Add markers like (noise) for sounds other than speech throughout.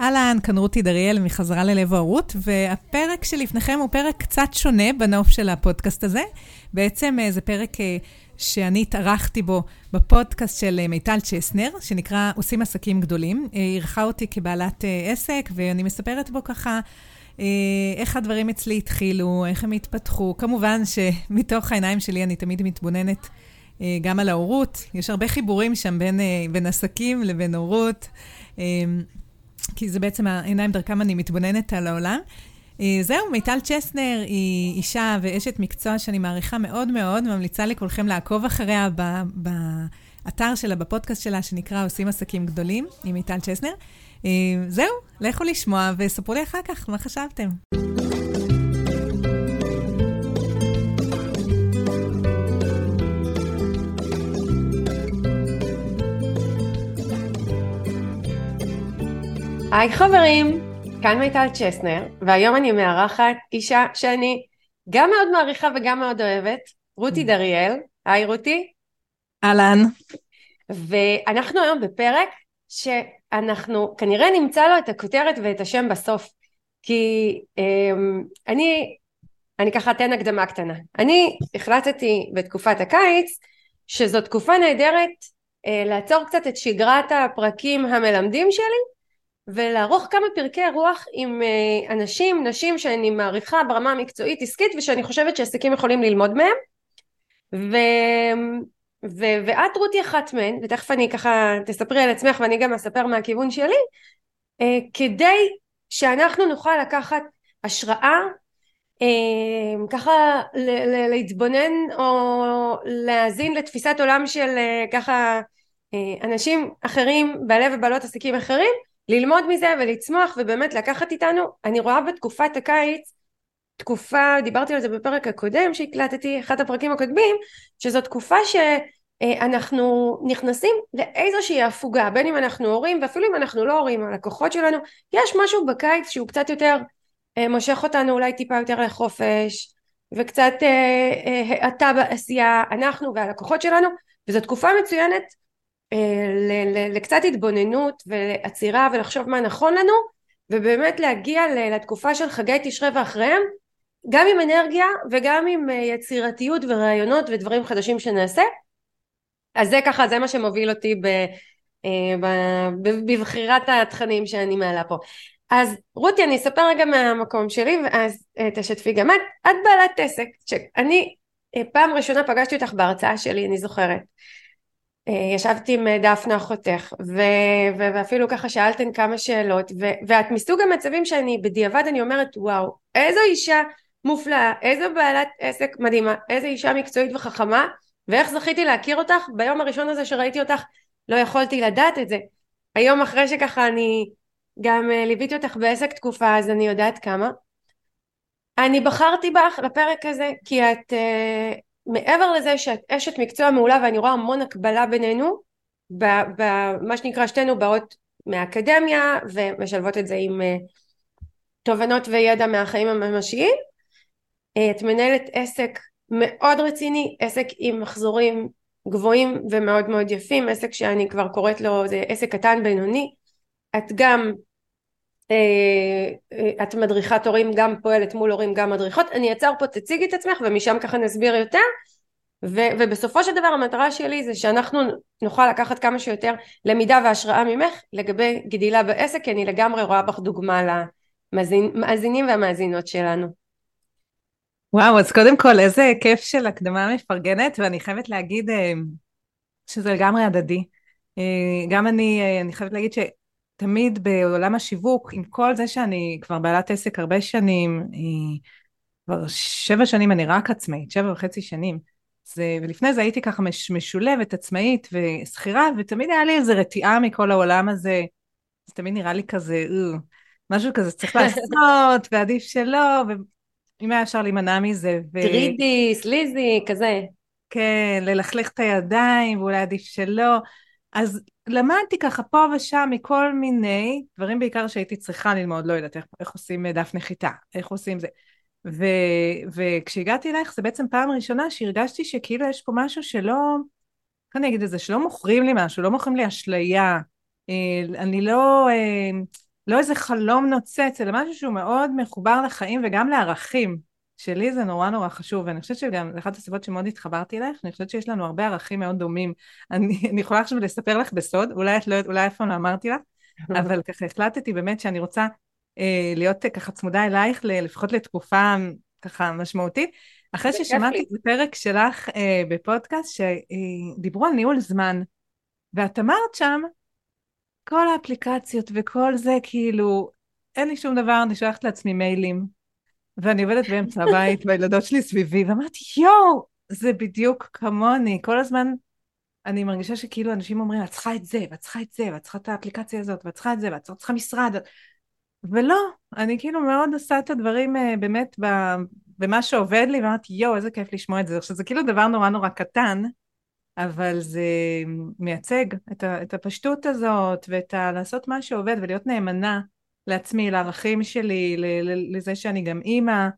אהלן, כאן רותי דריאל מחזרה ללב ההורות, והפרק שלפניכם הוא פרק קצת שונה בנוף של הפודקאסט הזה. בעצם אה, זה פרק אה, שאני התארחתי בו בפודקאסט של אה, מיטל צ'סנר, שנקרא עושים עסקים גדולים. היא אירחה אותי כבעלת עסק, ואני מספרת בו ככה איך הדברים אצלי התחילו, איך הם התפתחו. כמובן שמתוך העיניים שלי אני תמיד מתבוננת גם על ההורות. יש הרבה חיבורים שם בין, בין עסקים לבין הורות. כי זה בעצם העיניים דרכם אני מתבוננת על העולם. אה, זהו, מיטל צ'סנר היא אישה ואשת מקצוע שאני מעריכה מאוד מאוד, ממליצה לכולכם לעקוב אחריה באתר שלה, בפודקאסט שלה, שנקרא עושים עסקים גדולים, עם מיטל צ'סנר. אה, זהו, לכו לשמוע וספרו לי אחר כך מה חשבתם. היי חברים, כאן מיטל צ'סנר, והיום אני מארחת אישה שאני גם מאוד מעריכה וגם מאוד אוהבת, רותי דריאל. היי רותי. אהלן. ואנחנו היום בפרק שאנחנו כנראה נמצא לו את הכותרת ואת השם בסוף, כי אמ, אני, אני ככה אתן הקדמה קטנה. אני החלטתי בתקופת הקיץ שזו תקופה נהדרת אה, לעצור קצת את שגרת הפרקים המלמדים שלי ולערוך כמה פרקי רוח עם אה, אנשים, נשים שאני מעריכה ברמה המקצועית עסקית ושאני חושבת שעסקים יכולים ללמוד מהם. ו... ו... ואת רותי אחת מהן ותכף אני ככה תספרי על עצמך ואני גם אספר מהכיוון שלי אה, כדי שאנחנו נוכל לקחת השראה אה, ככה להתבונן או להאזין לתפיסת עולם של ככה אנשים אחרים בעלי ובעלות עסקים אחרים ללמוד מזה ולצמוח ובאמת לקחת איתנו. אני רואה בתקופת הקיץ תקופה דיברתי על זה בפרק הקודם שהקלטתי אחד הפרקים הקודמים שזו תקופה שאנחנו נכנסים לאיזושהי הפוגה בין אם אנחנו הורים ואפילו אם אנחנו לא הורים הלקוחות שלנו יש משהו בקיץ שהוא קצת יותר אה, מושך אותנו אולי טיפה יותר לחופש וקצת אה, אה, האטה בעשייה אנחנו והלקוחות שלנו וזו תקופה מצוינת. אה, לקצת התבוננות ועצירה ולחשוב מה נכון לנו ובאמת להגיע לתקופה של חגי תשרי ואחריהם גם עם אנרגיה וגם עם אה, יצירתיות ורעיונות ודברים חדשים שנעשה. אז זה ככה זה מה שמוביל אותי אה, בבחירת התכנים שאני מעלה פה. אז רותי אני אספר רגע מהמקום שלי ואז תשתפי גם את. את בעלת עסק שאני פעם ראשונה פגשתי אותך בהרצאה שלי אני זוכרת. אה, ישבתי עם אה, דפנה אחותך ו- ואפילו ככה שאלתן כמה שאלות ו- ואת מסוג המצבים שאני בדיעבד אני אומרת וואו איזו אישה מופלאה איזו בעלת עסק מדהימה איזו אישה מקצועית וחכמה ואיך זכיתי להכיר אותך? ביום הראשון הזה שראיתי אותך לא יכולתי לדעת את זה. היום אחרי שככה אני גם אה, ליוויתי אותך בעסק תקופה אז אני יודעת כמה. אני בחרתי בך לפרק הזה כי את מעבר לזה שאת אשת מקצוע מעולה ואני רואה המון הקבלה בינינו במה שנקרא שתינו באות מהאקדמיה ומשלבות את זה עם אה, תובנות וידע מהחיים הממשיים. אה, את מנהלת עסק מאוד רציני עסק עם מחזורים גבוהים ומאוד מאוד יפים עסק שאני כבר קוראת לו זה עסק קטן בינוני. את גם את מדריכת הורים גם פועלת מול הורים גם מדריכות אני אעצר פה תציגי את עצמך ומשם ככה נסביר יותר ו- ובסופו של דבר המטרה שלי זה שאנחנו נוכל לקחת כמה שיותר למידה והשראה ממך לגבי גדילה בעסק כי אני לגמרי רואה בך דוגמה למאזינים והמאזינות שלנו. וואו אז קודם כל איזה כיף של הקדמה מפרגנת ואני חייבת להגיד אה, שזה לגמרי הדדי. אה, גם אני, אני חייבת להגיד ש... תמיד בעולם השיווק, עם כל זה שאני כבר בעלת עסק הרבה שנים, כבר שבע שנים אני רק עצמאית, שבע וחצי שנים. זה, ולפני זה הייתי ככה מש, משולבת, עצמאית ושכירה, ותמיד היה לי איזו רתיעה מכל העולם הזה. זה תמיד נראה לי כזה, אה, משהו כזה צריך לעשות, (laughs) ועדיף שלא, ואם היה אפשר להימנע מזה. ו... טרידי, סליזי, כזה. כן, ללכלך את הידיים, ואולי עדיף שלא. אז למדתי ככה פה ושם מכל מיני דברים בעיקר שהייתי צריכה ללמוד, לא יודעת איך, איך עושים דף נחיתה, איך עושים זה. ו, וכשהגעתי אלייך זה בעצם פעם ראשונה שהרגשתי שכאילו יש פה משהו שלא, איך אני אגיד את זה, שלא מוכרים לי משהו, לא מוכרים לי אשליה. אה, אני לא, אה, לא איזה חלום נוצץ, אלא משהו שהוא מאוד מחובר לחיים וגם לערכים. שלי זה נורא נורא חשוב, ואני חושבת שגם, אחת הסיבות שמאוד התחברתי אלייך, אני חושבת שיש לנו הרבה ערכים מאוד דומים. אני, (laughs) אני יכולה עכשיו לספר לך בסוד, אולי את לא, אולי אף פעם לא אמרתי לך, (laughs) אבל ככה החלטתי באמת שאני רוצה אה, להיות ככה צמודה אלייך, לפחות לתקופה ככה משמעותית. אחרי ששמעתי את הפרק שלך אה, בפודקאסט, שדיברו על ניהול זמן, ואת אמרת שם, כל האפליקציות וכל זה, כאילו, אין לי שום דבר, אני שולחת לעצמי מיילים, ואני עובדת באמצע הבית, (laughs) והילדות שלי סביבי, ואמרתי, יואו, זה בדיוק כמוני, כל הזמן אני מרגישה שכאילו אנשים אומרים, את צריכה את זה, ואת צריכה את זה, ואת צריכה את האפליקציה הזאת, ואת צריכה את זה, ואת צריכה משרד, ולא, אני כאילו מאוד עושה את הדברים uh, באמת במה שעובד לי, ואמרתי, יואו, איזה כיף לשמוע את זה. עכשיו, זה כאילו דבר נורא נורא קטן, אבל זה מייצג את הפשטות הזאת, ואת ה... לעשות מה שעובד, ולהיות נאמנה לעצמי, לערכים שלי, לזה שאני גם אימא,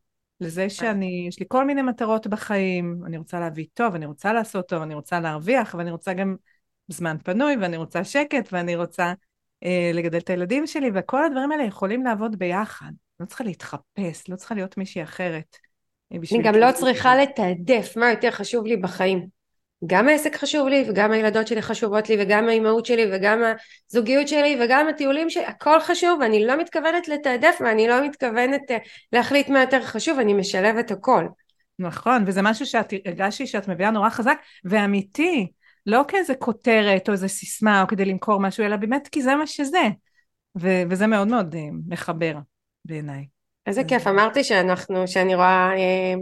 לזה שאני, יש לי כל מיני מטרות בחיים, אני רוצה להביא טוב, אני רוצה לעשות טוב, אני רוצה להרוויח, ואני רוצה גם זמן פנוי, ואני רוצה שקט, ואני רוצה אה, לגדל את הילדים שלי, וכל הדברים האלה יכולים לעבוד ביחד. לא צריכה להתחפש, לא צריכה להיות מישהי אחרת. אה, אני גם לא צריכה לתעדף מה יותר חשוב לי בחיים. גם העסק חשוב לי, וגם הילדות שלי חשובות לי, וגם האימהות שלי, וגם הזוגיות שלי, וגם הטיולים שלי, הכל חשוב, ואני לא מתכוונת לתעדף, ואני לא מתכוונת אה, להחליט מה יותר חשוב, אני משלבת הכל. נכון, וזה משהו שאת הרגשתי שאת מביאה נורא חזק, ואמיתי. לא כאיזה כותרת או איזה סיסמה או כדי למכור משהו, אלא באמת כי זה מה שזה. ו- וזה מאוד מאוד uh, מחבר בעיניי. איזה אז... כיף, אמרתי שאנחנו, שאני רואה אה,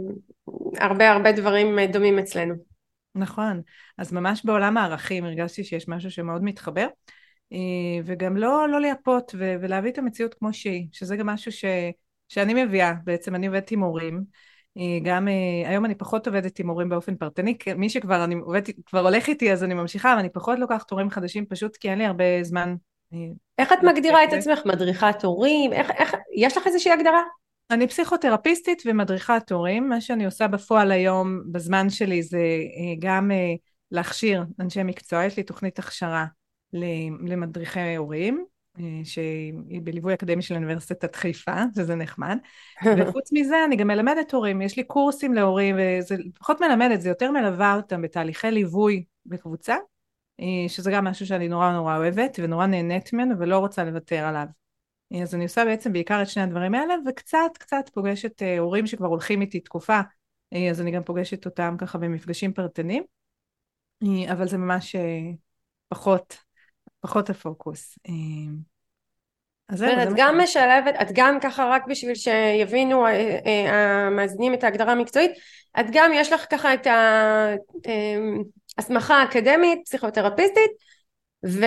הרבה הרבה דברים אה, דומים אצלנו. נכון, אז ממש בעולם הערכים הרגשתי שיש משהו שמאוד מתחבר, אה, וגם לא, לא לייפות ו- ולהביא את המציאות כמו שהיא, שזה גם משהו ש- שאני מביאה, בעצם אני עובדת עם הורים. אה, גם אה, היום אני פחות עובדת עם הורים באופן פרטני, מי שכבר אני עובדת, כבר הולך איתי אז אני ממשיכה, אבל אני פחות לוקחת הורים חדשים פשוט כי אין לי הרבה זמן. איך את מגדירה את עצמך? מדריכת הורים? איך, איך, יש לך איזושהי הגדרה? אני פסיכותרפיסטית ומדריכת הורים, מה שאני עושה בפועל היום בזמן שלי זה גם להכשיר אנשי מקצוע, יש לי תוכנית הכשרה למדריכי הורים, אה, שהיא בליווי אקדמי של אוניברסיטת חיפה, שזה נחמד. וחוץ (laughs) מזה, אני גם מלמדת הורים, יש לי קורסים להורים, וזה פחות מלמדת, זה יותר מלווה אותם בתהליכי ליווי בקבוצה, אה, שזה גם משהו שאני נורא נורא אוהבת, ונורא נהנית ממנו, ולא רוצה לוותר עליו. אה, אז אני עושה בעצם בעיקר את שני הדברים האלה, וקצת קצת פוגשת הורים שכבר הולכים איתי תקופה, אז אני גם פוגשת אותם ככה במפגשים פרטניים, אבל זה ממש פחות פחות הפוקוס. אה, אז זהו, את גם משלבת, את גם ככה רק בשביל שיבינו אה, אה, המאזינים את ההגדרה המקצועית, את גם יש לך ככה את ההסמכה האקדמית, פסיכותרפיסטית, ו,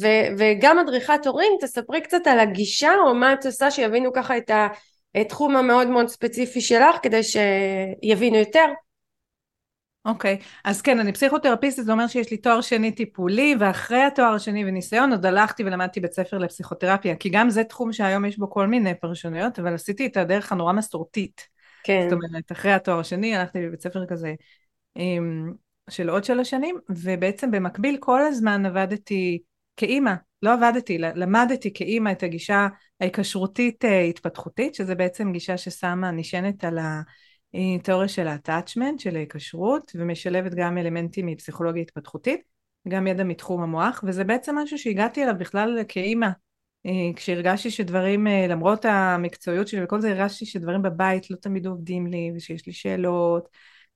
ו, וגם מדריכת הורים, תספרי קצת על הגישה או מה את עושה שיבינו ככה את התחום המאוד מאוד ספציפי שלך כדי שיבינו יותר. אוקיי, okay. אז כן, אני פסיכותרפיסטית, זה אומר שיש לי תואר שני טיפולי, ואחרי התואר השני וניסיון עוד הלכתי ולמדתי בית ספר לפסיכותרפיה, כי גם זה תחום שהיום יש בו כל מיני פרשנויות, אבל עשיתי את הדרך הנורא מסורתית. כן. זאת אומרת, אחרי התואר השני הלכתי בבית ספר כזה עם, של עוד שלוש שנים, ובעצם במקביל כל הזמן עבדתי כאימא, לא עבדתי, למדתי כאימא את הגישה ההיקשרותית אה, שזה בעצם גישה ששמה, נשענת על ה... היא תיאוריה של ה-attachment, של ההיקשרות, ומשלבת גם אלמנטים מפסיכולוגיה התפתחותית, גם ידע מתחום המוח, וזה בעצם משהו שהגעתי אליו בכלל כאימא. אה, כשהרגשתי שדברים, אה, למרות המקצועיות שלי וכל זה, הרגשתי שדברים בבית לא תמיד עובדים לי, ושיש לי שאלות,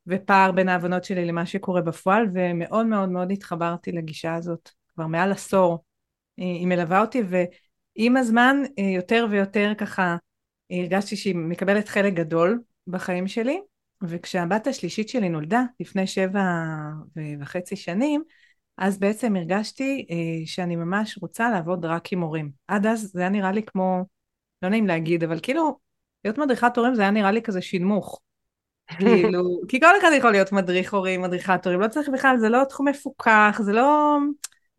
ופער בין ההבנות שלי למה שקורה בפועל, ומאוד מאוד מאוד התחברתי לגישה הזאת, כבר מעל עשור. אה, היא מלווה אותי, ועם הזמן יותר ויותר ככה הרגשתי שהיא מקבלת חלק גדול בחיים שלי, וכשהבת השלישית שלי נולדה לפני שבע וחצי שנים, אז בעצם הרגשתי אה, שאני ממש רוצה לעבוד רק עם הורים. עד אז זה היה נראה לי כמו, לא נעים להגיד, אבל כאילו, להיות מדריכת הורים זה היה נראה לי כזה שינמוך. כאילו, כי כל אחד יכול להיות מדריך הורים, מדריכת הורים, לא צריך בכלל, זה לא תחום מפוקח, זה לא...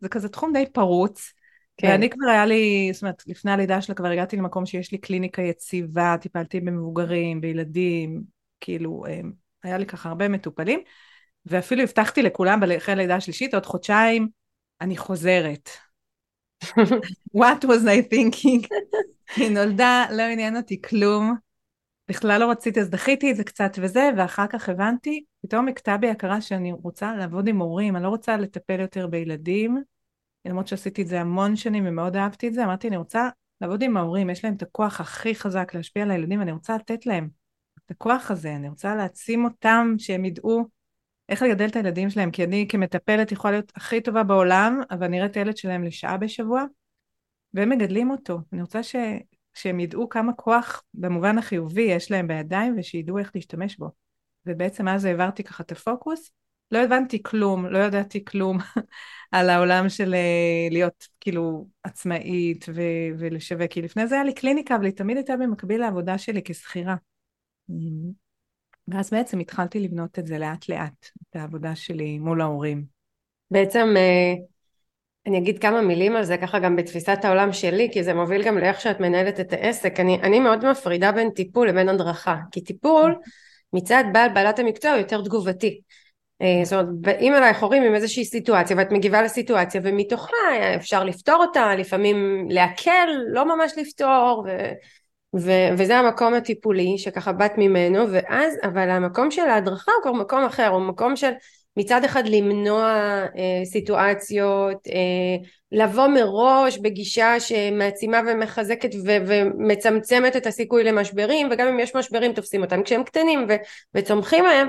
זה כזה תחום די פרוץ. כן. ואני כבר היה לי, זאת אומרת, לפני הלידה שלה כבר הגעתי למקום שיש לי קליניקה יציבה, טיפלתי במבוגרים, בילדים, כאילו, אמ, היה לי ככה הרבה מטופלים, ואפילו הבטחתי לכולם אחרי הלידה השלישית, עוד חודשיים אני חוזרת. (laughs) What was I thinking? (laughs) היא נולדה, לא עניין אותי כלום. בכלל לא רציתי, אז דחיתי את זה קצת וזה, ואחר כך הבנתי, פתאום הכתה בי הכרה שאני רוצה לעבוד עם הורים, אני לא רוצה לטפל יותר בילדים, למרות שעשיתי את זה המון שנים ומאוד אהבתי את זה, אמרתי, אני רוצה לעבוד עם ההורים, יש להם את הכוח הכי חזק להשפיע על הילדים, אני רוצה לתת להם את הכוח הזה, אני רוצה להעצים אותם, שהם ידעו איך לגדל את הילדים שלהם, כי אני כמטפלת יכולה להיות הכי טובה בעולם, אבל את הילד שלהם לשעה בשבוע, והם מגדלים אותו. אני רוצה ש... שהם ידעו כמה כוח במובן החיובי יש להם בידיים, ושידעו איך להשתמש בו. ובעצם אז העברתי ככה את הפוקוס. לא הבנתי כלום, לא ידעתי כלום (laughs) על העולם של אה, להיות כאילו עצמאית ו- ולשווק, כי לפני זה היה לי קליניקה, אבל היא תמיד הייתה במקביל לעבודה שלי כשכירה. ואז בעצם התחלתי לבנות את זה לאט לאט, את העבודה שלי מול ההורים. בעצם אה, אני אגיד כמה מילים על זה ככה גם בתפיסת העולם שלי כי זה מוביל גם לאיך שאת מנהלת את העסק. אני, אני מאוד מפרידה בין טיפול לבין הדרכה כי טיפול מצד בעל בעלת המקצוע הוא יותר תגובתי. אה, זאת אומרת באים אלייך הורים עם איזושהי סיטואציה ואת מגיבה לסיטואציה ומתוכה אפשר לפתור אותה לפעמים להקל לא ממש לפתור ו... ו- וזה המקום הטיפולי שככה באת ממנו ואז אבל המקום של ההדרכה הוא כבר מקום אחר הוא מקום של מצד אחד למנוע אה, סיטואציות אה, לבוא מראש בגישה שמעצימה ומחזקת ו- ומצמצמת את הסיכוי למשברים וגם אם יש משברים תופסים אותם כשהם קטנים ו- וצומחים מהם.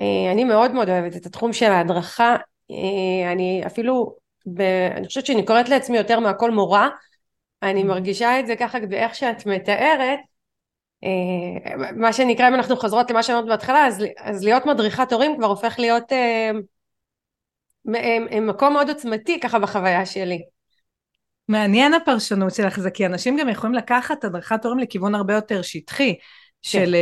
אה, אני מאוד מאוד אוהבת את התחום של ההדרכה. אה, אני אפילו ב- אני חושבת שאני קוראת לעצמי יותר מהכל מורה. אני מרגישה את זה ככה באיך שאת מתארת מה שנקרא אם אנחנו חוזרות למה שאמרת בהתחלה אז, אז להיות מדריכת הורים כבר הופך להיות אה, אה, מקום מאוד עוצמתי ככה בחוויה שלי. מעניין הפרשנות שלך זה כי אנשים גם יכולים לקחת הדרכת הורים לכיוון הרבה יותר שטחי כן. של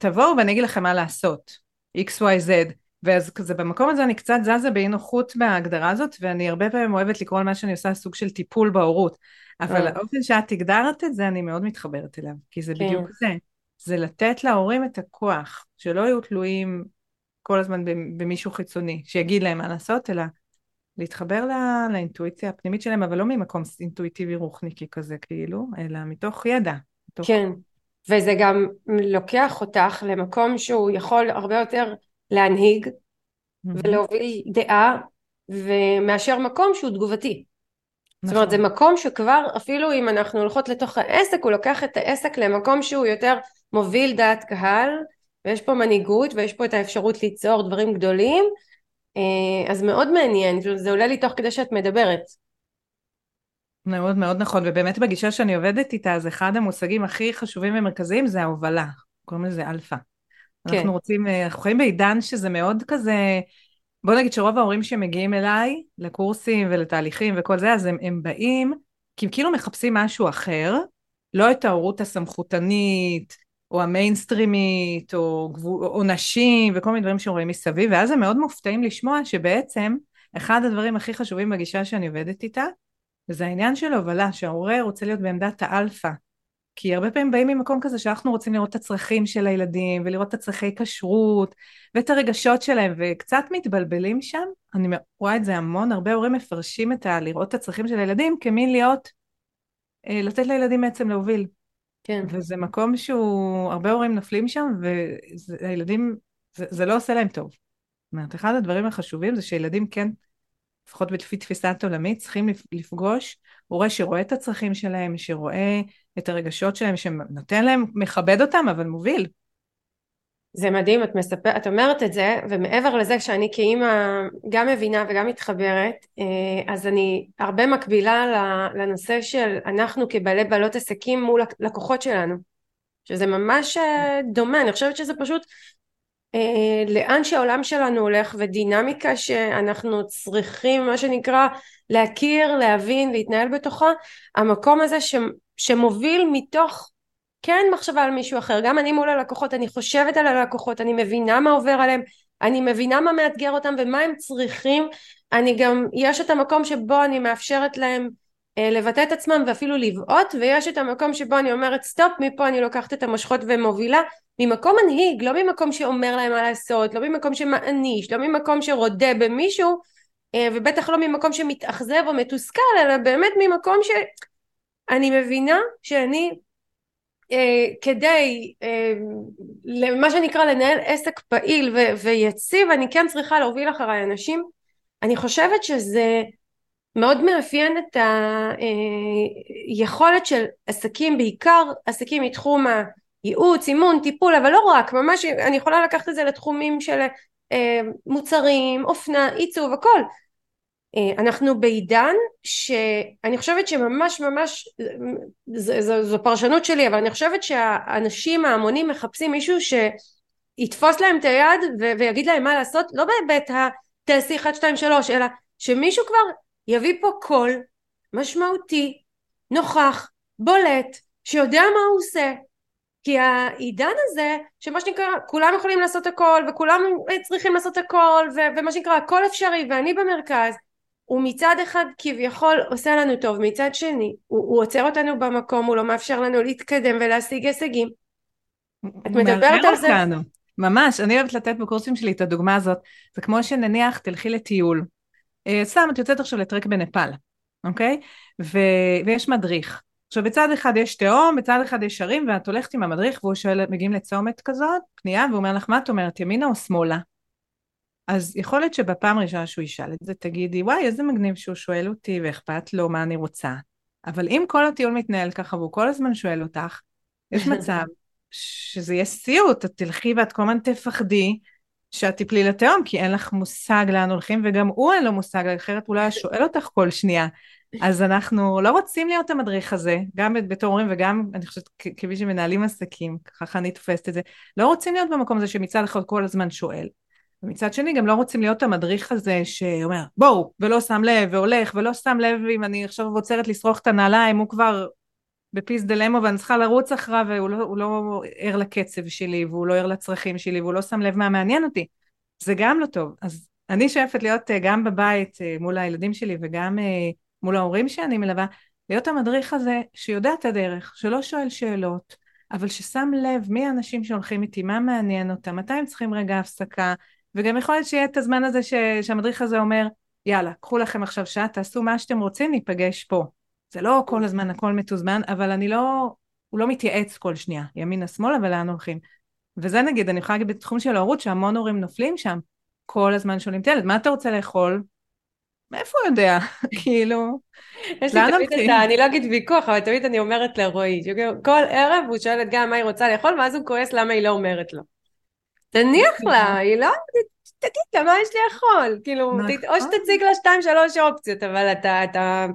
תבואו ואני אגיד לכם מה לעשות XYZ ואז כזה במקום הזה אני קצת זזה באי נוחות מההגדרה הזאת ואני הרבה פעמים אוהבת לקרוא למה שאני עושה סוג של טיפול בהורות אבל אה. האופן שאת הגדרת את זה, אני מאוד מתחברת אליו, כי זה כן. בדיוק זה. זה לתת להורים את הכוח, שלא יהיו תלויים כל הזמן במישהו חיצוני, שיגיד להם מה לעשות, אלא להתחבר לא, לאינטואיציה הפנימית שלהם, אבל לא ממקום אינטואיטיבי רוחניקי כזה, כאילו, אלא מתוך ידע. מתוך... כן, וזה גם לוקח אותך למקום שהוא יכול הרבה יותר להנהיג mm-hmm. ולהוביל דעה, ומאשר מקום שהוא לא תגובתי. זאת אומרת זה נכון. מקום שכבר אפילו אם אנחנו הולכות לתוך העסק הוא לוקח את העסק למקום שהוא יותר מוביל דעת קהל ויש פה מנהיגות ויש פה את האפשרות ליצור דברים גדולים אה, אז מאוד מעניין זה עולה לי תוך כדי שאת מדברת. מאוד מאוד נכון ובאמת בגישה שאני עובדת איתה אז אחד המושגים הכי חשובים ומרכזיים זה ההובלה קוראים לזה אלפא. כן. אנחנו רוצים אה, אנחנו חיים בעידן שזה מאוד כזה בוא נגיד שרוב ההורים שמגיעים אליי לקורסים ולתהליכים וכל זה, אז הם, הם באים כי הם כאילו מחפשים משהו אחר, לא את ההורות הסמכותנית, או המיינסטרימית, או, גבולות, עונשים, וכל מיני דברים שרואים מסביב, ואז הם מאוד מופתעים לשמוע שבעצם אחד הדברים הכי חשובים בגישה שאני עובדת איתה, זה העניין של הובלה, שההורה רוצה להיות בעמדת האלפא, כי הרבה פעמים באים ממקום כזה שאנחנו רוצים לראות את הצרכים של הילדים ולראות את הצרכי כשרות ואת הרגשות שלהם וקצת מתבלבלים שם, אני רואה את זה המון, הרבה הורים מפרשים את ה... לראות את הצרכים של הילדים כמין להיות, אה, לתת לילדים בעצם להוביל. כן. וזה מקום שהוא, הרבה הורים נופלים שם והילדים, זה, זה לא עושה להם טוב. זאת אומרת, אחד הדברים החשובים זה שילדים כן, לפחות לפי תפיסת עולמית, צריכים לפגוש הורה שרואה את הצרכים שלהם, שרואה את הרגשות שלהם, שנותן להם, מכבד אותם, אבל מוביל. זה מדהים, את, מספר, את אומרת את זה, ומעבר לזה שאני כאימא גם מבינה וגם מתחברת, אה, אז אני הרבה מקבילה לנושא של אנחנו כבעלי בעלות עסקים מול לקוחות שלנו, שזה ממש אה, דומה, אני חושבת שזה פשוט לאן שהעולם שלנו הולך ודינמיקה שאנחנו צריכים מה שנקרא להכיר, להבין, להתנהל בתוכה, המקום הזה ש, שמוביל מתוך כן מחשבה על מישהו אחר, גם אני מול הלקוחות, אני חושבת על הלקוחות, אני מבינה מה עובר עליהם, אני מבינה מה מאתגר אותם ומה הם צריכים, אני גם, יש את המקום שבו אני מאפשרת להם אה, לבטא את עצמם ואפילו לבעוט, ויש את המקום שבו אני אומרת סטופ, מפה אני לוקחת את המושכות ומובילה, ממקום מנהיג, לא ממקום שאומר להם מה לעשות, לא ממקום שמעניש, לא ממקום שרודה במישהו, אה, ובטח לא ממקום שמתאכזב או מתוסכל, אלא באמת ממקום שאני מבינה שאני אה, כדי אה, מה שנקרא לנהל עסק פעיל ו- ויציב אני כן צריכה להוביל אחריי אנשים. אני חושבת שזה מאוד מאפיין את היכולת של עסקים בעיקר עסקים מתחום הייעוץ, אימון, טיפול אבל לא רק ממש אני יכולה לקחת את זה לתחומים של אה, מוצרים, אופנה, עיצוב, הכל. אה, אנחנו בעידן שאני חושבת שממש ממש זו, זו, זו פרשנות שלי אבל אני חושבת שהאנשים ההמונים מחפשים מישהו שיתפוס להם את היד ו- ויגיד להם מה לעשות לא בהיבט התעשי 1 2 3 אלא שמישהו כבר יביא פה קול משמעותי נוכח בולט שיודע מה הוא עושה כי העידן הזה שמה שנקרא כולם יכולים לעשות הכל וכולם צריכים לעשות הכל ו- ומה שנקרא הכל אפשרי ואני במרכז הוא מצד אחד כביכול עושה לנו טוב, מצד שני הוא, הוא עוצר אותנו במקום, הוא לא מאפשר לנו להתקדם ולהשיג הישגים. את מדברת על זה? אותנו. ממש, אני אוהבת לתת בקורסים שלי את הדוגמה הזאת. זה כמו שנניח תלכי לטיול. אה, סתם, את יוצאת עכשיו לטרק בנפאל, אוקיי? ו... ויש מדריך. עכשיו בצד אחד יש תהום, בצד אחד יש הרים, ואת הולכת עם המדריך והוא שואל, מגיעים לצומת כזאת, פנייה, והוא אומר לך, מה את אומרת, ימינה או שמאלה? אז יכול להיות שבפעם הראשונה שהוא ישאל את זה, תגידי, וואי, איזה מגניב שהוא שואל אותי ואכפת לו מה אני רוצה. אבל אם כל הטיול מתנהל ככה והוא כל הזמן שואל אותך, יש (laughs) מצב שזה יהיה סיוט, את תלכי ואת כל הזמן תפחדי שאת תפלי לתהום, כי אין לך מושג לאן הולכים, וגם הוא אין לו מושג, אחרת הוא לא היה שואל אותך כל שנייה. אז אנחנו לא רוצים להיות המדריך הזה, גם בתור הורים וגם, אני חושבת, כמי שמנהלים עסקים, ככה אני תופסת את זה, לא רוצים להיות במקום הזה שמצד אחד כל הזמן שואל. ומצד שני גם לא רוצים להיות המדריך הזה שאומר בואו ולא שם לב והולך ולא שם לב אם אני עכשיו עוצרת לשרוך את הנעליים הוא כבר בפיס דלמו ואני צריכה לרוץ אחריו והוא לא, לא ער לקצב שלי והוא לא ער לצרכים שלי והוא לא שם לב מה מעניין אותי זה גם לא טוב אז אני שואפת להיות אה, גם בבית אה, מול הילדים שלי וגם אה, מול ההורים שאני מלווה להיות המדריך הזה שיודע את הדרך שלא שואל שאלות אבל ששם לב מי האנשים שהולכים איתי מה מעניין אותם מתי הם צריכים רגע הפסקה וגם יכול להיות שיהיה את הזמן הזה ש... שהמדריך הזה אומר, יאללה, קחו לכם עכשיו שעה, תעשו מה שאתם רוצים, ניפגש פה. זה לא כל הזמן הכל מתוזמן, אבל אני לא, הוא לא מתייעץ כל שנייה, ימינה שמאלה ולאן הולכים. וזה נגיד, אני יכולה להגיד בתחום של ההורות, שהמון הורים נופלים שם. כל הזמן שואלים את הילד, מה אתה רוצה לאכול? מאיפה הוא יודע? (laughs) כאילו, יש לי תמיד את ה... אני לא אגיד ויכוח, אבל תמיד אני אומרת לרועי, כל ערב הוא שואל את גם מה היא רוצה לאכול, ואז הוא כועס למה היא לא אומרת לו. תניח לה, היא לא, תגיד לה מה יש לי לאכול, כאילו, או נכון. שתציג לה שתיים שלוש אופציות, אבל אתה, אתה,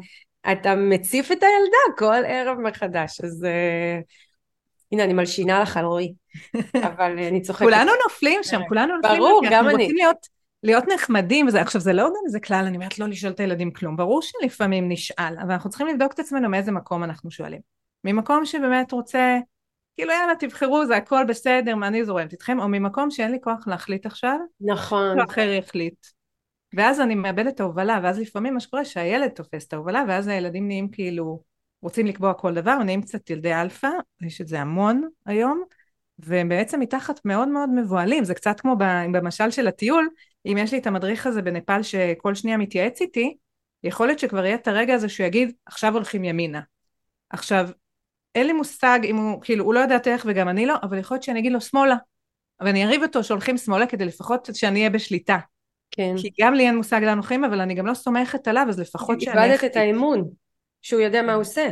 אתה מציף את הילדה כל ערב מחדש, אז uh, הנה אני מלשינה לך על רועי, (laughs) אבל אני צוחקת. כולנו נופלים שם, כולנו נופלים, ברור, גם אני. רוצים להיות, להיות נחמדים, וזה, עכשיו זה לא גם איזה כלל, אני אומרת לא לשאול את הילדים כלום, ברור שלפעמים נשאל, אבל אנחנו צריכים לבדוק את עצמנו מאיזה מקום אנחנו שואלים. ממקום שבאמת רוצה כאילו יאללה תבחרו זה הכל בסדר מה אני זורמת איתכם או ממקום שאין לי כוח להחליט עכשיו נכון. אחר יחליט. ואז אני מאבדת את ההובלה ואז לפעמים מה שקורה שהילד תופס את ההובלה ואז הילדים נהיים כאילו רוצים לקבוע כל דבר נהיים קצת ילדי אלפא יש את זה המון היום והם בעצם מתחת מאוד מאוד מבוהלים. זה קצת כמו במשל של הטיול אם יש לי את המדריך הזה בנפאל שכל שנייה מתייעץ איתי יכול להיות שכבר יהיה את הרגע הזה שהוא יגיד עכשיו הולכים ימינה עכשיו אין לי מושג אם הוא, כאילו, הוא לא יודע איך וגם אני לא, אבל יכול להיות שאני אגיד לו שמאלה. ואני אריב איתו שהולכים שמאלה כדי לפחות שאני אהיה בשליטה. כן. כי גם לי אין מושג לאן הולכים, אבל אני גם לא סומכת עליו, אז לפחות שאני אחליט. איבדת את האמון, שהוא יודע מה הוא עושה.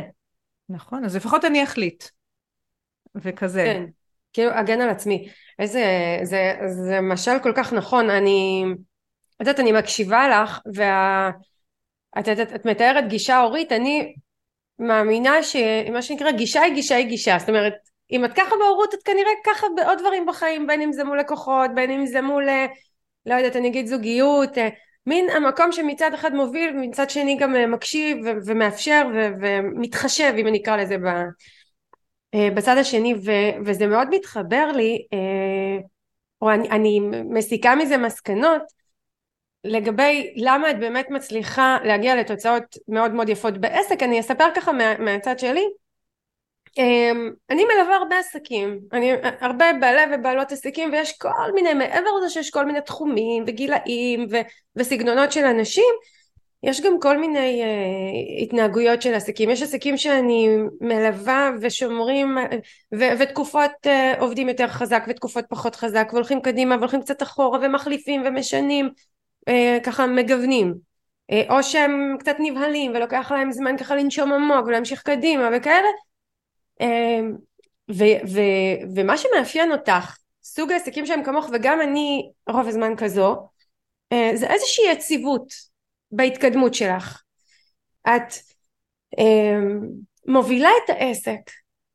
נכון, אז לפחות אני אחליט. וכזה. כן, כאילו, הגן על עצמי. איזה, זה, זה משל כל כך נכון, אני, את יודעת, אני מקשיבה לך, וה... את, את, את מתארת גישה הורית, אני מאמינה שמה שנקרא גישה היא גישה היא גישה זאת אומרת אם את ככה בהורות את כנראה ככה בעוד דברים בחיים בין אם זה מול לקוחות בין אם זה מול אה, לא יודעת אני אגיד זוגיות אה, מין המקום שמצד אחד מוביל ומצד שני גם אה, מקשיב ומאפשר ומתחשב אם אני אקרא לזה בצד השני ו- וזה מאוד מתחבר לי או אני, אני מסיקה מזה מסקנות לגבי למה את באמת מצליחה להגיע לתוצאות מאוד מאוד יפות בעסק. אני אספר ככה מה, מהצד שלי. אמ, אני מלווה הרבה עסקים, אני הרבה בעלי ובעלות עסקים ויש כל מיני, מעבר לזה שיש כל מיני תחומים וגילאים ו, וסגנונות של אנשים, יש גם כל מיני uh, התנהגויות של עסקים, יש עסקים שאני מלווה ושומרים ו, ותקופות uh, עובדים יותר חזק ותקופות פחות חזק והולכים קדימה והולכים קצת אחורה ומחליפים ומשנים, uh, ככה מגוונים, uh, או שהם קצת נבהלים ולוקח להם זמן ככה לנשום עמוק ולהמשיך קדימה וכאלה. אמ, ו, ו, ומה שמאפיין אותך, סוג העסקים שהם כמוך וגם אני רוב הזמן כזו, אה, זה איזושהי יציבות בהתקדמות שלך. את אמ, מובילה את העסק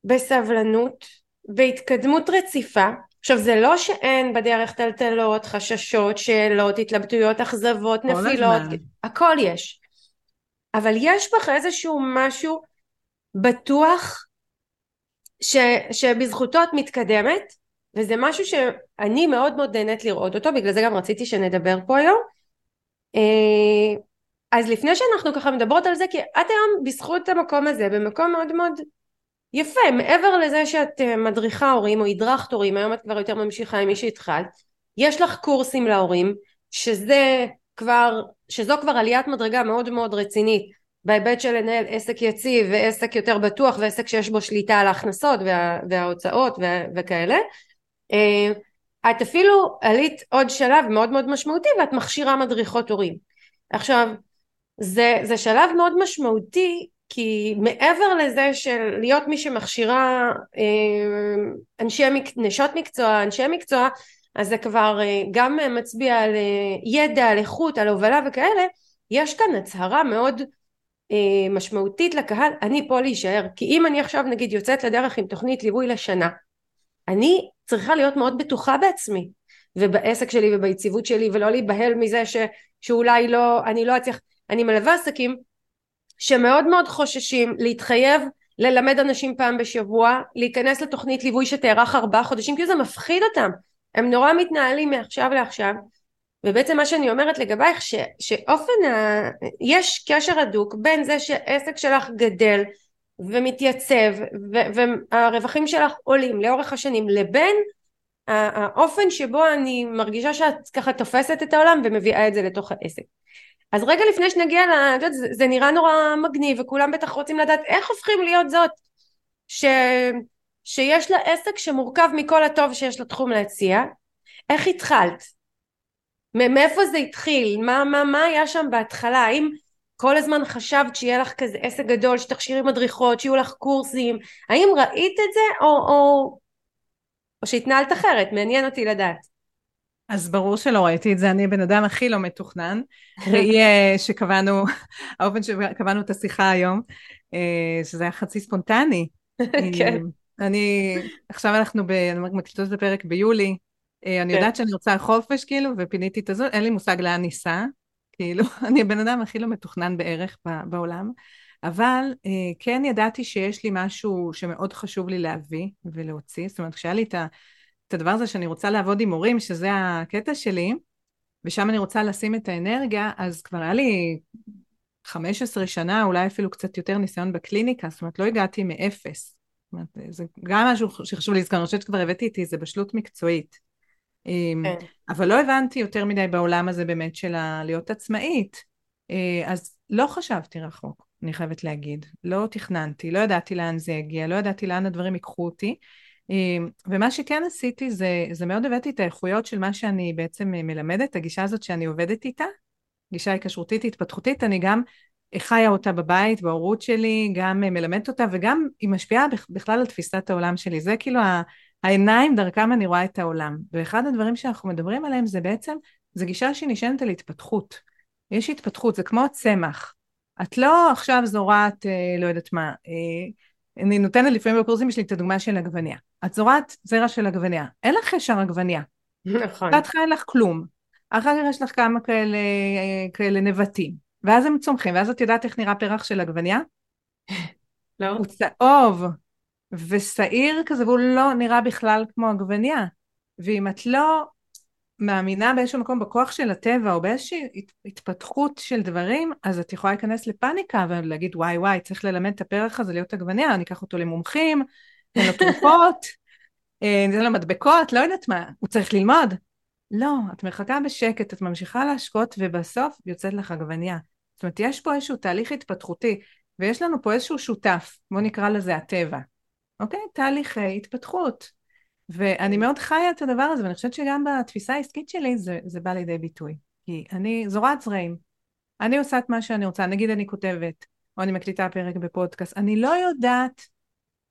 בסבלנות, בהתקדמות רציפה. עכשיו זה לא שאין בדרך טלטלות, חששות, שאלות, התלבטויות, אכזבות, נפילות, הזמן. הכל יש. אבל יש בך איזשהו משהו בטוח ש, שבזכותו את מתקדמת וזה משהו שאני מאוד מאוד נהנית לראות אותו בגלל זה גם רציתי שנדבר פה היום אה, אז לפני שאנחנו ככה מדברות על זה כי את היום בזכות המקום הזה במקום מאוד מאוד יפה מעבר לזה שאת אה, מדריכה הורים או הדרכת הורים היום את כבר יותר ממשיכה עם מי שהתחלת יש לך קורסים להורים שזה כבר שזו כבר עליית מדרגה מאוד מאוד רצינית בהיבט של לנהל עסק יציב ועסק יותר בטוח ועסק שיש בו שליטה על ההכנסות וה, וההוצאות ו, וכאלה. אה, את אפילו עלית עוד שלב מאוד מאוד משמעותי ואת מכשירה מדריכות הורים. עכשיו זה, זה שלב מאוד משמעותי כי מעבר לזה של להיות מי שמכשירה אה, אנשי, נשות מקצוע, אנשי מקצוע, אז זה כבר אה, גם מצביע על ידע, על איכות, על הובלה וכאלה, יש כאן הצהרה מאוד אה, משמעותית לקהל אני פה להישאר כי אם אני עכשיו נגיד יוצאת לדרך עם תוכנית ליווי לשנה אני צריכה להיות מאוד בטוחה בעצמי ובעסק שלי וביציבות שלי ולא להיבהל מזה ש, שאולי לא אני לא אצליח אני מלווה עסקים שמאוד מאוד חוששים להתחייב ללמד אנשים פעם בשבוע להיכנס לתוכנית ליווי שתארך ארבעה חודשים כי זה מפחיד אותם הם נורא מתנהלים מעכשיו לעכשיו ובעצם מה שאני אומרת לגבייך ש, שאופן ה... יש קשר הדוק בין זה שעסק שלך גדל ומתייצב ו, והרווחים שלך עולים לאורך השנים לבין האופן שבו אני מרגישה שאת ככה תופסת את העולם ומביאה את זה לתוך העסק. אז רגע לפני שנגיע ל... זה, זה נראה נורא מגניב וכולם בטח רוצים לדעת איך הופכים להיות זאת ש... שיש לה עסק שמורכב מכל הטוב שיש לתחום להציע איך התחלת מאיפה זה התחיל? מה, מה, מה היה שם בהתחלה? האם כל הזמן חשבת שיהיה לך כזה עסק גדול, שתכשירי מדריכות, שיהיו לך קורסים? האם ראית את זה או, או, או שהתנהלת אחרת? מעניין אותי לדעת. אז ברור שלא ראיתי את זה, אני הבן אדם הכי לא מתוכנן. ראי אה, שקבענו, האופן שקבענו את השיחה היום, אה, שזה היה חצי ספונטני. (laughs) כן. אני, עכשיו אנחנו מקליטות את הפרק ביולי, אה, אני כן. יודעת שאני רוצה חופש, כאילו, ופיניתי את הזאת, אין לי מושג לאן ניסע. כאילו, (laughs) אני הבן אדם הכי לא מתוכנן בערך בעולם. אבל כן ידעתי שיש לי משהו שמאוד חשוב לי להביא ולהוציא. זאת אומרת, כשהיה לי את, ה, את הדבר הזה שאני רוצה לעבוד עם הורים, שזה הקטע שלי, ושם אני רוצה לשים את האנרגיה, אז כבר היה לי 15 שנה, אולי אפילו קצת יותר ניסיון בקליניקה, זאת אומרת, לא הגעתי מאפס. זאת אומרת, זה גם משהו שחשוב לזכור, אני חושבת שכבר הבאתי איתי, זה בשלות מקצועית. אמ, כן. אבל לא הבנתי יותר מדי בעולם הזה באמת של להיות עצמאית. אה, אז לא חשבתי רחוק, אני חייבת להגיד. לא תכננתי, לא ידעתי לאן זה יגיע, לא ידעתי לאן הדברים ייקחו אותי. אמ, ומה שכן עשיתי זה, זה מאוד הבאתי את האיכויות של מה שאני בעצם מלמדת, הגישה הזאת שאני עובדת איתה, גישה היקשרותית התפתחותית, אני גם חיה אותה בבית, בהורות שלי, גם מלמדת אותה, וגם היא משפיעה בכלל על תפיסת העולם שלי. זה כאילו העיניים דרכם אני רואה את העולם. ואחד הדברים שאנחנו מדברים עליהם זה בעצם, זה גישה שהיא נשענת על התפתחות. יש התפתחות, זה כמו צמח. את לא עכשיו זורעת, אה, לא יודעת מה, אה, אני נותנת לפעמים בקורסים שלי את הדוגמה של עגבניה. את זורעת זרע של עגבניה, אין לך ישר עגבניה. נכון. בהתחלה אין לך כלום. אחר כך יש לך כמה כאלה, כאלה נבטים, ואז הם צומחים, ואז את יודעת איך נראה פרח של עגבניה? לא. הוא צהוב, ושעיר כזה, והוא לא נראה בכלל כמו עגבניה. ואם את לא מאמינה באיזשהו מקום בכוח של הטבע, או באיזושהי התפתחות של דברים, אז את יכולה להיכנס לפאניקה ולהגיד, וואי וואי, צריך ללמד את הפרח הזה להיות עגבניה, אני אקח אותו למומחים, ניתן לו תרופות, אה, ניתן לו מדבקות, לא יודעת מה, הוא צריך ללמוד. לא, את מחכה בשקט, את ממשיכה להשקות, ובסוף יוצאת לך עגבניה. זאת אומרת, יש פה איזשהו תהליך התפתחותי, ויש לנו פה איזשהו שותף, בואו נקרא לזה הטבע. אוקיי? תהליכי התפתחות. ואני מאוד חיה את הדבר הזה, ואני חושבת שגם בתפיסה העסקית שלי זה, זה בא לידי ביטוי. כי אני זורעת זרעים. אני עושה את מה שאני רוצה, נגיד אני כותבת, או אני מקליטה פרק בפודקאסט, אני לא יודעת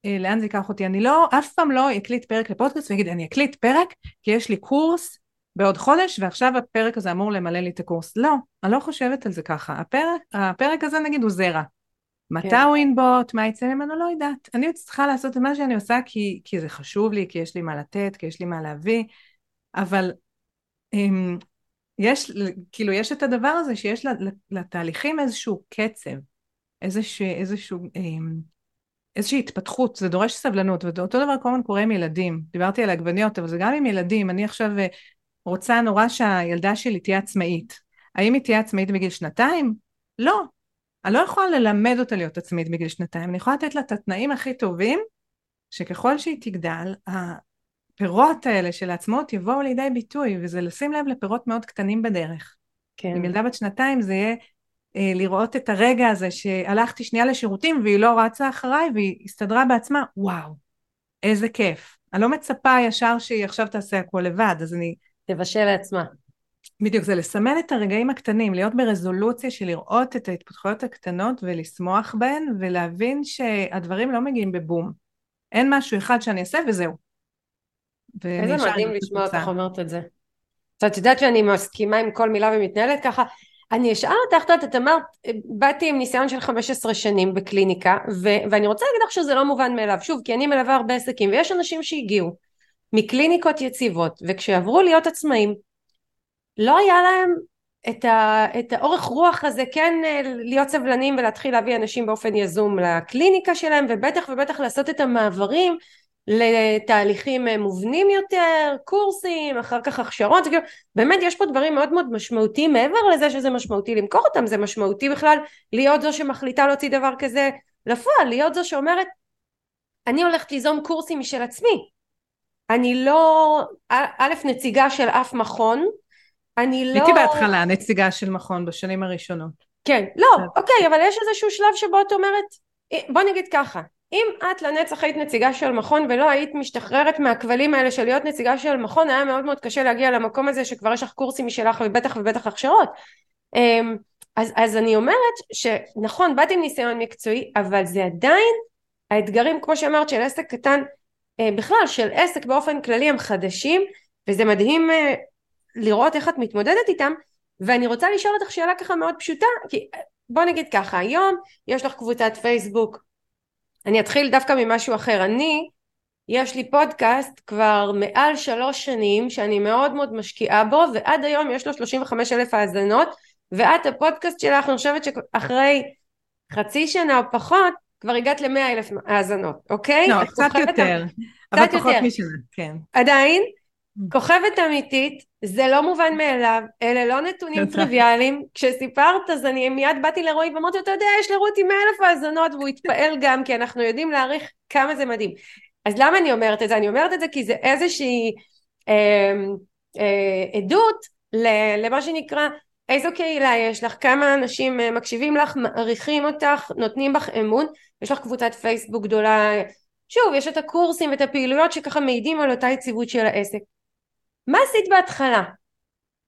אה, לאן זה ייקח אותי, אני לא, אף פעם לא אקליט פרק לפודקאסט ויגיד, אני אקליט פרק כי יש לי קורס בעוד חודש, ועכשיו הפרק הזה אמור למלא לי את הקורס. לא, אני לא חושבת על זה ככה. הפרק, הפרק הזה נגיד הוא זרע. מתי כן. הוא ינבוט, מה יצא ממנו, לא יודעת. אני צריכה לעשות את מה שאני עושה כי, כי זה חשוב לי, כי יש לי מה לתת, כי יש לי מה להביא, אבל אמ, יש, כאילו, יש את הדבר הזה שיש לתהליכים איזשהו קצב, איזשהו, איזשהו, אמ, איזושהי התפתחות, זה דורש סבלנות, ואותו דבר כל הזמן קורה עם ילדים. דיברתי על עגבניות, אבל זה גם עם ילדים. אני עכשיו אה, רוצה נורא שהילדה שלי תהיה עצמאית. האם היא תהיה עצמאית בגיל שנתיים? לא. אני לא יכולה ללמד אותה להיות עצמאית בגיל שנתיים, אני יכולה לתת לה את התנאים הכי טובים, שככל שהיא תגדל, הפירות האלה של העצמאות יבואו לידי ביטוי, וזה לשים לב לפירות מאוד קטנים בדרך. כן. עם ילדה בת שנתיים זה יהיה אה, לראות את הרגע הזה שהלכתי שנייה לשירותים והיא לא רצה אחריי והיא הסתדרה בעצמה, וואו, איזה כיף. אני לא מצפה ישר שהיא עכשיו תעשה הכל לבד, אז אני... תבשל לעצמה. בדיוק, זה לסמן את הרגעים הקטנים, להיות ברזולוציה של לראות את ההתפתחויות הקטנות ולשמוח בהן, ולהבין שהדברים לא מגיעים בבום. אין משהו אחד שאני אעשה וזהו. איזה מדהים לשמוע אותך אומרת את זה. את יודעת שאני מסכימה עם כל מילה ומתנהלת ככה. אני אשאל אותך, את אמרת, באתי עם ניסיון של 15 שנים בקליניקה, ו- ואני רוצה להגיד לך שזה לא מובן מאליו, שוב, כי אני מלווה הרבה עסקים, ויש אנשים שהגיעו מקליניקות יציבות, וכשעברו להיות עצמאים, לא היה להם את, ה, את האורך רוח הזה כן אה, להיות סבלנים ולהתחיל להביא אנשים באופן יזום לקליניקה שלהם ובטח ובטח לעשות את המעברים לתהליכים אה, מובנים יותר, קורסים, אחר כך הכשרות, כאילו, באמת יש פה דברים מאוד מאוד משמעותיים. מעבר לזה שזה משמעותי למכור אותם, זה משמעותי בכלל להיות זו שמחליטה להוציא דבר כזה לפועל, להיות זו שאומרת אני הולכת ליזום קורסים משל עצמי, אני לא א' נציגה של אף מכון אני לא... הייתי בהתחלה נציגה של מכון בשנים הראשונות. כן, לא, אוקיי, אבל יש איזשהו שלב שבו את אומרת, אה, בוא נגיד ככה, אם את לנצח היית נציגה של מכון ולא היית משתחררת מהכבלים האלה של להיות נציגה של מכון, היה מאוד מאוד קשה להגיע למקום הזה שכבר יש לך קורסים משלך ובטח ובטח הכשרות. אמ, אז, אז אני אומרת שנכון, באתי עם ניסיון מקצועי, אבל זה עדיין, האתגרים, כמו שאמרת, של עסק קטן, אה, בכלל, של עסק באופן כללי הם חדשים, וזה מדהים אה, לראות איך את מתמודדת איתם ואני רוצה לשאול אותך שאלה ככה מאוד פשוטה כי בוא נגיד ככה היום יש לך קבוצת פייסבוק. אני אתחיל דווקא ממשהו אחר. אני יש לי פודקאסט כבר מעל שלוש שנים שאני מאוד מאוד משקיעה בו ועד היום יש לו 35 אלף האזנות ואת הפודקאסט שלך אני חושבת שאחרי חצי שנה או פחות כבר הגעת למאה אלף האזנות אוקיי? לא קצת יותר אבל פחות משנה כן. עדיין כוכבת אמיתית, זה לא מובן מאליו, אלה לא נתונים טריוויאליים. כשסיפרת אז אני מיד באתי לרועי ואמרתי, אתה יודע, יש לרותי מאה אלף האזנות והוא התפעל גם, כי אנחנו יודעים להעריך כמה זה מדהים. אז למה אני אומרת את זה? אני אומרת את זה כי זה איזושהי אה, אה, עדות למה שנקרא איזו קהילה יש לך, כמה אנשים אה, מקשיבים לך, מעריכים אותך, נותנים בך אמון, יש לך קבוצת פייסבוק גדולה, שוב, יש את הקורסים ואת הפעילויות שככה מעידים על אותה יציבות של העסק. מה עשית בהתחלה?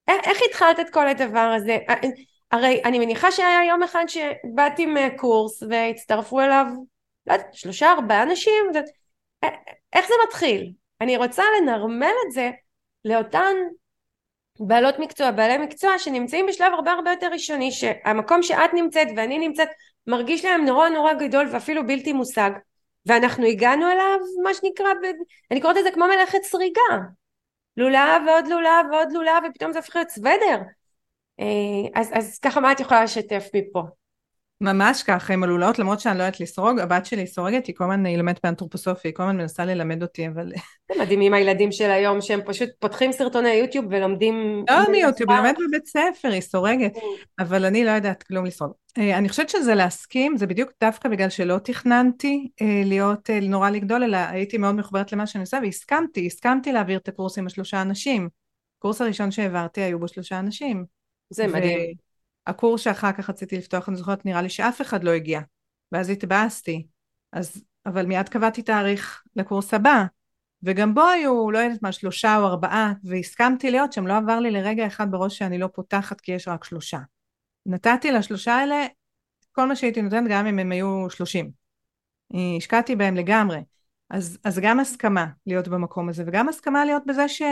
איך, התחלת את כל הדבר הזה? אה, הרי אני מניחה שהיה יום אחד שבאת עם אה, קורס והצטרפו אליו, לא יודעת, שלושה ארבעה אנשים, אה, איך זה מתחיל? אני רוצה לנרמל את זה לאותן בעלות מקצוע, בעלי מקצוע שנמצאים בשלב הרבה הרבה יותר ראשוני, שהמקום שאת נמצאת ואני נמצאת מרגיש להם נורא נורא גדול ואפילו בלתי מושג, ואנחנו הגענו אליו מה שנקרא, אני קוראת לזה כמו מלאכת סריגה, לולאה ועוד לולאה ועוד לולאה ופתאום זה הופך להיות סוודר. אה, אז, אז ככה מה את יכולה לשתף מפה? ממש ככה, הן עלולות, למרות שאני לא יודעת לסרוג, הבת שלי סורגת, היא כל הזמן, היא לומדת באנתרופוסופיה, היא כל הזמן מנסה ללמד אותי, אבל... זה מדהים עם הילדים של היום, שהם פשוט פותחים סרטוני יוטיוב ולומדים... לא מיוטיוב, היא לומדת בבית ספר, היא סורגת, אבל אני לא יודעת כלום לסרוג. אה, אני חושבת שזה להסכים, זה בדיוק דווקא בגלל שלא תכננתי אה, להיות, אה, נורא לגדול, אלא הייתי מאוד מחוברת למה שאני עושה, והסכמתי, הסכמתי להעביר את הקורס עם השלושה אנשים. הקורס הראשון שהעברתי היו בו שלושה אנשים. זה מדהים. הקורס שאחר כך רציתי לפתוח, אני זוכרת, נראה לי שאף אחד לא הגיע. ואז התבאסתי. אז, אבל מיד קבעתי תאריך לקורס הבא, וגם בו היו, לא יודעת מה, שלושה או ארבעה, והסכמתי להיות שם, לא עבר לי לרגע אחד בראש שאני לא פותחת כי יש רק שלושה. נתתי לשלושה האלה כל מה שהייתי נותנת, גם אם הם היו שלושים. השקעתי בהם לגמרי. אז, אז גם הסכמה להיות במקום הזה, וגם הסכמה להיות בזה ש...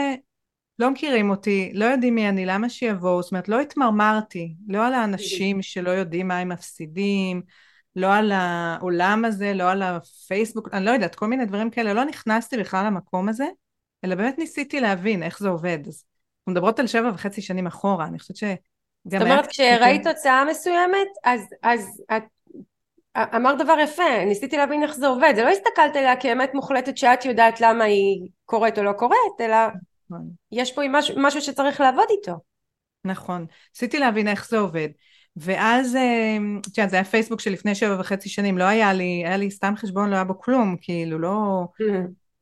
לא מכירים אותי, לא יודעים מי אני, למה שיבואו, זאת אומרת לא התמרמרתי, לא על האנשים שלא יודעים מה הם מפסידים, לא על העולם הזה, לא על הפייסבוק, אני לא יודעת, כל מיני דברים כאלה, לא נכנסתי בכלל למקום הזה, אלא באמת ניסיתי להבין איך זה עובד. אז אנחנו מדברות על שבע וחצי שנים אחורה, אני חושבת שגם... זאת אומרת, כשראית תוצאה מסוימת, אז, אז את אמרת דבר יפה, ניסיתי להבין איך זה עובד, זה לא הסתכלת עליה כאמת מוחלטת שאת יודעת למה היא קורית או לא קורית, אלא נכון. יש פה משהו, משהו שצריך לעבוד איתו. נכון. ניסיתי להבין איך זה עובד. ואז, אה, את יודעת, זה היה פייסבוק של לפני שבע וחצי שנים, לא היה לי, היה לי סתם חשבון, לא היה בו כלום, כאילו, לא...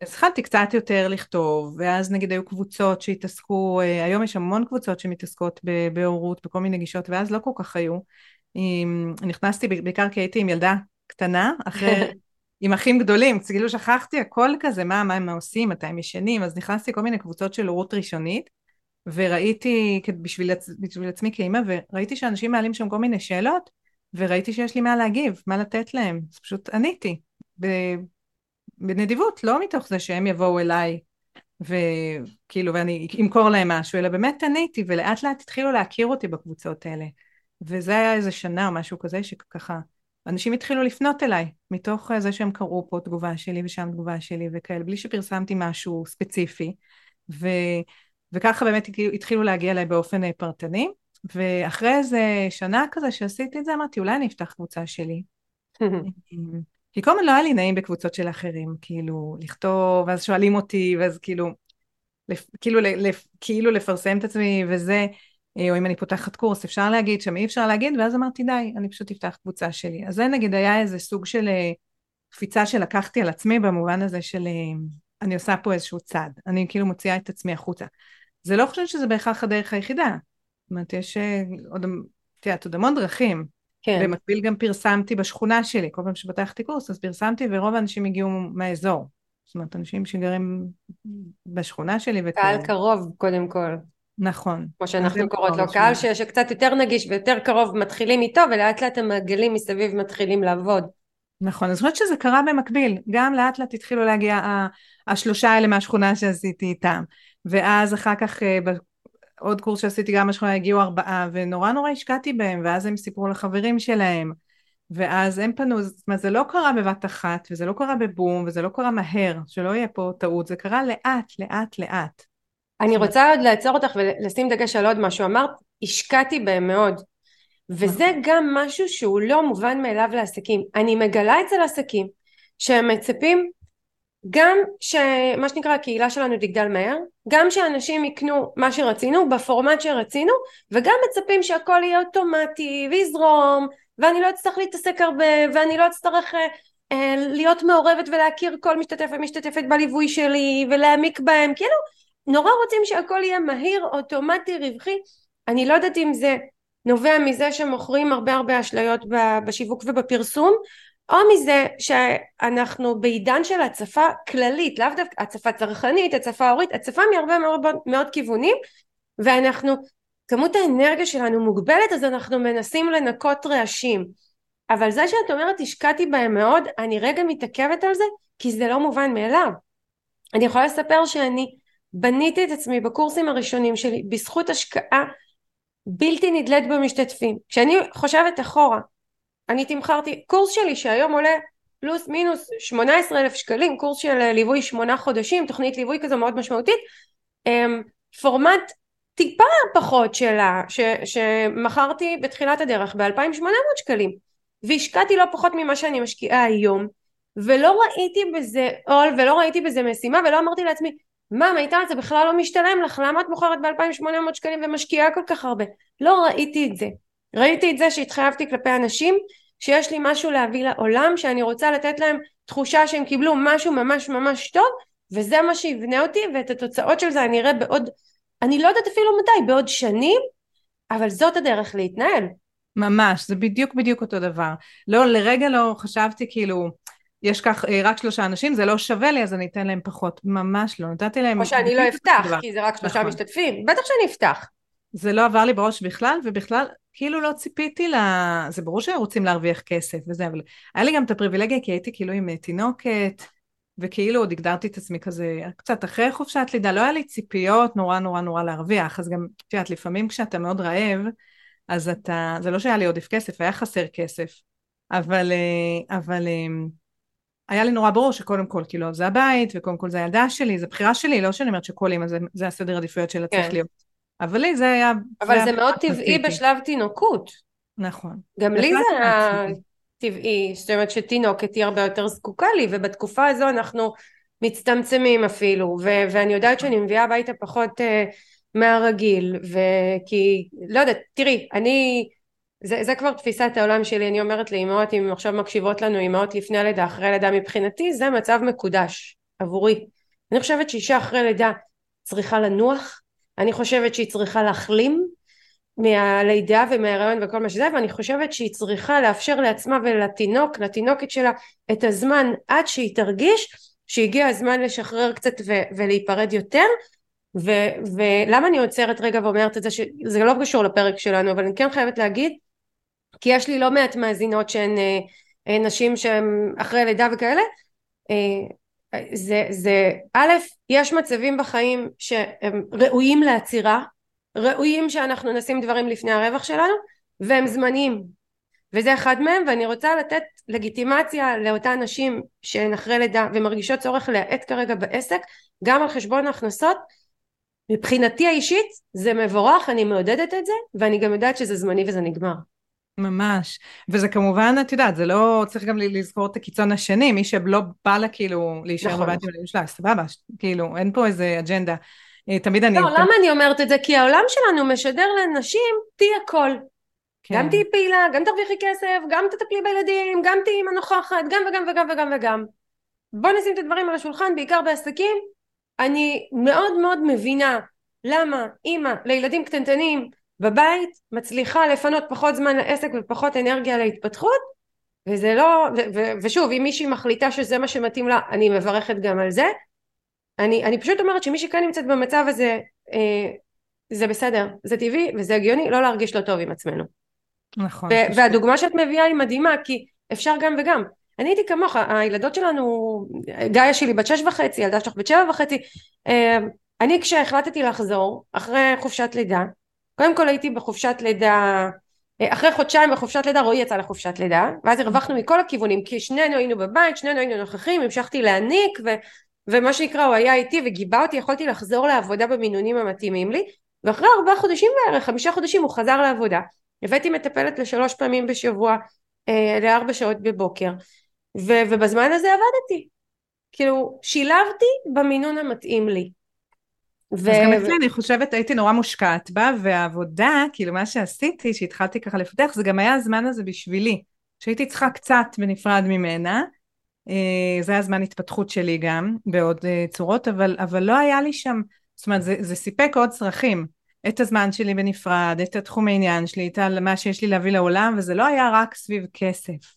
אז התחלתי קצת יותר לכתוב, ואז נגיד היו קבוצות שהתעסקו, אה, היום יש המון קבוצות שמתעסקות בהורות, בכל מיני גישות, ואז לא כל כך היו. נכנסתי בעיקר כי הייתי עם ילדה קטנה, אחרי (laughs) עם אחים גדולים, כאילו שכחתי הכל כזה, מה, מה הם עושים, מתי הם ישנים, אז נכנסתי כל מיני קבוצות של הורות ראשונית, וראיתי, בשביל, בשביל עצמי כאימא, וראיתי שאנשים מעלים שם כל מיני שאלות, וראיתי שיש לי מה להגיב, מה לתת להם, אז פשוט עניתי, בנדיבות, לא מתוך זה שהם יבואו אליי, וכאילו, ואני אמכור להם משהו, אלא באמת עניתי, ולאט לאט התחילו להכיר אותי בקבוצות האלה. וזה היה איזה שנה או משהו כזה, שככה אנשים התחילו לפנות אליי, מתוך זה שהם קראו פה תגובה שלי ושם תגובה שלי וכאלה, בלי שפרסמתי משהו ספציפי. ו, וככה באמת התחילו להגיע אליי באופן אה, פרטני. ואחרי איזה שנה כזה שעשיתי את זה, אמרתי, אולי אני אפתח קבוצה שלי. (laughs) כי כל הזמן לא היה לי נעים בקבוצות של אחרים, כאילו, לכתוב, ואז שואלים אותי, ואז כאילו, לפ, כאילו, לפ, כאילו לפרסם את עצמי וזה. אה, או אם אני פותחת קורס, אפשר להגיד שם, אי אפשר להגיד, ואז אמרתי די, אני פשוט אפתח קבוצה שלי. אז זה נגיד היה איזה סוג של אה, קפיצה שלקחתי על עצמי במובן הזה של אה, אני עושה פה איזשהו צעד, אני כאילו מוציאה את עצמי החוצה. זה לא חושבת שזה בהכרח הדרך היחידה. זאת אומרת, יש עוד, את יודעת, עוד המון דרכים. כן. במקביל גם פרסמתי בשכונה שלי, כל פעם שפתחתי קורס אז פרסמתי ורוב האנשים הגיעו מהאזור. זאת אומרת, אנשים שגרים בשכונה שלי. קהל קרוב קודם כל. נכון. כמו שאנחנו קוראות לו, קהל שקצת יותר נגיש ויותר קרוב מתחילים איתו ולאט לאט המעגלים מסביב מתחילים לעבוד. נכון, אז אני חושבת שזה קרה במקביל, גם לאט לאט התחילו להגיע השלושה האלה מהשכונה שעשיתי איתם, ואז אחר כך אה, עוד קורס שעשיתי גם בשכונה הגיעו ארבעה, ונורא נורא השקעתי בהם, ואז הם סיפרו לחברים שלהם, ואז הם פנו, זאת אומרת זה לא קרה בבת אחת, וזה לא קרה בבום, וזה לא קרה מהר, שלא יהיה פה טעות, זה קרה לאט, לאט, לאט. אני רוצה עוד לעצור אותך ולשים דגש על עוד משהו. אמרת, השקעתי בהם מאוד. וזה גם משהו שהוא לא מובן מאליו לעסקים. אני מגלה אצל עסקים שהם מצפים גם שמה שנקרא הקהילה שלנו תגדל מהר, גם שאנשים יקנו מה שרצינו בפורמט שרצינו, וגם מצפים שהכל יהיה אוטומטי ויזרום, ואני לא אצטרך להתעסק הרבה, ואני לא אצטרך אה, אה, להיות מעורבת ולהכיר כל משתתף ומשתתפת בליווי שלי, ולהעמיק בהם, כאילו נורא רוצים שהכל יהיה מהיר, אוטומטי, רווחי. אני לא יודעת אם זה נובע מזה שמוכרים הרבה הרבה אשליות בשיווק ובפרסום, או מזה שאנחנו בעידן של הצפה כללית, לאו דווקא הצפה צרכנית, הצפה הורית, הצפה מהרבה מאוד, מאוד כיוונים, ואנחנו, כמות האנרגיה שלנו מוגבלת, אז אנחנו מנסים לנקות רעשים. אבל זה שאת אומרת השקעתי בהם מאוד, אני רגע מתעכבת על זה, כי זה לא מובן מאליו. אני יכולה לספר שאני בניתי את עצמי בקורסים הראשונים שלי בזכות השקעה בלתי נדלית במשתתפים. כשאני חושבת אחורה, אני תמכרתי, קורס שלי שהיום עולה פלוס מינוס 18 אלף שקלים, קורס של ליווי שמונה חודשים, תוכנית ליווי כזו מאוד משמעותית, אמ, פורמט טיפה פחות שלה, ש, שמכרתי בתחילת הדרך ב-2800 שקלים. והשקעתי לא פחות ממה שאני משקיעה היום ולא ראיתי בזה עול ולא ראיתי בזה משימה ולא אמרתי לעצמי מה מיטל זה בכלל לא משתלם לך? למה את מוכרת ב-2800 שקלים ומשקיעה כל כך הרבה? לא ראיתי את זה. ראיתי את זה שהתחייבתי כלפי אנשים שיש לי משהו להביא לעולם שאני רוצה לתת להם תחושה שהם קיבלו משהו ממש ממש טוב וזה מה שיבנה אותי ואת התוצאות של זה אני אראה בעוד אני לא יודעת אפילו מתי בעוד שנים אבל זאת הדרך להתנהל. ממש זה בדיוק בדיוק אותו דבר. לא לרגע לא חשבתי כאילו יש כך אה, רק שלושה אנשים, זה לא שווה לי, אז אני אתן להם פחות. ממש לא, נתתי להם... או שאני לא אפתח, כי זה רק שלושה נכון. משתתפים. בטח שאני אפתח. זה לא עבר לי בראש בכלל, ובכלל, כאילו לא ציפיתי ל... זה ברור שהם רוצים להרוויח כסף וזה, אבל היה לי גם את הפריבילגיה, כי הייתי כאילו עם אה, תינוקת, וכאילו עוד הגדרתי את עצמי כזה, קצת אחרי חופשת לידה, לא היה לי ציפיות נורא נורא נורא להרוויח, אז גם, את יודעת, לפעמים כשאתה מאוד רעב, אז אתה, זה לא שהיה לי עודף כסף, היה חסר כסף, אבל, אה, אבל היה לי נורא ברור שקודם כל כאילו זה הבית וקודם כל זה הילדה שלי, זה בחירה שלי, לא שאני אומרת שכל אימא זה, זה הסדר עדיפויות שלה צריך כן. להיות. אבל לי זה היה... אבל זה, זה מאוד טבעי בשלב תינוקות. נכון. גם לי זה היה טבעי, זאת אומרת שתינוקת היא הרבה יותר זקוקה לי ובתקופה הזו אנחנו מצטמצמים אפילו ו- ואני יודעת שאני מביאה הביתה פחות uh, מהרגיל וכי לא יודעת תראי אני זה, זה כבר תפיסת העולם שלי, אני אומרת לאמהות, אם עכשיו מקשיבות לנו אמהות לפני הלידה, אחרי הלידה, מבחינתי זה מצב מקודש עבורי. אני חושבת שאישה אחרי לידה צריכה לנוח, אני חושבת שהיא צריכה להחלים מהלידה ומההיריון וכל מה שזה, ואני חושבת שהיא צריכה לאפשר לעצמה ולתינוק, לתינוקת שלה, את הזמן עד שהיא תרגיש שהגיע הזמן לשחרר קצת ו- ולהיפרד יותר, ו- ולמה אני עוצרת רגע ואומרת את זה, שזה לא קשור לפרק שלנו, אבל אני כן חייבת להגיד כי יש לי לא מעט מאזינות שהן אה, אה, נשים שהן אחרי לידה וכאלה אה, זה, זה א', יש מצבים בחיים שהם ראויים לעצירה, ראויים שאנחנו נשים דברים לפני הרווח שלנו, והם זמניים. וזה אחד מהם, ואני רוצה לתת לגיטימציה לאותן נשים שהן אחרי לידה ומרגישות צורך להאט כרגע בעסק, גם על חשבון ההכנסות. מבחינתי האישית זה מבורך, אני מעודדת את זה, ואני גם יודעת שזה זמני וזה נגמר. ממש, וזה כמובן, את יודעת, זה לא, צריך גם לזכור את הקיצון השני, מי שלא בא לה כאילו להישאר נכון. בבית עם הילדים שלה, סבבה, כאילו, אין פה איזה אג'נדה. אה, תמיד אני... לא, למה אני אומרת את זה? כי העולם שלנו משדר לנשים, תהיי הכל. כן. גם תהיי פעילה, גם תרוויחי כסף, גם תטפלי בילדים, גם תהיי אימא נוכחת, גם וגם וגם וגם וגם. בוא נשים את הדברים על השולחן, בעיקר בעסקים. אני מאוד מאוד מבינה למה אימא לילדים קטנטנים בבית מצליחה לפנות פחות זמן לעסק ופחות אנרגיה להתפתחות וזה לא, ו- ו- ושוב אם מישהי מחליטה שזה מה שמתאים לה אני מברכת גם על זה. אני, אני פשוט אומרת שמי שכאן נמצאת במצב הזה אה, זה בסדר, זה טבעי וזה הגיוני לא להרגיש לא טוב עם עצמנו. נכון. ו- והדוגמה שאת מביאה היא מדהימה כי אפשר גם וגם. אני הייתי כמוך, הילדות שלנו, גאיה שלי בת שש וחצי, ילדה שלך בת שבע וחצי, אה, אני כשהחלטתי לחזור, אחרי חופשת לידה, קודם כל הייתי בחופשת לידה אחרי חודשיים בחופשת לידה רועי יצא לחופשת לידה ואז הרווחנו מכל הכיוונים כי שנינו היינו בבית שנינו היינו נוכחים המשכתי להניק ו, ומה שנקרא הוא היה איתי וגיבה אותי יכולתי לחזור לעבודה במינונים המתאימים לי ואחרי ארבעה חודשים בערך חמישה חודשים הוא חזר לעבודה. הבאתי מטפלת לשלוש פעמים בשבוע אה, לארבע שעות בבוקר ו, ובזמן הזה עבדתי. כאילו שילבתי במינון המתאים לי ו... אז גם אצלי אני חושבת הייתי נורא מושקעת בה והעבודה כאילו מה שעשיתי שהתחלתי ככה לפתח זה גם היה הזמן הזה בשבילי שהייתי צריכה קצת בנפרד ממנה. אה, זה היה זמן התפתחות שלי גם בעוד אה, צורות אבל, אבל לא היה לי שם זאת אומרת זה, זה סיפק עוד צרכים. את הזמן שלי בנפרד את התחום העניין שלי את מה שיש לי להביא לעולם וזה לא היה רק סביב כסף.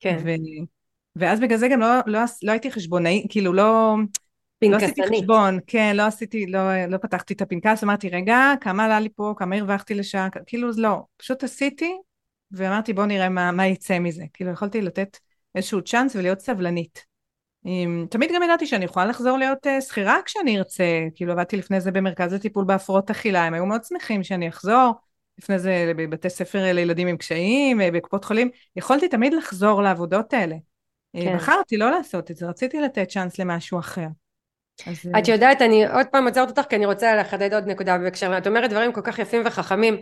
כן. ו... ואז בגלל זה גם לא, לא, לא הייתי חשבונאי כאילו לא פנקסנית. לא עשיתי חשבון, כן, לא עשיתי, לא, לא פתחתי את הפנקס, אמרתי, רגע, כמה עלה לי פה, כמה הרווחתי לשעה, כאילו לא, פשוט עשיתי, ואמרתי, בוא נראה מה, מה יצא מזה. כאילו, יכולתי לתת איזשהו צ'אנס ולהיות סבלנית. עם, תמיד גם ידעתי שאני יכולה לחזור להיות uh, שכירה כשאני ארצה, כאילו עבדתי לפני זה במרכז לטיפול בהפרעות אכילה, הם היו מאוד שמחים שאני אחזור, לפני זה בבתי ספר לילדים עם קשיים, אה, בקופות חולים, יכולתי תמיד לחזור לעבודות האלה. אה, כן. בחרתי לא לעשות את זה, רציתי לתת צ'אנס למשהו אחר. את יודעת, אני עוד פעם עוצרת אותך כי אני רוצה לחדד עוד נקודה בהקשר, את אומרת דברים כל כך יפים וחכמים,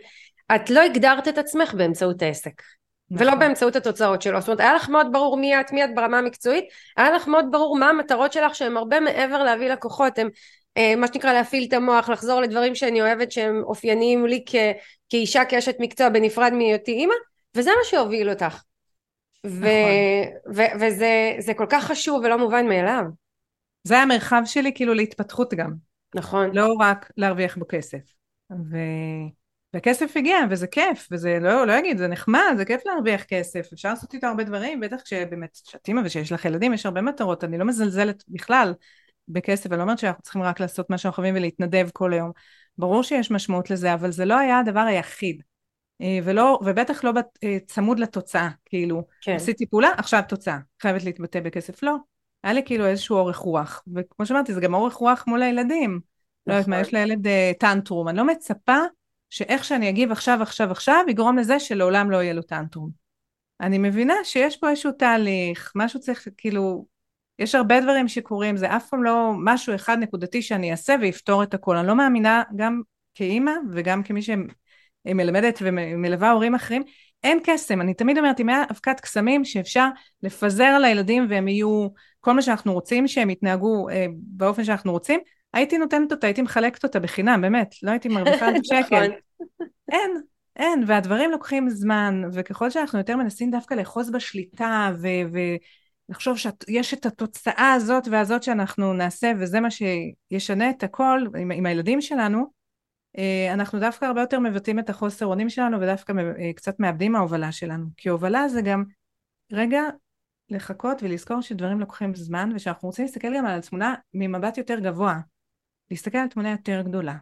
את לא הגדרת את עצמך באמצעות העסק. נכון. ולא באמצעות התוצאות שלו. זאת אומרת, היה לך מאוד ברור מי את, מי את ברמה המקצועית, היה לך מאוד ברור מה המטרות שלך שהן הרבה מעבר להביא לקוחות, הם אה, מה שנקרא להפעיל את המוח, לחזור לדברים שאני אוהבת שהם אופייניים לי כ, כאישה, כאשת מקצוע בנפרד מהיותי אימא, וזה מה שהוביל אותך. ו- נכון. ו- וזה כל כך חשוב ולא מובן מאליו. זה המרחב שלי כאילו להתפתחות גם. נכון. לא רק להרוויח בו כסף. ו... וכסף הגיע, וזה כיף, וזה לא, לא אגיד, זה נחמד, זה כיף להרוויח כסף, אפשר לעשות איתו הרבה דברים, בטח כשבאמת שאת אימא ושיש לך ילדים, יש הרבה מטרות, אני לא מזלזלת בכלל בכסף, אני לא אומרת שאנחנו צריכים רק לעשות מה שאנחנו חייבים ולהתנדב כל היום. ברור שיש משמעות לזה, אבל זה לא היה הדבר היחיד. אה, ולא, ובטח לא אה, צמוד לתוצאה, כאילו, כן. עשיתי פעולה, עכשיו תוצאה, חייבת להתבטא בכסף, לא. היה לי כאילו איזשהו אורך רוח, וכמו שאמרתי, זה גם אורך רוח מול הילדים. לא יודעת מה, נכון. יש לילד uh, טנטרום, אני לא מצפה שאיך שאני אגיב עכשיו, עכשיו, עכשיו, יגרום לזה שלעולם לא יהיה לו טנטרום. אני מבינה שיש פה איזשהו תהליך, משהו צריך, כאילו, יש הרבה דברים שקורים, זה אף פעם לא משהו אחד נקודתי שאני אעשה ויפתור את הכל. אני לא מאמינה, גם כאימא וגם כמי שמלמדת ומלווה הורים אחרים, אין קסם. אני תמיד אומרת, אם היה אבקת קסמים שאפשר לפזר על הילדים והם יהיו כל מה שאנחנו רוצים, שהם יתנהגו אה, באופן שאנחנו רוצים, הייתי נותנת אותה, הייתי מחלקת אותה בחינם, באמת, לא הייתי מרוויחה השקל. (laughs) נכון. אין, אין, והדברים לוקחים זמן, וככל שאנחנו יותר מנסים דווקא לאחוז בשליטה, ו- ולחשוב שיש את התוצאה הזאת והזאת שאנחנו נעשה, וזה מה שישנה את הכל עם, עם הילדים שלנו, אה, אנחנו דווקא הרבה יותר מבטאים את החוסר אונים שלנו, ודווקא אה, קצת מאבדים מההובלה שלנו. כי הובלה זה גם רגע לחכות ולזכור שדברים לוקחים זמן, ושאנחנו רוצים להסתכל גם על התמונה ממבט יותר גבוה. להסתכל על תמונה יותר גדולה.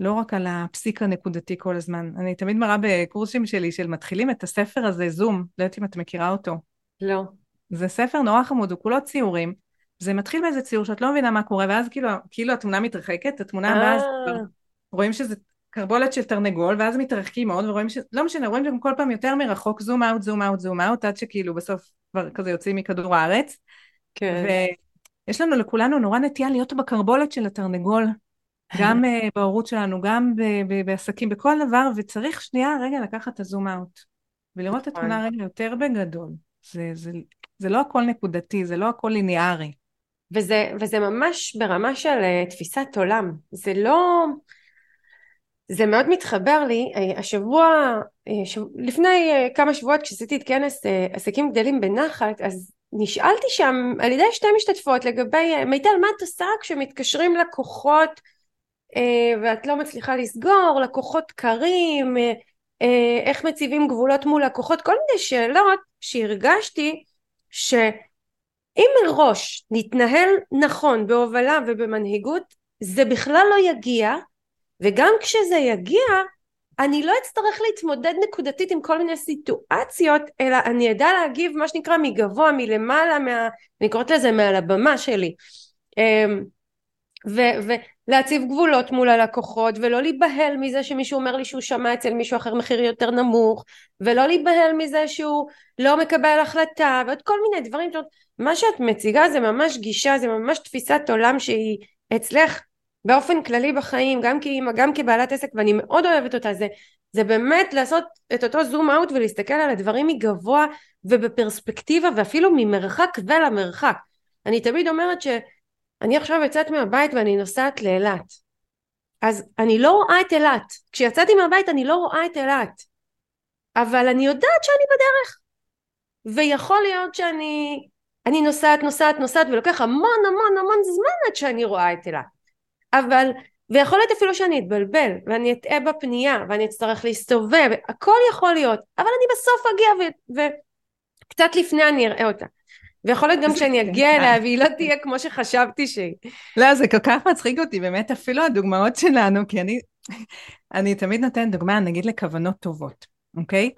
לא רק על הפסיק הנקודתי כל הזמן. אני תמיד מראה בקורסים שלי של מתחילים את הספר הזה, זום, לא יודעת אם את מכירה אותו. לא. זה ספר נורא חמוד, הוא כולו ציורים. זה מתחיל באיזה ציור שאת לא מבינה מה קורה, ואז כאילו, כאילו התמונה מתרחקת, התמונה הבאה, אה. רואים שזה קרבולת של תרנגול, ואז מתרחקים מאוד, ורואים ש... לא משנה, רואים גם כל פעם יותר מרחוק, זום אאוט, זום אאוט, זום אאוט, עד שכאילו בסוף כבר כזה יוצאים מכדור הארץ. כן. יש לנו לכולנו נורא נטייה להיות בקרבולת של התרנגול, גם uh, בהורות שלנו, גם ב- ב- בעסקים, בכל דבר, וצריך שנייה רגע לקחת את הזום אאוט, ולראות את התמונה נכון. רגע יותר בגדול. זה, זה, זה לא הכל נקודתי, זה לא הכל ליניארי. וזה, וזה ממש ברמה של uh, תפיסת עולם. זה לא... זה מאוד מתחבר לי, אה, השבוע, שב... לפני כמה שבועות כשעשיתי את כנס עסקים גדלים בנחת, אז נשאלתי שם על ידי שתי משתתפות לגבי מיטל מה את עושה כשמתקשרים לקוחות אה, ואת לא מצליחה לסגור לקוחות קרים אה, אה, איך מציבים גבולות מול לקוחות כל מיני שאלות שהרגשתי שאם מראש נתנהל נכון בהובלה ובמנהיגות זה בכלל לא יגיע וגם כשזה יגיע אני לא אצטרך להתמודד נקודתית עם כל מיני סיטואציות, אלא אני אדע להגיב מה שנקרא מגבוה, מלמעלה, מה, אני קוראת לזה מעל הבמה שלי. אמ, ו- ולהציב גבולות מול הלקוחות ולא להיבהל מזה שמישהו אומר לי שהוא שמע אצל מישהו אחר מחיר יותר נמוך ולא להיבהל מזה שהוא לא מקבל החלטה ועוד כל מיני דברים מה שאת מציגה זה ממש גישה זה ממש תפיסת עולם שהיא אצלך באופן כללי בחיים, גם כאימא, גם כבעלת עסק, ואני מאוד אוהבת אותה, זה, זה באמת לעשות את אותו זום אאוט ולהסתכל על הדברים מגבוה ובפרספקטיבה ואפילו ממרחק ולמרחק. אני תמיד אומרת שאני עכשיו יוצאת מהבית ואני נוסעת לאילת. אז אני לא רואה את אילת. כשיצאתי מהבית אני לא רואה את אילת. אבל אני יודעת שאני בדרך. ויכול להיות שאני אני נוסעת, נוסעת, נוסעת, ולוקח המון המון המון זמן עד שאני רואה את אילת. אבל ויכול להיות אפילו שאני אתבלבל ואני אטעה בפנייה ואני אצטרך להסתובב הכל יכול להיות אבל אני בסוף אגיע ו- וקצת לפני אני אראה אותה. ויכול להיות גם כשאני אגיע. אליה והיא לא תהיה כמו שחשבתי שהיא. לא זה כל כך מצחיק אותי באמת אפילו הדוגמאות שלנו כי אני אני תמיד נותנת דוגמה נגיד לכוונות טובות אוקיי?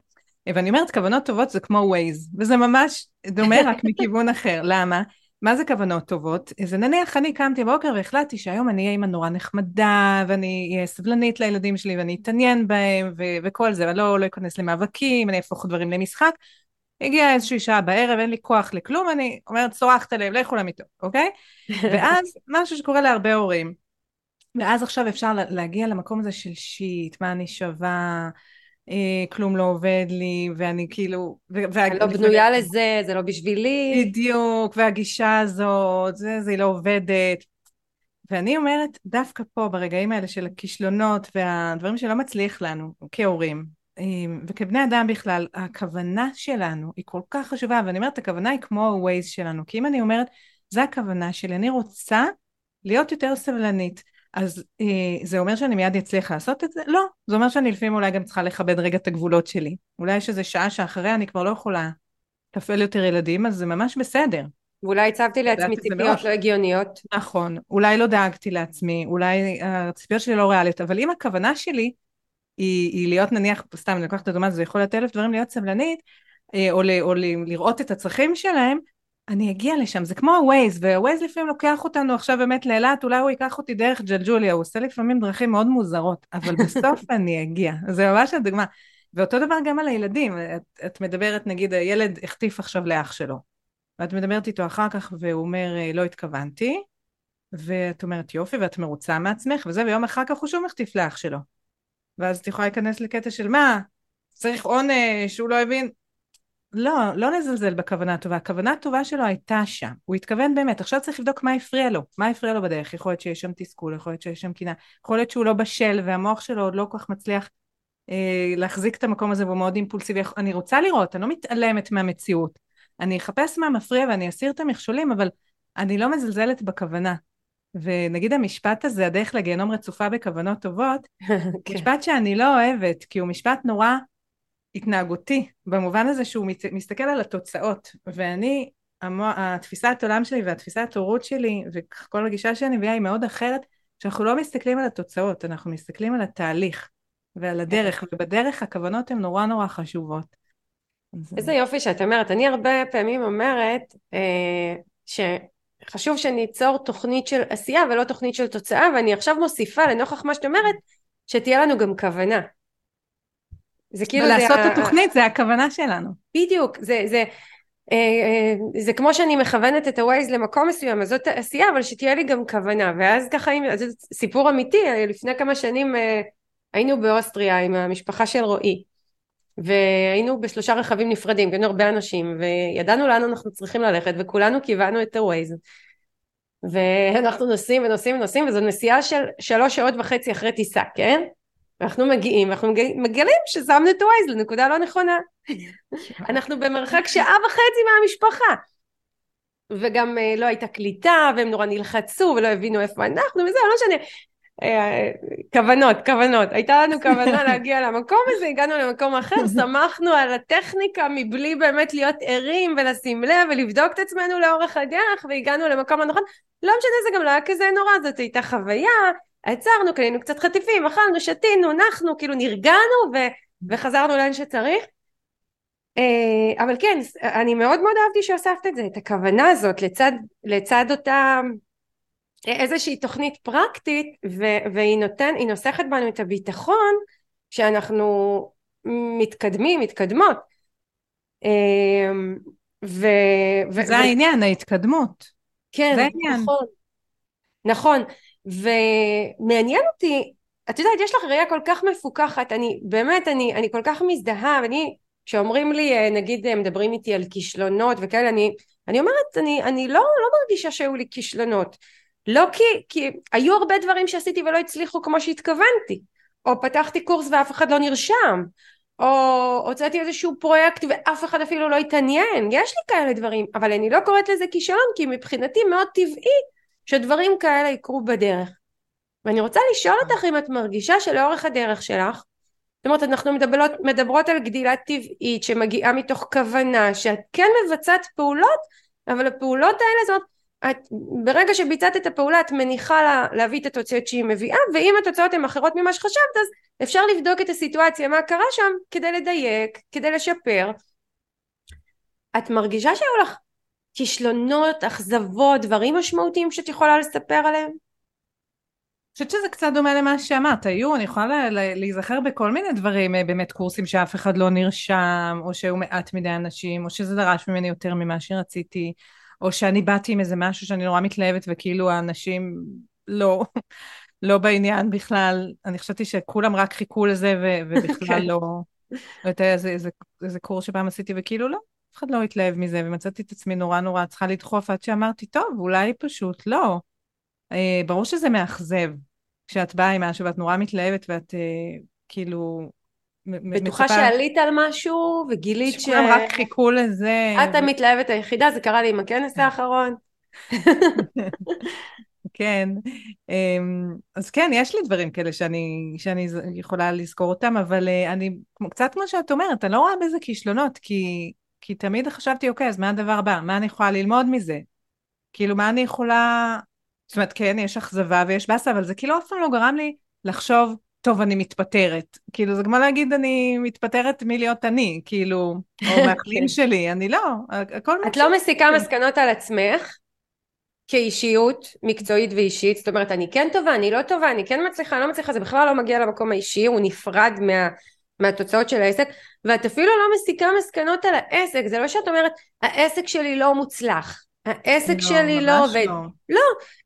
ואני אומרת כוונות טובות זה כמו ווייז וזה ממש דומה רק מכיוון אחר. למה מה זה כוונות טובות? זה נניח אני קמתי בבוקר והחלטתי שהיום אני אהיה אימא נורא נחמדה ואני אהיה סבלנית לילדים שלי ואני אתעניין בהם ו- וכל זה, ואני לא, לא אכנס למאבקים, אני אהפוך דברים למשחק. הגיעה איזושהי שעה בערב, אין לי כוח לכלום, אני אומרת צורחת עליהם, לכו למיטות, אוקיי? (laughs) ואז משהו שקורה להרבה הורים. ואז עכשיו אפשר להגיע למקום הזה של שיט, מה אני שווה, כלום לא עובד לי, ואני כאילו... וה... אני לא בנויה לזה, זה לא בשבילי. בדיוק, והגישה הזאת, זה, זה לא עובדת. ואני אומרת, דווקא פה, ברגעים האלה של הכישלונות והדברים שלא מצליח לנו כהורים, אה, וכבני אדם בכלל, הכוונה שלנו היא כל כך חשובה, ואני אומרת, הכוונה היא כמו ה-Waze שלנו, כי אם אני אומרת, זה הכוונה שלי, אני רוצה להיות יותר סבלנית. אז אה, זה אומר שאני מיד אצליח לעשות את זה? לא. זה אומר שאני לפעמים אולי גם צריכה לכבד רגע את הגבולות שלי. אולי יש איזו שעה שאחריה אני כבר לא יכולה לתפעל יותר ילדים, אז זה ממש בסדר. ואולי הצבתי לעצמי ציפיות לא הגיוניות. נכון. אולי לא דאגתי לעצמי, אולי הציפיות שלי לא ריאליות, אבל אם הכוונה שלי היא, היא להיות נניח, סתם אני לוקחת את הדוגמה, זה יכול להיות אלף דברים להיות סבלנית, אה, או, ל, או ל, לראות את הצרכים שלהם, אני אגיע לשם, זה כמו הווייז, והווייז לפעמים לוקח אותנו עכשיו באמת לאילת, אולי הוא ייקח אותי דרך ג'לג'וליה, הוא עושה לפעמים דרכים מאוד מוזרות, אבל (laughs) בסוף אני אגיע, זה ממש הדוגמה. ואותו דבר גם על הילדים, את, את מדברת, נגיד, הילד החטיף עכשיו לאח שלו, ואת מדברת איתו אחר כך, והוא אומר, לא התכוונתי, ואת אומרת יופי, ואת מרוצה מעצמך, וזה, ויום אחר כך הוא שוב מחטיף לאח שלו. ואז את יכולה להיכנס לקטע של מה, צריך עונש, הוא לא הבין, לא, לא נזלזל בכוונה הטובה. הכוונה הטובה שלו הייתה שם. הוא התכוון באמת. עכשיו צריך לבדוק מה הפריע לו. מה הפריע לו בדרך? יכול להיות שיש שם תסכול, יכול להיות שיש שם קינה, יכול להיות שהוא לא בשל והמוח שלו עוד לא כל כך מצליח אה, להחזיק את המקום הזה והוא מאוד אימפולסיבי. אני רוצה לראות, אני לא מתעלמת מהמציאות. אני אחפש מה מפריע ואני אסיר את המכשולים, אבל אני לא מזלזלת בכוונה. ונגיד המשפט הזה, הדרך לגיהנום רצופה בכוונות טובות, (laughs) כן. משפט שאני לא אוהבת, כי הוא משפט נורא התנהגותי, במובן הזה שהוא מסתכל על התוצאות, ואני, המו, התפיסת עולם שלי והתפיסת הורות שלי, וכל הגישה שאני מביאה היא מאוד אחרת, שאנחנו לא מסתכלים על התוצאות, אנחנו מסתכלים על התהליך ועל הדרך, ובדרך הכוונות הן נורא נורא חשובות. איזה יופי שאת אומרת, אני הרבה פעמים אומרת אה, שחשוב שניצור תוכנית של עשייה ולא תוכנית של תוצאה, ואני עכשיו מוסיפה לנוכח מה שאת אומרת, שתהיה לנו גם כוונה. זה כאילו... ולעשות זה את התוכנית, זה הכוונה שלנו. בדיוק, זה, זה, אה, אה, זה כמו שאני מכוונת את הווייז למקום מסוים, אז זאת עשייה, אבל שתהיה לי גם כוונה. ואז ככה, זה סיפור אמיתי, לפני כמה שנים אה, היינו באוסטריה עם המשפחה של רועי. והיינו בשלושה רכבים נפרדים, היינו הרבה אנשים, וידענו לאן אנחנו צריכים ללכת, וכולנו קיוונו את הווייז. ואנחנו נוסעים ונוסעים ונוסעים, וזו נסיעה של שלוש שעות וחצי אחרי טיסה, כן? אנחנו מגיעים, אנחנו מגלים ששמנו את הווייז לנקודה לא נכונה. (laughs) אנחנו במרחק שעה וחצי מהמשפחה. וגם אה, לא הייתה קליטה, והם נורא נלחצו, ולא הבינו איפה אנחנו, וזה, לא משנה. אה, כוונות, כוונות. הייתה לנו כוונה (laughs) להגיע למקום הזה, הגענו למקום אחר, (laughs) שמחנו על הטכניקה מבלי באמת להיות ערים ולשים לב ולבדוק את עצמנו לאורך הדרך, והגענו למקום הנכון. לא משנה, זה גם לא היה כזה נורא, זאת הייתה חוויה, עצרנו, קנינו קצת חטיפים, אכלנו, שתינו, נחנו, כאילו נרגענו ו- וחזרנו לאן שצריך. אה, אבל כן, אני מאוד מאוד אהבתי שהוספת את זה, את הכוונה הזאת לצד, לצד אותה איזושהי תוכנית פרקטית ו- והיא נותן, היא נוסכת בנו את הביטחון שאנחנו מתקדמים, מתקדמות. אה, ו... זה ו- העניין, ההתקדמות. כן. נכון. נכון. ומעניין אותי, את יודעת, יש לך ראייה כל כך מפוקחת, אני באמת, אני, אני כל כך מזדהה, ואני, כשאומרים לי, אה, נגיד, אה, מדברים איתי על כישלונות וכאלה, אני, אני אומרת, אני, אני לא, לא מרגישה שהיו לי כישלונות. לא כי, כי היו הרבה דברים שעשיתי ולא הצליחו כמו שהתכוונתי, או פתחתי קורס ואף אחד לא נרשם, או הוצאתי איזשהו פרויקט ואף אחד אפילו לא התעניין, יש לי כאלה דברים, אבל אני לא קוראת לזה כישלון, כי מבחינתי מאוד טבעי שדברים כאלה יקרו בדרך. ואני רוצה לשאול אותך אם את מרגישה שלאורך הדרך שלך, זאת אומרת אנחנו מדברות, מדברות על גדילה טבעית שמגיעה מתוך כוונה, שאת כן מבצעת פעולות, אבל הפעולות האלה זאת את, ברגע שביצעת את הפעולה את מניחה לה, להביא את התוצאות שהיא מביאה ואם התוצאות הן אחרות ממה שחשבת אז אפשר לבדוק את הסיטואציה מה קרה שם כדי לדייק, כדי לשפר. את מרגישה שהיו לך כישלונות, אכזבות, דברים משמעותיים שאת יכולה לספר עליהם? אני חושבת שזה קצת דומה למה שאמרת, היו, אני יכולה להיזכר בכל מיני דברים, אה, באמת קורסים שאף אחד לא נרשם, או שהיו מעט מדי אנשים, או שזה דרש ממני יותר ממה שרציתי, או שאני באתי עם איזה משהו שאני נורא מתלהבת וכאילו האנשים לא, לא בעניין בכלל, אני חשבתי שכולם רק חיכו לזה (laughs) ובכלל כן. לא, הייתה איזה, איזה, איזה קורס שפעם עשיתי, וכאילו לא, אחד לא התלהב מזה, ומצאתי את עצמי נורא נורא צריכה לדחוף עד שאמרתי, טוב, אולי פשוט לא. אה, ברור שזה מאכזב, כשאת באה עם משהו ואת נורא מתלהבת ואת אה, כאילו... בטוחה מצפה... שעלית על משהו וגילית ש... שכולם רק חיכו לזה. את המתלהבת היחידה, זה קרה לי עם הכנס האחרון. (laughs) כן, אמ, אז כן, יש לי דברים כאלה שאני, שאני יכולה לזכור אותם, אבל אה, אני, קצת כמו שאת אומרת, אני לא רואה בזה כישלונות, כי, כי תמיד חשבתי, אוקיי, אז מה הדבר הבא? מה אני יכולה ללמוד מזה? כאילו, מה אני יכולה... זאת אומרת, כן, יש אכזבה ויש באסה, אבל זה כאילו אף פעם לא גרם לי לחשוב, טוב, אני מתפטרת. כאילו, זה כמו להגיד, אני מתפטרת מלהיות אני, כאילו, או (laughs) מהחיים כן. שלי, אני לא, הכל... את לא מסיקה מסקנות על עצמך, כאישיות מקצועית ואישית, זאת אומרת אני כן טובה, אני לא טובה, אני כן מצליחה, לא מצליחה, זה בכלל לא מגיע למקום האישי, הוא נפרד מה, מהתוצאות של העסק, ואת אפילו לא מסיקה מסקנות על העסק, זה לא שאת אומרת העסק שלי לא מוצלח, העסק לא, שלי לא עובד, לא. לא,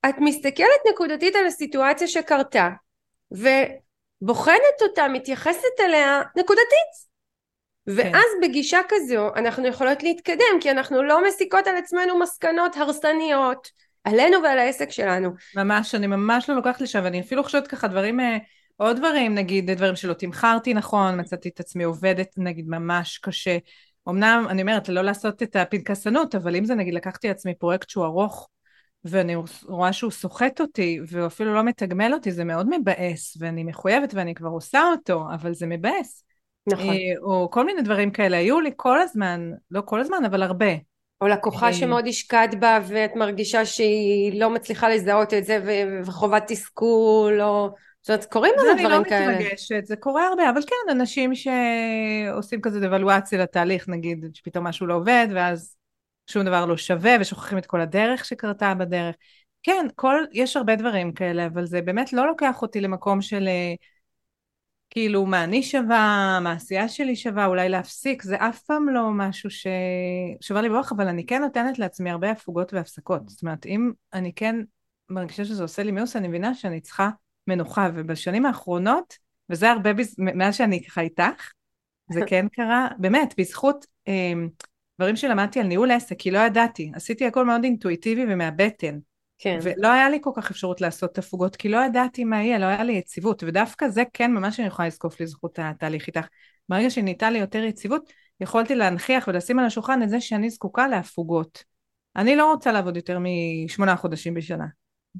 את מסתכלת נקודתית על הסיטואציה שקרתה, ובוחנת אותה, מתייחסת אליה נקודתית. ואז כן. בגישה כזו אנחנו יכולות להתקדם כי אנחנו לא מסיקות על עצמנו מסקנות הרסניות עלינו ועל העסק שלנו. ממש, אני ממש לא לוקחת לשם, ואני אפילו חושבת ככה דברים, אה, עוד דברים, נגיד דברים שלא תמכרתי נכון, מצאתי את עצמי עובדת נגיד ממש קשה. אמנם, אני אומרת, לא לעשות את הפנקסנות, אבל אם זה נגיד לקחתי לעצמי פרויקט שהוא ארוך, ואני רואה שהוא סוחט אותי, והוא אפילו לא מתגמל אותי, זה מאוד מבאס, ואני מחויבת ואני כבר עושה אותו, אבל זה מבאס. נכון. אה, או כל מיני דברים כאלה, היו לי כל הזמן, לא כל הזמן, אבל הרבה. או לקוחה אה, שמאוד השקעת בה ואת מרגישה שהיא לא מצליחה לזהות את זה וחובת תסכול או... זאת אומרת, קורים לנו דברים לא כאלה. זה אני לא מתרגשת, זה קורה הרבה, אבל כן, אנשים שעושים כזה דוולואציה לתהליך, נגיד שפתאום משהו לא עובד ואז שום דבר לא שווה ושוכחים את כל הדרך שקרתה בדרך. כן, כל, יש הרבה דברים כאלה, אבל זה באמת לא לוקח אותי למקום של אה, כאילו, מה אני שווה, מה העשייה שלי שווה, אולי להפסיק, זה אף פעם לא משהו ששובר לי ברוח, אבל אני כן נותנת לעצמי הרבה הפוגות והפסקות. זאת אומרת, אם אני כן מרגישה שזה עושה לי מיוס, אני מבינה שאני צריכה מנוחה, ובשנים האחרונות, וזה הרבה, בז... מאז שאני ככה איתך, זה (laughs) כן קרה, באמת, בזכות אה, דברים שלמדתי על ניהול עסק, כי לא ידעתי, עשיתי הכל מאוד אינטואיטיבי ומהבטן. כן. ולא היה לי כל כך אפשרות לעשות הפוגות, כי לא ידעתי מה יהיה, לא היה לי יציבות, ודווקא זה כן ממש אני יכולה לזקוף לזכות התהליך איתך. ברגע שנהייתה לי יותר יציבות, יכולתי להנכיח ולשים על השולחן את זה שאני זקוקה להפוגות. אני לא רוצה לעבוד יותר משמונה חודשים בשנה.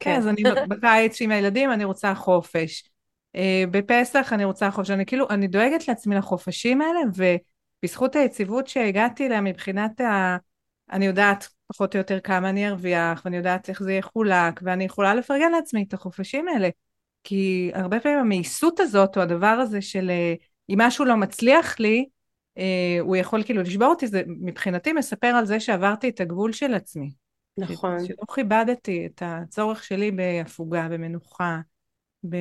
כן. אז אני (laughs) בקיץ עם הילדים, אני רוצה חופש. אה, בפסח אני רוצה חופש. אני כאילו, אני דואגת לעצמי לחופשים האלה, ובזכות היציבות שהגעתי אליה מבחינת ה... אני יודעת פחות או יותר כמה אני ארוויח, ואני יודעת איך זה יחולק, ואני יכולה לפרגן לעצמי את החופשים האלה. כי הרבה פעמים המאיסות הזאת, או הדבר הזה של אה, אם משהו לא מצליח לי, אה, הוא יכול כאילו לשבור אותי, זה מבחינתי מספר על זה שעברתי את הגבול של עצמי. נכון. שלא כיבדתי את הצורך שלי בהפוגה, במנוחה, ב...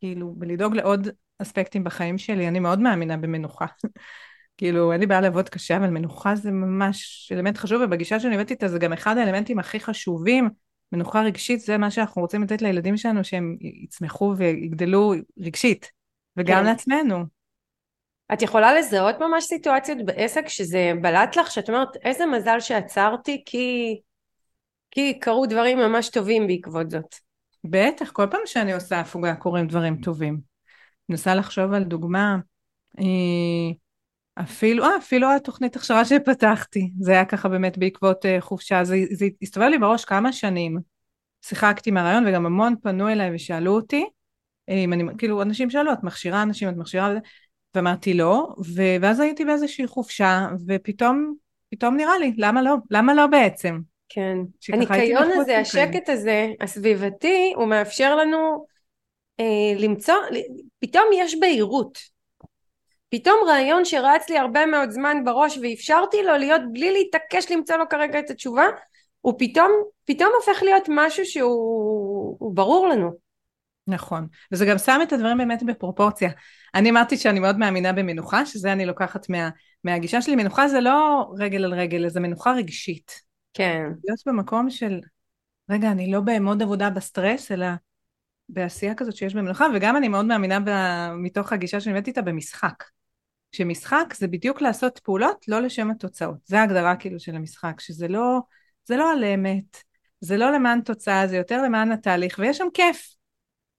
כאילו, בלדאוג לעוד אספקטים בחיים שלי. אני מאוד מאמינה במנוחה. (laughs) כאילו, אין לי בעיה לעבוד קשה, אבל מנוחה זה ממש אלמנט חשוב, ובגישה שאני הבאתי איתה זה גם אחד האלמנטים הכי חשובים. מנוחה רגשית זה מה שאנחנו רוצים לתת לילדים שלנו, שהם יצמחו ויגדלו רגשית, וגם כן. לעצמנו. את יכולה לזהות ממש סיטואציות בעסק שזה בלט לך, שאת אומרת, איזה מזל שעצרתי, כי, כי קרו דברים ממש טובים בעקבות זאת. בטח, כל פעם שאני עושה הפוגה קורים דברים טובים. אני מנסה לחשוב על דוגמה. אה, אפילו, אה, אפילו התוכנית הכשרה שפתחתי, זה היה ככה באמת בעקבות uh, חופשה, זה, זה הסתובב לי בראש כמה שנים, שיחקתי מהרעיון וגם המון פנו אליי ושאלו אותי, אה, אם אני, כאילו אנשים שאלו, את מכשירה אנשים, את מכשירה, ואמרתי לא, ו, ואז הייתי באיזושהי חופשה, ופתאום, פתאום נראה לי, למה לא? למה לא בעצם? כן, הניקיון הזה, השקט הזה, הסביבתי, הוא מאפשר לנו אה, למצוא, פתאום יש בהירות. פתאום רעיון שרץ לי הרבה מאוד זמן בראש ואפשרתי לו להיות בלי להתעקש למצוא לו כרגע את התשובה הוא פתאום, פתאום הופך להיות משהו שהוא ברור לנו. נכון, וזה גם שם את הדברים באמת בפרופורציה. אני אמרתי שאני מאוד מאמינה במנוחה, שזה אני לוקחת מה, מהגישה שלי, מנוחה זה לא רגל על רגל, זה מנוחה רגשית. כן. להיות במקום של, רגע, אני לא בעמוד עבודה בסטרס, אלא בעשייה כזאת שיש במנוחה, וגם אני מאוד מאמינה ב, מתוך הגישה שאני הבאתי איתה במשחק. שמשחק זה בדיוק לעשות פעולות לא לשם התוצאות. זה ההגדרה כאילו של המשחק, שזה לא, זה לא על אמת, זה לא למען תוצאה, זה יותר למען התהליך, ויש שם כיף.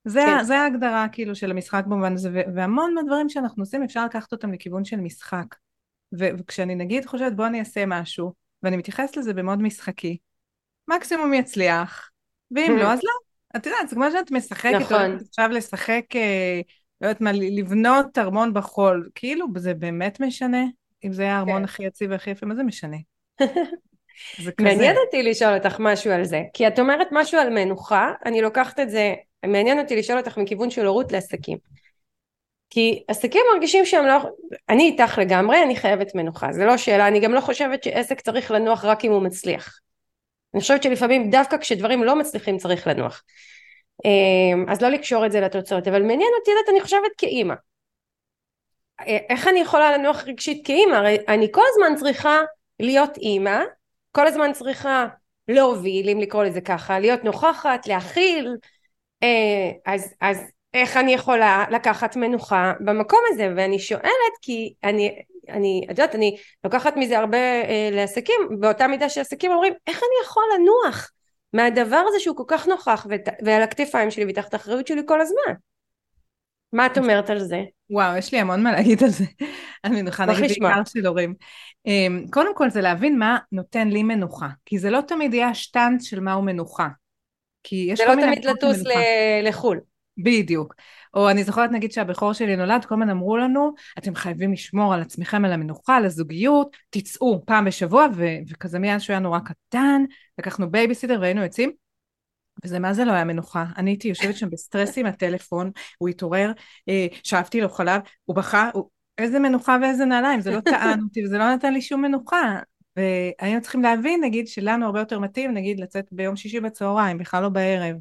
זה, כן. זה ההגדרה כאילו של המשחק במובן הזה, והמון מהדברים שאנחנו עושים אפשר לקחת אותם לכיוון של משחק. וכשאני נגיד חושבת בוא אני אעשה משהו, ואני מתייחסת לזה במאוד משחקי, מקסימום יצליח, ואם לא אז לא. את יודעת, זה כמו שאת משחקת, נכון. עכשיו לשחק, אה, לא יודעת מה, לבנות ארמון בחול, כאילו זה באמת משנה? אם זה היה הארמון כן. הכי יציב והכי יפה, מה זה משנה? (laughs) זה כזה. מעניין אותי לשאול אותך משהו על זה, כי את אומרת משהו על מנוחה, אני לוקחת את זה, מעניין אותי לשאול אותך מכיוון של הורות לעסקים. כי עסקים מרגישים שהם לא, אני איתך לגמרי, אני חייבת מנוחה, זה לא שאלה, אני גם לא חושבת שעסק צריך לנוח רק אם הוא מצליח. אני חושבת שלפעמים דווקא כשדברים לא מצליחים צריך לנוח. אמ, אז לא לקשור את זה לתוצאות, אבל מעניין אותי לדעת, אני חושבת כאימא. אה, איך אני יכולה לנוח רגשית כאימא? הרי אני כל הזמן צריכה להיות אימא, כל הזמן צריכה להוביל, אם לקרוא לזה ככה, להיות נוכחת, להכיל, אה, אז, אז איך אני יכולה לקחת מנוחה במקום הזה ואני שואלת כי אני אני את יודעת אני לוקחת מזה הרבה אה, לעסקים באותה מידה שעסקים אומרים איך אני יכול לנוח מהדבר הזה שהוא כל כך נוכח ות, ועל הכתפיים שלי ותחת האחריות שלי כל הזמן מה את אומרת על זה? וואו, יש לי המון מה להגיד על זה. (laughs) המנוחה נגיד בעיקר של הורים. אמ, קודם כל זה להבין מה נותן לי מנוחה, כי זה לא תמיד יהיה השטנץ של מהו מנוחה. כי יש זה לא תמיד לטוס לחו"ל. בדיוק. או אני זוכרת נגיד שהבכור שלי נולד, כל הזמן אמרו לנו, אתם חייבים לשמור על עצמכם, על המנוחה, על הזוגיות, תצאו פעם בשבוע, ו- וכזה מאז שהוא היה נורא קטן, לקחנו בייביסיטר והיינו יוצאים, וזה מה זה לא היה מנוחה. אני הייתי יושבת שם בסטרס עם הטלפון, הוא התעורר, אה, שאבתי לו חלב, הוא בכה, הוא... איזה מנוחה ואיזה נעליים, זה לא טען אותי וזה לא נתן לי שום מנוחה. והיינו צריכים להבין, נגיד, שלנו הרבה יותר מתאים, נגיד, לצאת ביום שישי בצהריים, בכלל לא בערב.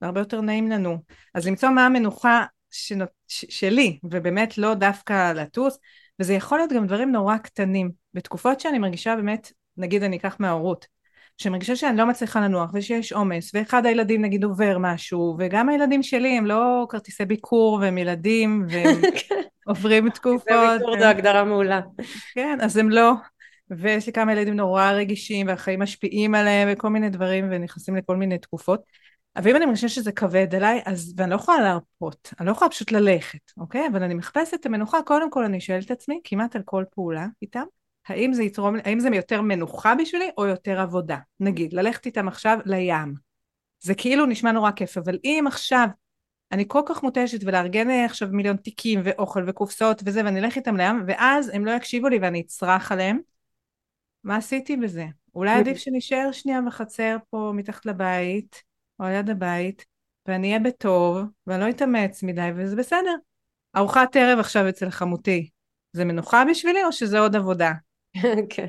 זה הרבה יותר נעים לנו. אז למצוא מה המנוחה שנות, ש, שלי, ובאמת לא דווקא לטוס, וזה יכול להיות גם דברים נורא קטנים. בתקופות שאני מרגישה באמת, נגיד אני אקח מההורות, שאני מרגישה שאני לא מצליחה לנוח ושיש עומס, ואחד הילדים נגיד עובר משהו, וגם הילדים שלי הם לא כרטיסי ביקור והם ילדים והם (laughs) עוברים תקופות. כרטיסי ביקור זה הגדרה מעולה. כן, אז הם לא. ויש לי כמה ילדים נורא רגישים והחיים משפיעים עליהם וכל מיני דברים ונכנסים לכל מיני תקופות. אבל אם אני מרגישה שזה כבד עליי, אז, ואני לא יכולה להרפות, אני לא יכולה פשוט ללכת, אוקיי? אבל אני מחפשת את המנוחה, קודם כל אני שואלת את עצמי, כמעט על כל פעולה איתם, האם זה יתרום, האם זה יותר מנוחה בשבילי או יותר עבודה? נגיד, ללכת איתם עכשיו לים. זה כאילו נשמע נורא כיף, אבל אם עכשיו אני כל כך מותשת ולארגן עכשיו מיליון תיקים ואוכל וקופסאות וזה, ואני אלך איתם לים, ואז הם לא יקשיבו לי ואני אצרח עליהם, מה עשיתי בזה? אולי עדיף שנשאר שנייה בחצר פה מתחת לבית, או על יד הבית, ואני אהיה בטוב, ואני לא אתאמץ מדי, וזה בסדר. ארוחת ערב עכשיו אצל חמותי, זה מנוחה בשבילי או שזה עוד עבודה? (laughs) כן.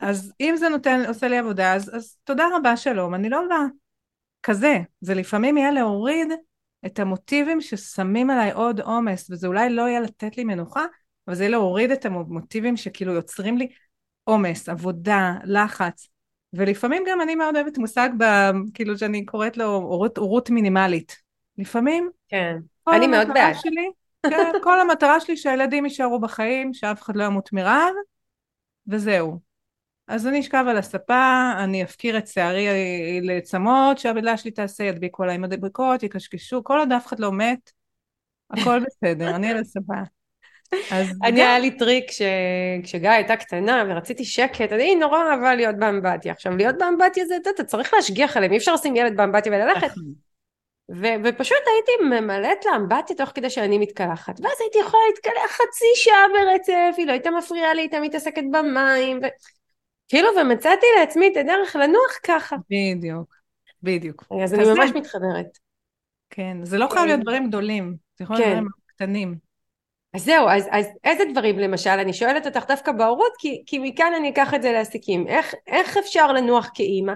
אז אם זה נותן, עושה לי עבודה, אז, אז תודה רבה, שלום, אני לא באה. כזה, זה לפעמים יהיה להוריד את המוטיבים ששמים עליי עוד עומס, וזה אולי לא יהיה לתת לי מנוחה, אבל זה יהיה להוריד את המוטיבים שכאילו יוצרים לי עומס, עבודה, לחץ. ולפעמים גם אני מאוד אוהבת מושג, ב, כאילו שאני קוראת לו הורות, הורות מינימלית. לפעמים, כן, אני מאוד בעד. שלי, (laughs) כן, כל המטרה שלי שהילדים יישארו בחיים, שאף אחד לא ימות מרעב, וזהו. אז אני אשכב על הספה, אני אפקיר את שערי לצמות, שהבדלה שלי תעשה, ידביקו עליי מדבקות, יקשקשו, כל עוד אף אחד לא מת, הכל בסדר, אני על הספה. (laughs) אני היה לי טריק ש... כשגיא הייתה קטנה ורציתי שקט, אני נורא אהבה להיות באמבטיה. עכשיו להיות באמבטיה זה, אתה צריך להשגיח עליהם, אי אפשר לשים ילד באמבטיה וללכת. נכון. ו- ופשוט הייתי ממלאת לאמבטיה תוך כדי שאני מתקלחת, ואז הייתי יכולה להתקלח חצי שעה ברצף, היא לא הייתה מפריעה לי, הייתה מתעסקת במים, ו... כאילו ומצאתי לעצמי את הדרך לנוח ככה. בדיוק, בדיוק. אז אני ממש מתחברת. כן, זה לא חייב להיות דברים גדולים, זה יכול להיות כן. דברים קטנים. אז זהו, אז, אז איזה דברים למשל, אני שואלת אותך דווקא בהורות, כי, כי מכאן אני אקח את זה לעסקים, איך, איך אפשר לנוח כאימא?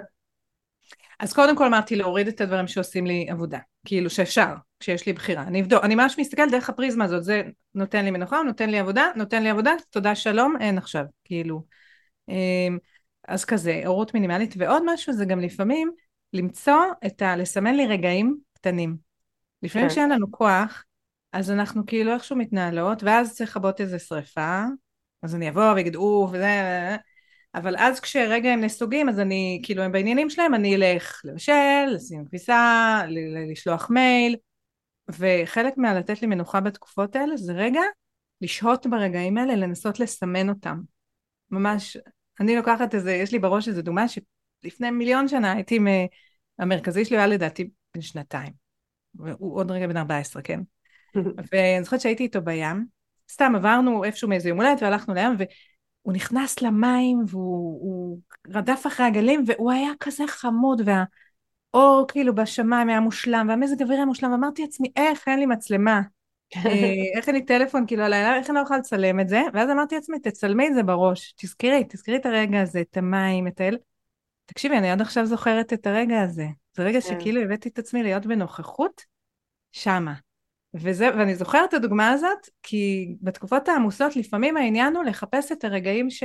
אז קודם כל אמרתי להוריד את הדברים שעושים לי עבודה, כאילו שאפשר, כשיש לי בחירה, אני אבדוק, אני ממש מסתכלת דרך הפריזמה הזאת, זה נותן לי מנוחה, נותן לי עבודה, נותן לי עבודה, תודה שלום, אין עכשיו, כאילו. אמ, אז כזה, הורות מינימלית, ועוד משהו זה גם לפעמים למצוא את ה... לסמן לי רגעים קטנים. לפעמים כן. שאין לנו כוח, אז אנחנו כאילו איכשהו מתנהלות, ואז צריך לכבות איזה שריפה, אז אני אבוא ואגיד אוף וזה, אבל אז כשרגע הם נסוגים, אז אני, כאילו הם בעניינים שלהם, אני אלך לבשל, לשים כביסה, לשלוח מייל, וחלק מהלתת לי מנוחה בתקופות האלה זה רגע לשהות ברגעים האלה, לנסות לסמן אותם. ממש, אני לוקחת איזה, יש לי בראש איזה דוגמה שלפני מיליון שנה הייתי, המרכזי שלי היה לדעתי בן שנתיים. הוא עוד רגע בן 14, כן? ואני זוכרת שהייתי איתו בים, סתם עברנו איפשהו מאיזה יום הולדת והלכנו לים, והוא נכנס למים והוא רדף אחרי הגלים, והוא היה כזה חמוד, והאור כאילו בשמיים היה מושלם, והמזג אוויר היה מושלם, ואמרתי לעצמי, איך אין לי מצלמה? אה, איך אין לי טלפון כאילו עליי, איך אני לא יכולה לצלם את זה? ואז אמרתי לעצמי, תצלמי את זה בראש, תזכרי, תזכרי את הרגע הזה, את המים, את האל. תקשיבי, אני עד עכשיו זוכרת את הרגע הזה. זה רגע כן. שכאילו הבאתי את עצמי להיות בנוכחות, שמה. וזה, ואני זוכרת את הדוגמה הזאת, כי בתקופות העמוסות לפעמים העניין הוא לחפש את הרגעים ש,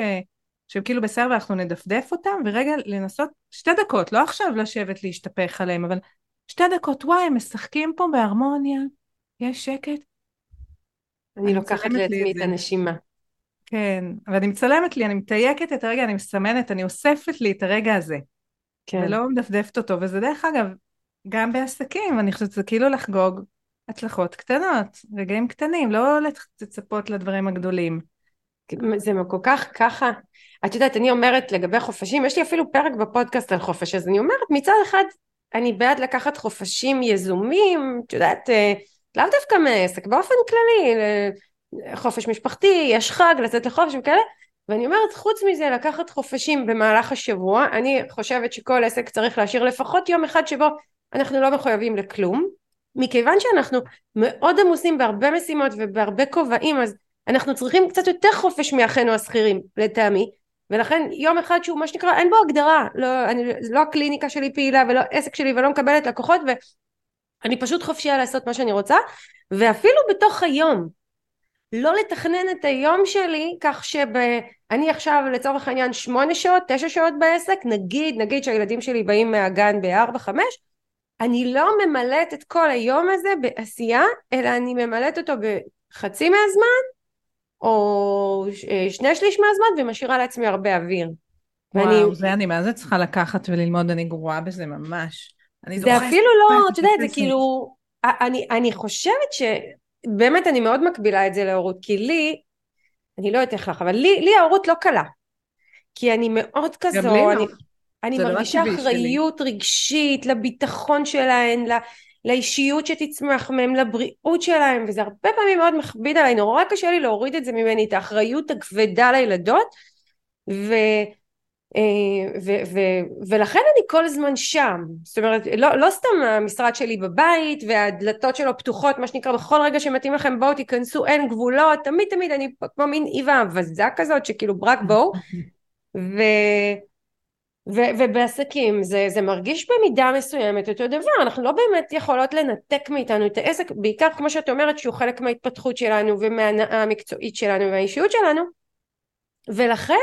שהם כאילו בסדר ואנחנו נדפדף אותם, ורגע לנסות שתי דקות, לא עכשיו לשבת להשתפך עליהם, אבל שתי דקות, וואי, הם משחקים פה בהרמוניה, יש שקט. אני לוקחת לעצמי את הנשימה. כן, ואני מצלמת לי, אני מתייקת את הרגע, אני מסמנת, אני אוספת לי את הרגע הזה. כן. ולא מדפדפת אותו, וזה דרך אגב, גם בעסקים, אני חושבת שזה כאילו לחגוג הצלחות קטנות, רגעים קטנים, לא לצפות לדברים הגדולים. זה כל כך ככה. את יודעת, אני אומרת לגבי חופשים, יש לי אפילו פרק בפודקאסט על חופש, אז אני אומרת, מצד אחד, אני בעד לקחת חופשים יזומים, את יודעת, אה, לאו דווקא מעסק, באופן כללי, חופש משפחתי, יש חג, לצאת לחופש וכאלה, ואני אומרת, חוץ מזה, לקחת חופשים במהלך השבוע, אני חושבת שכל עסק צריך להשאיר לפחות יום אחד שבו אנחנו לא מחויבים לכלום, מכיוון שאנחנו מאוד עמוסים בהרבה משימות ובהרבה כובעים אז אנחנו צריכים קצת יותר חופש מאחינו השכירים לטעמי. ולכן יום אחד שהוא מה שנקרא אין בו הגדרה. לא, אני, לא הקליניקה שלי פעילה ולא עסק שלי ולא מקבלת לקוחות ואני פשוט חופשייה לעשות מה שאני רוצה. ואפילו בתוך היום לא לתכנן את היום שלי כך שאני עכשיו לצורך העניין שמונה שעות תשע שעות בעסק נגיד נגיד שהילדים שלי באים מהגן בארבע חמש אני לא ממלאת את כל היום הזה בעשייה, אלא אני ממלאת אותו בחצי מהזמן, או שני שליש מהזמן, ומשאירה לעצמי הרבה אוויר. וואו, ואני... זה אני מה זה צריכה לקחת וללמוד, אני גרועה בזה ממש. זה אפילו לא, את יודעת, זה כאילו, אני, אני חושבת שבאמת אני מאוד מקבילה את זה להורות, כי לי, אני לא יודעת איך לך, אבל לי, לי ההורות לא קלה. כי אני מאוד כזו, גם לי לא. אני, אני מרגישה אחריות שלי. רגשית לביטחון שלהן, לא, לאישיות שתצמח מהם, לבריאות שלהם, וזה הרבה פעמים מאוד מכביד עליי, נורא קשה לי להוריד את זה ממני, את האחריות הכבדה לילדות, ו... אה, ו- ו- ולכן אני כל הזמן שם. זאת אומרת לא, לא סתם המשרד שלי בבית והדלתות שלו פתוחות מה שנקרא בכל רגע שמתאים לכם בואו תיכנסו אין גבולות תמיד תמיד אני כמו מין איווה אבזה כזאת שכאילו ברק בואו. ו- (laughs) ו- ובעסקים זה, זה מרגיש במידה מסוימת אותו דבר, אנחנו לא באמת יכולות לנתק מאיתנו את העסק, בעיקר כמו שאת אומרת שהוא חלק מההתפתחות שלנו ומההנאה המקצועית שלנו והאישיות שלנו, ולכן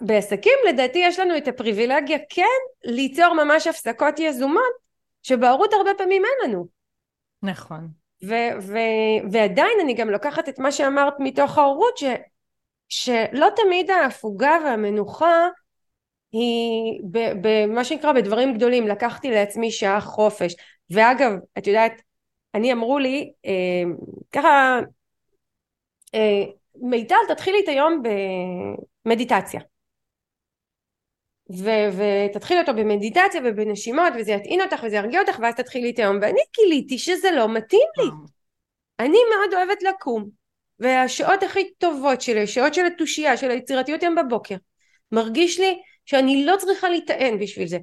בעסקים לדעתי יש לנו את הפריבילגיה כן ליצור ממש הפסקות יזומות שבהורות הרבה פעמים אין לנו. נכון. ו- ו- ועדיין אני גם לוקחת את מה שאמרת מתוך ההורות ש- שלא תמיד ההפוגה והמנוחה היא במה שנקרא בדברים גדולים לקחתי לעצמי שעה חופש. ואגב את יודעת אני אמרו לי אה, ככה אה, מיטל תתחילי את היום במדיטציה. ו- ותתחילי אותו במדיטציה ובנשימות וזה יטעין אותך וזה ירגיע אותך ואז תתחילי את היום. ואני גיליתי שזה לא מתאים לי. אני מאוד אוהבת לקום. והשעות הכי טובות שלי, השעות של התושייה, של היצירתיות היום בבוקר. מרגיש לי שאני לא צריכה להיטען בשביל זה.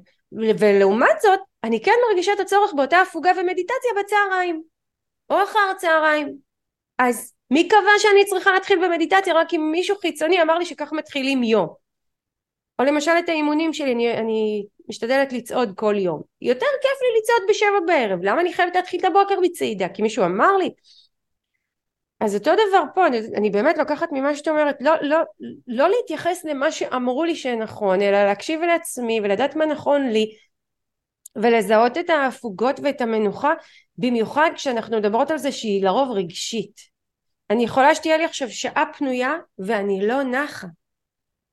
ולעומת זאת אני כן מרגישה את הצורך באותה הפוגה ומדיטציה בצהריים או אחר צהריים אז מי קבע שאני צריכה להתחיל במדיטציה? רק אם מישהו חיצוני אמר לי שכך מתחילים יום. או למשל את האימונים שלי אני, אני משתדלת לצעוד כל יום. יותר כיף לי לצעוד בשבע בערב. למה אני חייבת להתחיל את הבוקר בצעידה? כי מישהו אמר לי אז אותו דבר פה, אני, אני באמת לוקחת ממה שאת אומרת, לא, לא, לא להתייחס למה שאמרו לי שנכון, אלא להקשיב לעצמי ולדעת מה נכון לי, ולזהות את ההפוגות ואת המנוחה, במיוחד כשאנחנו מדברות על זה שהיא לרוב רגשית. אני יכולה שתהיה לי עכשיו שעה פנויה ואני לא נחה.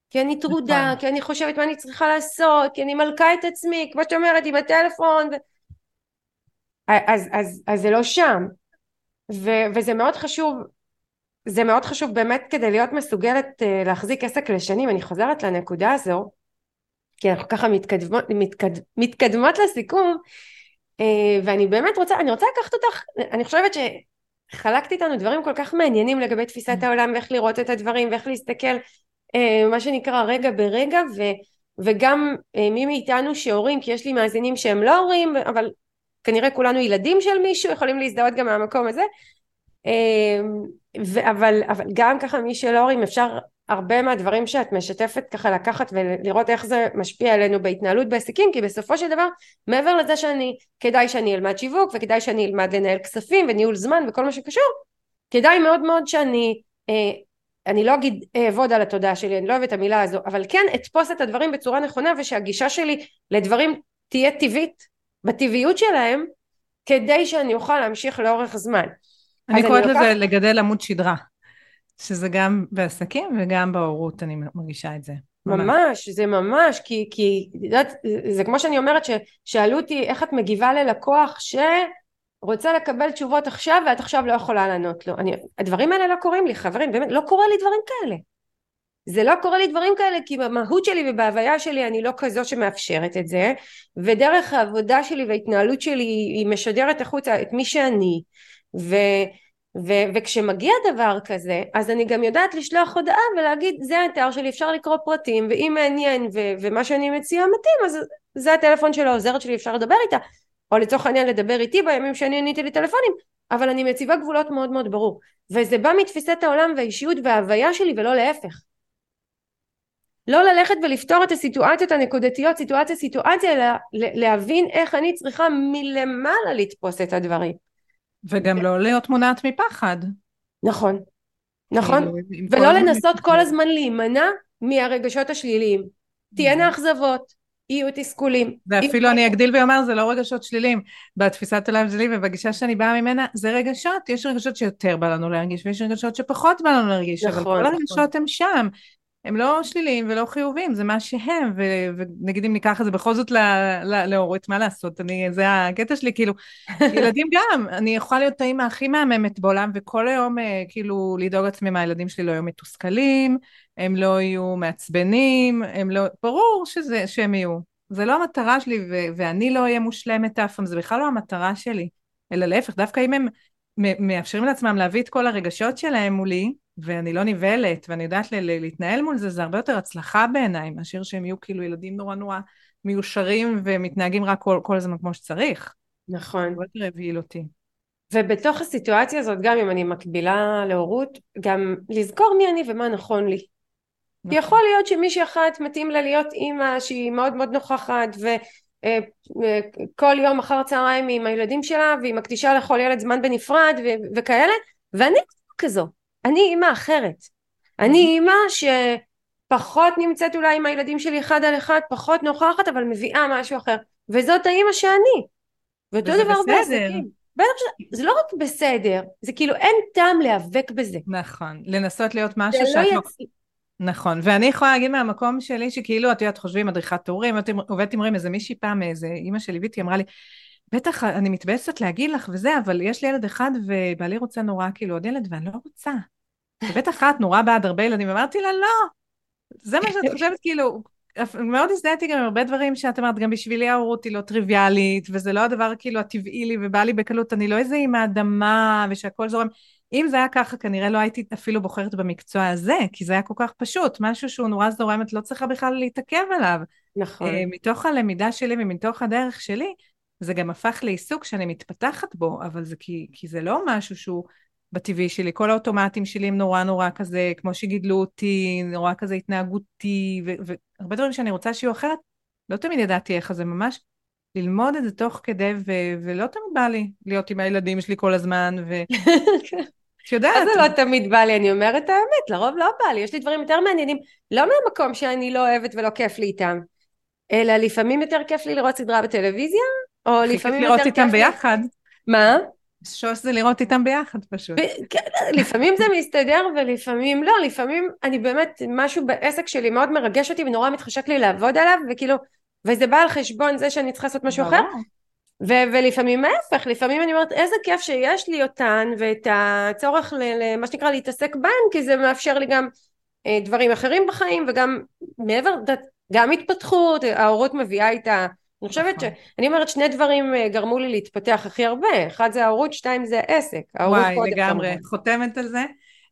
כי אני טרודה, נכון. כי אני חושבת מה אני צריכה לעשות, כי אני מלכה את עצמי, כמו שאת אומרת, עם הטלפון. ו... אז, אז, אז זה לא שם. ו, וזה מאוד חשוב, זה מאוד חשוב באמת כדי להיות מסוגלת uh, להחזיק עסק לשנים. אני חוזרת לנקודה הזו, כי אנחנו ככה מתקדמות, מתקד, מתקדמות לסיכום, uh, ואני באמת רוצה, אני רוצה לקחת אותך, אני חושבת שחלקת איתנו דברים כל כך מעניינים לגבי תפיסת העולם ואיך לראות את הדברים ואיך להסתכל אה, מה שנקרא רגע ברגע ו, וגם אה, מי מאיתנו שהורים כי יש לי מאזינים שהם לא הורים אבל כנראה כולנו ילדים של מישהו יכולים להזדהות גם מהמקום הזה. אה, ו, אבל, אבל גם ככה מי שלא הורים אפשר הרבה מהדברים שאת משתפת ככה לקחת ולראות איך זה משפיע עלינו בהתנהלות בעסקים כי בסופו של דבר מעבר לזה שאני כדאי שאני אלמד שיווק וכדאי שאני אלמד לנהל כספים וניהול זמן וכל מה שקשור כדאי מאוד מאוד שאני אני לא אגיד אעבוד על התודעה שלי, אני לא אוהבת את המילה הזו, אבל כן אתפוס את הדברים בצורה נכונה ושהגישה שלי לדברים תהיה טבעית, בטבעיות שלהם, כדי שאני אוכל להמשיך לאורך זמן. אני קוראת לזה לוקח... לגדל עמוד שדרה, שזה גם בעסקים וגם בהורות, אני מרגישה את זה. ממש, ממש זה ממש, כי, כי זה, זה כמו שאני אומרת, ששאלו אותי איך את מגיבה ללקוח ש... רוצה לקבל תשובות עכשיו ואת עכשיו לא יכולה לענות לו. אני, הדברים האלה לא קורים לי, חברים, באמת, לא קורה לי דברים כאלה. זה לא קורה לי דברים כאלה כי במהות שלי ובהוויה שלי אני לא כזו שמאפשרת את זה. ודרך העבודה שלי וההתנהלות שלי היא משדרת החוצה את מי שאני. ו, ו, וכשמגיע דבר כזה אז אני גם יודעת לשלוח הודעה ולהגיד זה האתר שלי אפשר לקרוא פרטים ואם מעניין ו, ומה שאני מציעה מתאים אז זה הטלפון של העוזרת שלי אפשר לדבר איתה. או לצורך העניין לדבר איתי בימים שאני עניתי לטלפונים אבל אני מציבה גבולות מאוד מאוד ברור. וזה בא מתפיסת העולם והאישיות וההוויה שלי ולא להפך לא ללכת ולפתור את הסיטואציות הנקודתיות סיטואציה סיטואציה אלא להבין איך אני צריכה מלמעלה לתפוס את הדברים. וגם לא להיות מונעת מפחד. נכון. נכון? ולא לנסות כל הזמן להימנע מהרגשות השליליים. תהיינה אכזבות יהיו תסכולים. ואפילו אני אגדיל ואומר, זה לא רגשות שליליים. בתפיסת עולם שלי ובגישה שאני באה ממנה, זה רגשות, יש רגשות שיותר בא לנו להרגיש, ויש רגשות שפחות בא לנו להרגיש, נכון, אבל כל נכון. הרגשות הם שם. הם לא שליליים ולא חיוביים, זה מה שהם, ו- ונגיד אם ניקח את זה בכל זאת להורות, מה לעשות, אני, זה הקטע שלי, כאילו, (laughs) ילדים גם, אני יכולה להיות האימא הכי מהממת בעולם, וכל היום אה, כאילו לדאוג לעצמי מה הילדים שלי לא יהיו מתוסכלים, הם לא יהיו מעצבנים, הם לא, ברור שזה, שהם יהיו. זה לא המטרה שלי, ו- ואני לא אהיה מושלמת אף פעם, זה בכלל לא המטרה שלי, אלא להפך, דווקא אם הם מאפשרים לעצמם להביא את כל הרגשות שלהם מולי, ואני לא נבהלת, ואני יודעת להתנהל מול זה, זה הרבה יותר הצלחה בעיניי, מאשר שהם יהיו כאילו ילדים נורא נורא מיושרים ומתנהגים רק כל, כל הזמן כמו שצריך. נכון. הרבה יותר הבהיל אותי. ובתוך הסיטואציה הזאת, גם אם אני מקבילה להורות, גם לזכור מי אני ומה נכון לי. נכון. יכול להיות שמישהי אחת מתאים לה להיות אימא שהיא מאוד מאוד נוכחת וכל אה, יום אחר צהריים עם הילדים שלה והיא מקדישה לכל ילד זמן בנפרד ו- וכאלה ואני כזו אני אימא אחרת. אני אימא שפחות נמצאת אולי עם הילדים שלי אחד על אחד, פחות נוכחת, אבל מביאה משהו אחר. וזאת האימא שאני. ואותו דבר בעסקים. בטח שזה לא רק בסדר, זה כאילו אין טעם להיאבק בזה. נכון, לנסות להיות משהו שאת לא... יצ... נכון, ואני יכולה להגיד מהמקום שלי שכאילו, את יודעת, חושבים מדריכת תורים, עובדת עם הורים, איזה מישהי פעם, איזה אימא שליוויתי, אמרה לי, בטח, אני מתבאסת להגיד לך וזה, אבל יש לי ילד אחד ובעלי רוצה נורא כאילו עוד ילד ואני לא רוצה. ובטח את נורא בעד הרבה ילדים, אמרתי לה, לא. זה מה שאת חושבת, כאילו, מאוד הזדהיתי גם עם הרבה דברים שאת אמרת, גם בשבילי ההורות היא לא טריוויאלית, וזה לא הדבר כאילו הטבעי לי ובא לי בקלות, אני לא איזה עם האדמה ושהכול זורם. אם זה היה ככה, כנראה לא הייתי אפילו בוחרת במקצוע הזה, כי זה היה כל כך פשוט, משהו שהוא נורא זורם, את לא צריכה בכלל להתעכב עליו. נכון. Uh, מתוך הלמידה שלי ומתוך הדרך שלי, זה גם הפך לעיסוק שאני מתפתחת בו, אבל זה כי, כי זה לא משהו שהוא בטבעי שלי. כל האוטומטים שלי הם נורא נורא כזה, כמו שגידלו אותי, נורא כזה התנהגותי, והרבה דברים שאני רוצה שיהיו אחרת, לא תמיד ידעתי איך, זה ממש ללמוד את זה תוך כדי, ו- ולא תמיד בא לי להיות עם הילדים שלי כל הזמן, ו... (laughs) את יודעת. אז זה לא תמיד בא לי, אני אומרת את האמת, לרוב לא בא לי, יש לי דברים יותר מעניינים, לא מהמקום שאני לא אוהבת ולא כיף לי איתם. אלא לפעמים יותר כיף לי לראות סדרה בטלוויזיה, או לפעמים יותר כיף. לראות איתם ביחד. מה? שוס זה לראות איתם ביחד פשוט. כן, לפעמים זה מסתדר ולפעמים לא, לפעמים אני באמת, משהו בעסק שלי מאוד מרגש אותי ונורא מתחשק לי לעבוד עליו, וכאילו, וזה בא על חשבון זה שאני צריכה לעשות משהו אחר. ו- ולפעמים ההפך, לפעמים אני אומרת איזה כיף שיש לי אותן ואת הצורך למה שנקרא להתעסק בהן כי זה מאפשר לי גם אה, דברים אחרים בחיים וגם מעבר, גם התפתחות, ההורות מביאה איתה אני חושבת נכון. שאני אומרת שני דברים אה, גרמו לי להתפתח הכי הרבה, אחד זה ההורות, שתיים זה העסק. וואי, לגמרי, חותמת על זה.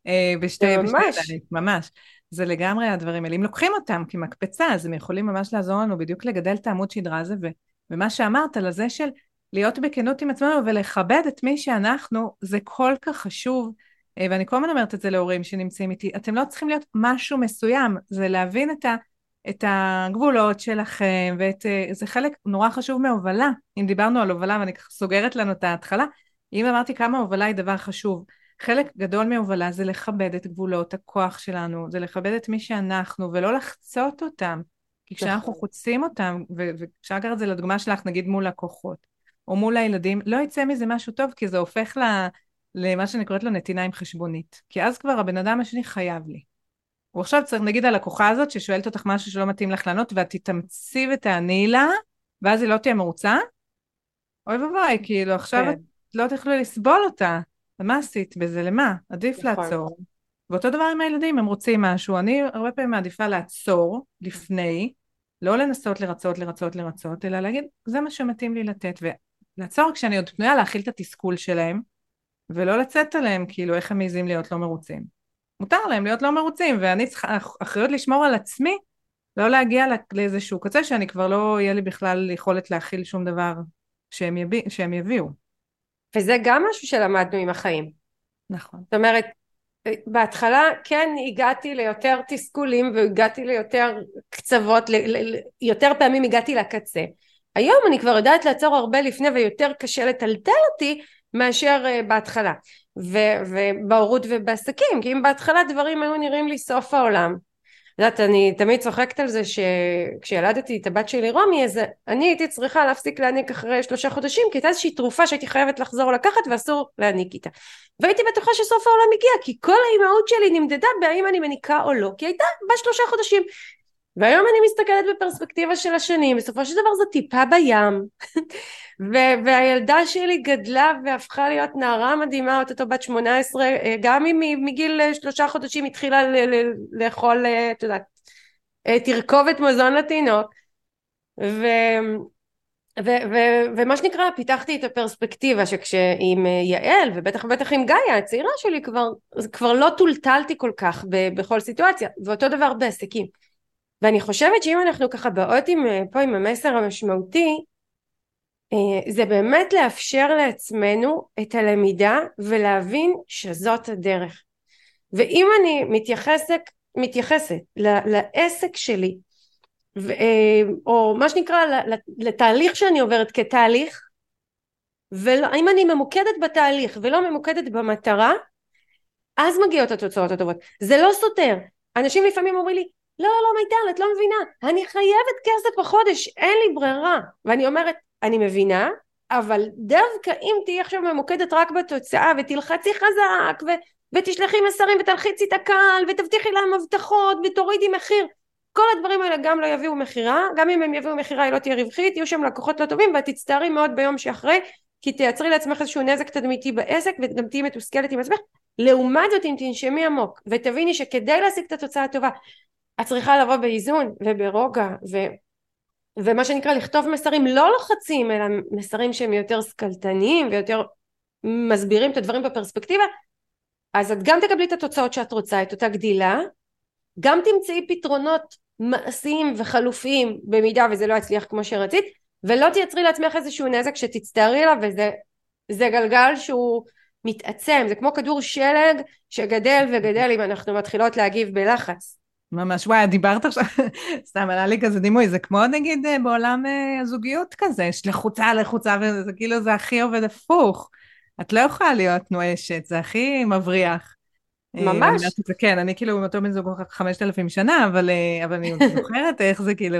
אה, בשתי, ממש. ממש. זה לגמרי הדברים האלה. אם לוקחים אותם כמקפצה, אז הם יכולים ממש לעזור לנו בדיוק לגדל את העמוד שדרה הזה, ו, ומה שאמרת על הזה של להיות בכנות עם עצמנו ולכבד את מי שאנחנו, זה כל כך חשוב. אה, ואני כל הזמן אומרת את זה להורים שנמצאים איתי, אתם לא צריכים להיות משהו מסוים, זה להבין את ה... את הגבולות שלכם, וזה אה, חלק נורא חשוב מהובלה. אם דיברנו על הובלה ואני ככה סוגרת לנו את ההתחלה, אם אמרתי כמה הובלה היא דבר חשוב, חלק גדול מהובלה זה לכבד את גבולות הכוח שלנו, זה לכבד את מי שאנחנו, ולא לחצות אותם. כי כשאנחנו נכון. חוצים אותם, ואפשר לקחת את זה לדוגמה שלך, נגיד מול לקוחות, או מול הילדים, לא יצא מזה משהו טוב, כי זה הופך ל... למה שאני קוראת לו נתינה עם חשבונית. כי אז כבר הבן אדם השני חייב לי. הוא עכשיו צריך, נגיד הלקוחה הזאת ששואלת אותך משהו שלא מתאים לך לענות, ואת תתאמצי ותעני לה, ואז היא לא תהיה מרוצה? אוי ואבוי, כאילו עכשיו כן. את לא תוכלי לסבול אותה. ומה עשית בזה? למה? עדיף נכון. לעצור. ואותו דבר עם הילדים, הם רוצים משהו. אני הרבה פעמים מעדיפה לעצור לפני, לא לנסות לרצות, לרצות, לרצות, אלא להגיד, זה מה שמתאים לי לתת. ולעצור כשאני עוד פנויה להכיל את התסכול שלהם, ולא לצאת עליהם, כאילו, איך הם מעזים להיות לא מרוצים. מותר להם להיות לא מרוצים, ואני צריכה אחריות לשמור על עצמי, לא להגיע לאיזשהו קצה שאני כבר לא יהיה לי בכלל יכולת להכיל שום דבר שהם, יביא, שהם יביאו. וזה גם משהו שלמדנו עם החיים. נכון. זאת אומרת, בהתחלה כן הגעתי ליותר תסכולים והגעתי ליותר קצוות, ל, ל, יותר פעמים הגעתי לקצה. היום אני כבר יודעת לעצור הרבה לפני ויותר קשה לטלטל אותי מאשר uh, ובהורות ובעסקים, כי אם בהתחלה דברים היו נראים לי סוף העולם. את יודעת, אני תמיד צוחקת על זה שכשילדתי את הבת שלי רומי, אז אני הייתי צריכה להפסיק להניק אחרי שלושה חודשים, כי הייתה איזושהי תרופה שהייתי חייבת לחזור לקחת ואסור להניק איתה. והייתי בטוחה שסוף העולם הגיע, כי כל האימהות שלי נמדדה בהאם אני מניקה או לא, כי הייתה בת שלושה חודשים. והיום אני מסתכלת בפרספקטיבה של השנים, בסופו של דבר זו טיפה בים. והילדה שלי גדלה והפכה להיות נערה מדהימה, אותו בת 18, אה, גם אם מגיל אה, שלושה חודשים התחילה לאכול, אה, את יודעת, תרכובת מזון לתינוק. ו... ו- ו- ומה שנקרא פיתחתי את הפרספקטיבה שכשעם יעל ובטח ובטח עם גיא הצעירה שלי כבר, כבר לא טולטלתי כל כך ב- בכל סיטואציה ואותו דבר בעסקים ואני חושבת שאם אנחנו ככה באות עם, פה עם המסר המשמעותי אה, זה באמת לאפשר לעצמנו את הלמידה ולהבין שזאת הדרך. ואם אני מתייחסת, מתייחסת לעסק שלי, אה, או מה שנקרא לתהליך שאני עוברת כתהליך, ואם אני ממוקדת בתהליך ולא ממוקדת במטרה, אז מגיעות התוצאות הטובות. זה לא סותר. אנשים לפעמים אומרים לי, לא, לא, מיטל, את לא מבינה, אני חייבת כסף בחודש, אין לי ברירה. ואני אומרת, אני מבינה, אבל דווקא אם תהיי עכשיו ממוקדת רק בתוצאה ותלחצי חזק ו- ותשלחי מסרים ותלחיצי את הקהל ותבטיחי להם הבטחות ותורידי מחיר כל הדברים האלה גם לא יביאו מכירה. גם אם הם יביאו מכירה היא לא תהיה רווחית יהיו שם לקוחות לא טובים ואת תצטערי מאוד ביום שאחרי כי תייצרי לעצמך איזשהו נזק תדמיתי בעסק וגם תהיי מתוסכלת עם עצמך. לעומת זאת אם תנשמי עמוק ותביני שכדי להשיג את התוצאה הטובה את צריכה לבוא באיזון וברוגע ו... ומה שנקרא לכתוב מסרים לא לוחצים אלא מסרים שהם יותר שכלתניים ויותר מסבירים את הדברים בפרספקטיבה אז את גם תקבלי את התוצאות שאת רוצה את אותה גדילה. גם תמצאי פתרונות מעשיים וחלופיים במידה וזה לא יצליח כמו שרצית ולא תייצרי לעצמך איזשהו נזק שתצטערי עליו וזה גלגל שהוא מתעצם. זה כמו כדור שלג שגדל וגדל אם אנחנו מתחילות להגיב בלחץ ממש, וואי, דיברת עכשיו, (laughs) סתם עלה לי כזה דימוי, זה כמו נגיד אה, בעולם אה, הזוגיות כזה, יש לחוצה לחוצה, וזה כאילו זה הכי עובד הפוך. את לא יכולה להיות נואשת, זה הכי מבריח. אה, ממש. זה, כן, אני כאילו עם אותו בן זוג חמשת אלפים שנה, אבל, אבל אני (laughs) זוכרת איך זה כאילו,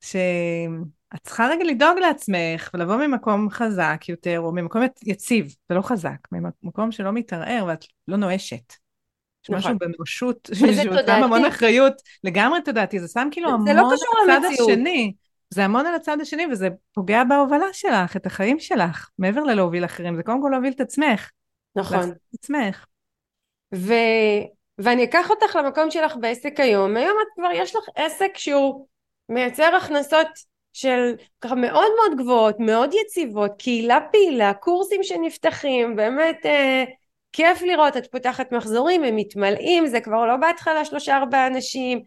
שאת צריכה רגע לדאוג לעצמך ולבוא ממקום חזק יותר, או ממקום יציב, ולא חזק, ממקום שלא מתערער ואת לא נואשת. יש נכון. משהו בנואשות, שהוא שם המון אחריות, לגמרי תודעתי, זה שם כאילו המון לא על הצד השני. זה המון על הצד השני, וזה פוגע בהובלה שלך, את החיים שלך, מעבר ללהוביל אחרים, זה קודם כל להוביל את עצמך. נכון. את עצמך. ו... ואני אקח אותך למקום שלך בעסק היום. היום את כבר, יש לך עסק שהוא מייצר הכנסות של ככה מאוד מאוד גבוהות, מאוד יציבות, קהילה פעילה, קורסים שנפתחים, באמת אה, כיף לראות, את פותחת מחזורים, הם מתמלאים, זה כבר לא בהתחלה שלושה ארבעה אנשים,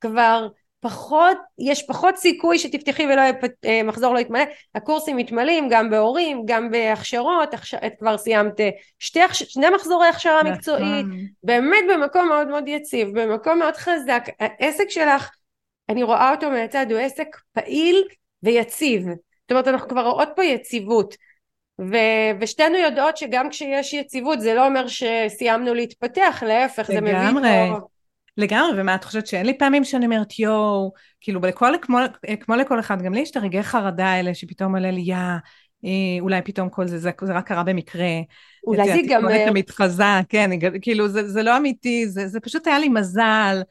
כבר פחות, יש פחות סיכוי שתפתחי ולא יהיה אה, מחזור לא יתמלא, הקורסים מתמלאים גם בהורים, גם בהכשרות, את כבר סיימת אה, שתי, שני מחזורי הכשרה נכון. מקצועית, באמת במקום מאוד מאוד יציב, במקום מאוד חזק, העסק שלך, אני רואה אותו מהצד, הוא עסק פעיל ויציב, זאת אומרת אנחנו כבר רואות פה יציבות, ו, ושתינו יודעות שגם כשיש יציבות זה לא אומר שסיימנו להתפתח, להפך, זה מביא פה... לגמרי, ומה את חושבת שאין לי פעמים שאני אומרת יואו, כאילו לכל, כמו, כמו לכל אחד, גם לי יש את הרגעי חרדה האלה שפתאום עולה לי יא, אה, אולי פתאום כל זה, זה, זה רק קרה במקרה. אולי זה ייגמר. את מתחזה, כן, כאילו זה, זה לא אמיתי, זה, זה פשוט היה לי מזל,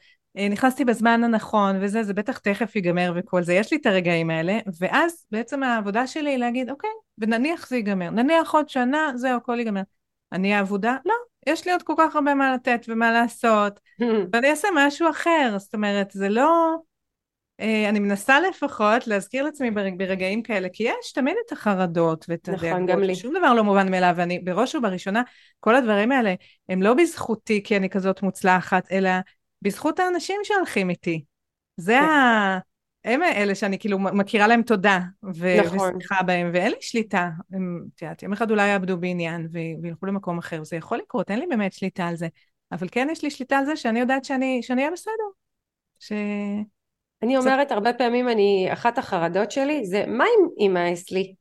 נכנסתי בזמן הנכון וזה, זה בטח תכף ייגמר וכל זה, יש לי את הרגעים האלה, ואז בעצם העבודה שלי היא להגיד, אוקיי, ונניח זה ייגמר, נניח עוד שנה, זהו, הכל ייגמר. אני העבודה? לא, יש לי עוד כל כך הרבה מה לתת ומה לעשות, (laughs) ואני אעשה משהו אחר, זאת אומרת, זה לא... אה, אני מנסה לפחות להזכיר לעצמי ברגעים כאלה, כי יש תמיד את החרדות ואת הדאגות, נכון, גם לי. שום דבר לא מובן מאליו, ואני בראש ובראשונה, כל הדברים האלה הם לא בזכותי כי אני כזאת מוצלחת, אלא בזכות האנשים שהולכים איתי. זה כן. ה... הם אלה שאני כאילו מכירה להם תודה, ו- נכון. ושמחה בהם, ואין לי שליטה. הם, את יודעת, יום אחד אולי יאבדו בעניין וילכו למקום אחר, זה יכול לקרות, אין לי באמת שליטה על זה. אבל כן יש לי שליטה על זה שאני יודעת שאני אהיה בסדר. ש... אני אומרת הרבה פעמים, אני, אחת החרדות שלי זה, מה אם יימאס לי?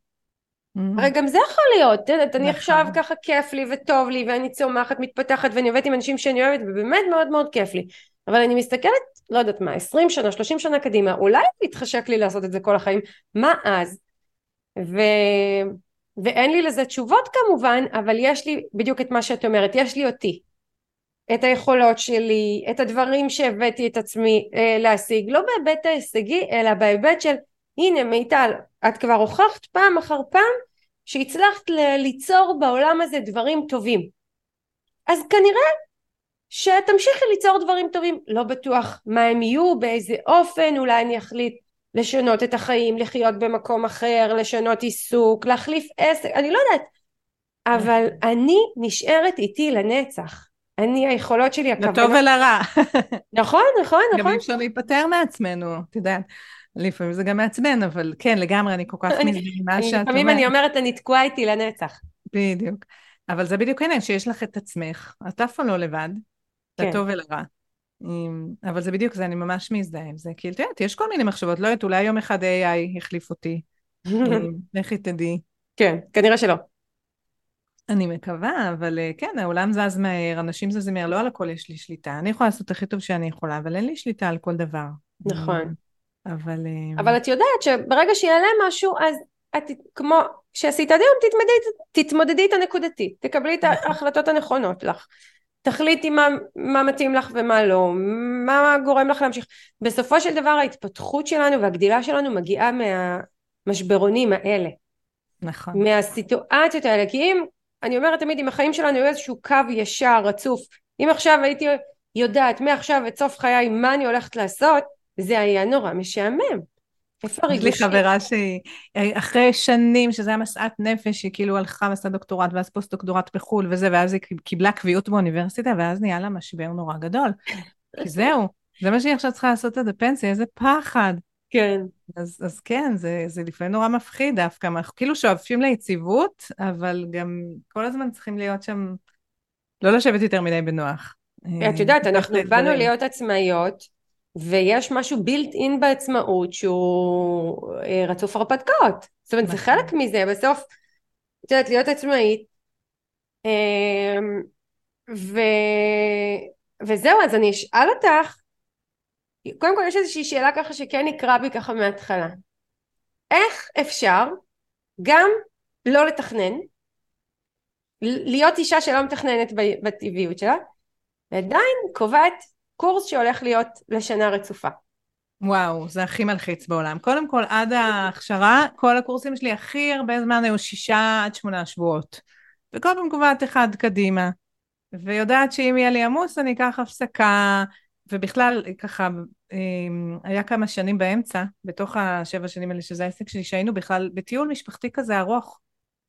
Mm-hmm. הרי גם זה יכול להיות, את יודעת, אני נכון. עכשיו ככה כיף לי וטוב לי ואני צומחת, מתפתחת ואני עובדת עם אנשים שאני אוהבת ובאמת מאוד מאוד כיף לי. אבל אני מסתכלת, לא יודעת מה, 20 שנה, 30 שנה קדימה, אולי יתחשק לי לעשות את זה כל החיים, מה אז? ו... ואין לי לזה תשובות כמובן, אבל יש לי בדיוק את מה שאת אומרת, יש לי אותי. את היכולות שלי, את הדברים שהבאתי את עצמי אה, להשיג, לא בהיבט ההישגי, אלא בהיבט של הנה מיטל, את כבר הוכחת פעם אחר פעם שהצלחת ל- ליצור בעולם הזה דברים טובים. אז כנראה שתמשיכי ליצור דברים טובים, לא בטוח מה הם יהיו, באיזה אופן, אולי אני אחליט לשנות את החיים, לחיות במקום אחר, לשנות עיסוק, להחליף עסק, אני לא יודעת, אבל אני נשארת איתי לנצח. אני, היכולות שלי, הכוונה... לטוב ולרע. נכון, נכון, נכון. גם אי אפשר להיפטר מעצמנו, את יודעת. לפעמים זה גם מעצבן, אבל כן, לגמרי, אני כל כך מזמינה שאת אומרת. לפעמים אני אומרת, אני תקועה איתי לנצח. בדיוק. אבל זה בדיוק העניין, שיש לך את עצמך, את אף פעם לא לבד, כן. לטוב ולרע. אבל זה בדיוק זה, אני ממש מזדהה עם זה. כי את יודעת, יש כל מיני מחשבות, לא יודעת, אולי יום אחד AI יחליף אותי. (laughs) לכי תדעי. כן, כנראה שלא. אני מקווה, אבל אה, כן, העולם זז מהר, אנשים זזים מהר, לא על הכל יש לי שליטה. אני יכולה לעשות הכי טוב שאני יכולה, אבל אין לי שליטה על כל דבר. נכון. אבל... אה, אבל את יודעת שברגע שיעלה משהו, אז את, כמו שעשית עד היום, תתמודדי, תתמודדי איתה נקודתית, תקבלי את. (laughs) ההחלטות הנכונות לך. תחליטי מה, מה מתאים לך ומה לא, מה גורם לך להמשיך. בסופו של דבר ההתפתחות שלנו והגדילה שלנו מגיעה מהמשברונים האלה. נכון. מהסיטואציות האלה, כי אם, אני אומרת תמיד, אם החיים שלנו היו איזשהו קו ישר, רצוף, אם עכשיו הייתי יודעת מעכשיו עד סוף חיי מה אני הולכת לעשות, זה היה נורא משעמם. איפה הריגושים? יש לי חברה שהיא, אחרי שנים שזה היה משאת נפש, היא כאילו הלכה ועשתה דוקטורט ואז פוסט דוקטורט בחו"ל וזה, ואז היא קיבלה קביעות באוניברסיטה, ואז נהיה לה משבר נורא גדול. כי זהו, זה מה שהיא עכשיו צריכה לעשות עד הפנסיה, איזה פחד. כן. אז, אז כן, זה, זה לפעמים נורא מפחיד דווקא, אנחנו כאילו שואפים ליציבות, אבל גם כל הזמן צריכים להיות שם, לא לשבת יותר מדי בנוח. את יודעת, אנחנו באנו להיות עצמאיות, ויש משהו בילט אין בעצמאות שהוא אה, רצוף הרפתקאות. זאת אומרת, זה נכון. חלק מזה, בסוף, את יודעת, להיות עצמאית. אמ, ו... וזהו, אז אני אשאל אותך, קודם כל יש איזושהי שאלה ככה שכן נקרא בי ככה מההתחלה. איך אפשר גם לא לתכנן, להיות אישה שלא מתכננת בטבעיות שלה, ועדיין קובעת קורס שהולך להיות לשנה רצופה. וואו, זה הכי מלחיץ בעולם. קודם כל, עד ההכשרה, כל הקורסים שלי הכי הרבה זמן היו שישה עד שמונה שבועות. וכל פעם קובעת אחד קדימה. ויודעת שאם יהיה לי עמוס, אני אקח הפסקה, ובכלל, ככה, אמ, היה כמה שנים באמצע, בתוך השבע שנים האלה, שזה העסק שלי, שהיינו בכלל בטיול משפחתי כזה ארוך.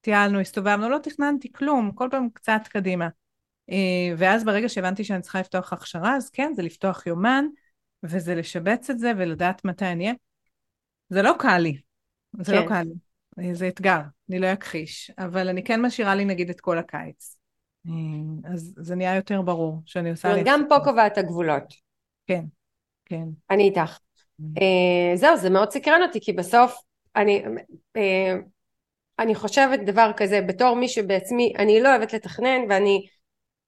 טיילנו, הסתובבנו, לא תכננתי כלום, כל פעם קצת קדימה. אה, ואז ברגע שהבנתי שאני צריכה לפתוח הכשרה, אז כן, זה לפתוח יומן, וזה לשבץ את זה ולדעת מתי אני אהיה. זה לא קל לי, זה לא כן. לא קל לי, זה אתגר, אני לא אכחיש, אבל אני כן משאירה לי נגיד את כל הקיץ. אה, אז זה נהיה יותר ברור שאני עושה... לי... גם פה קובעת הגבולות. כן, כן. אני איתך. אה, זהו, זה מאוד סקרן אותי, כי בסוף אני... אה, אני חושבת דבר כזה, בתור מי שבעצמי, אני לא אוהבת לתכנן ואני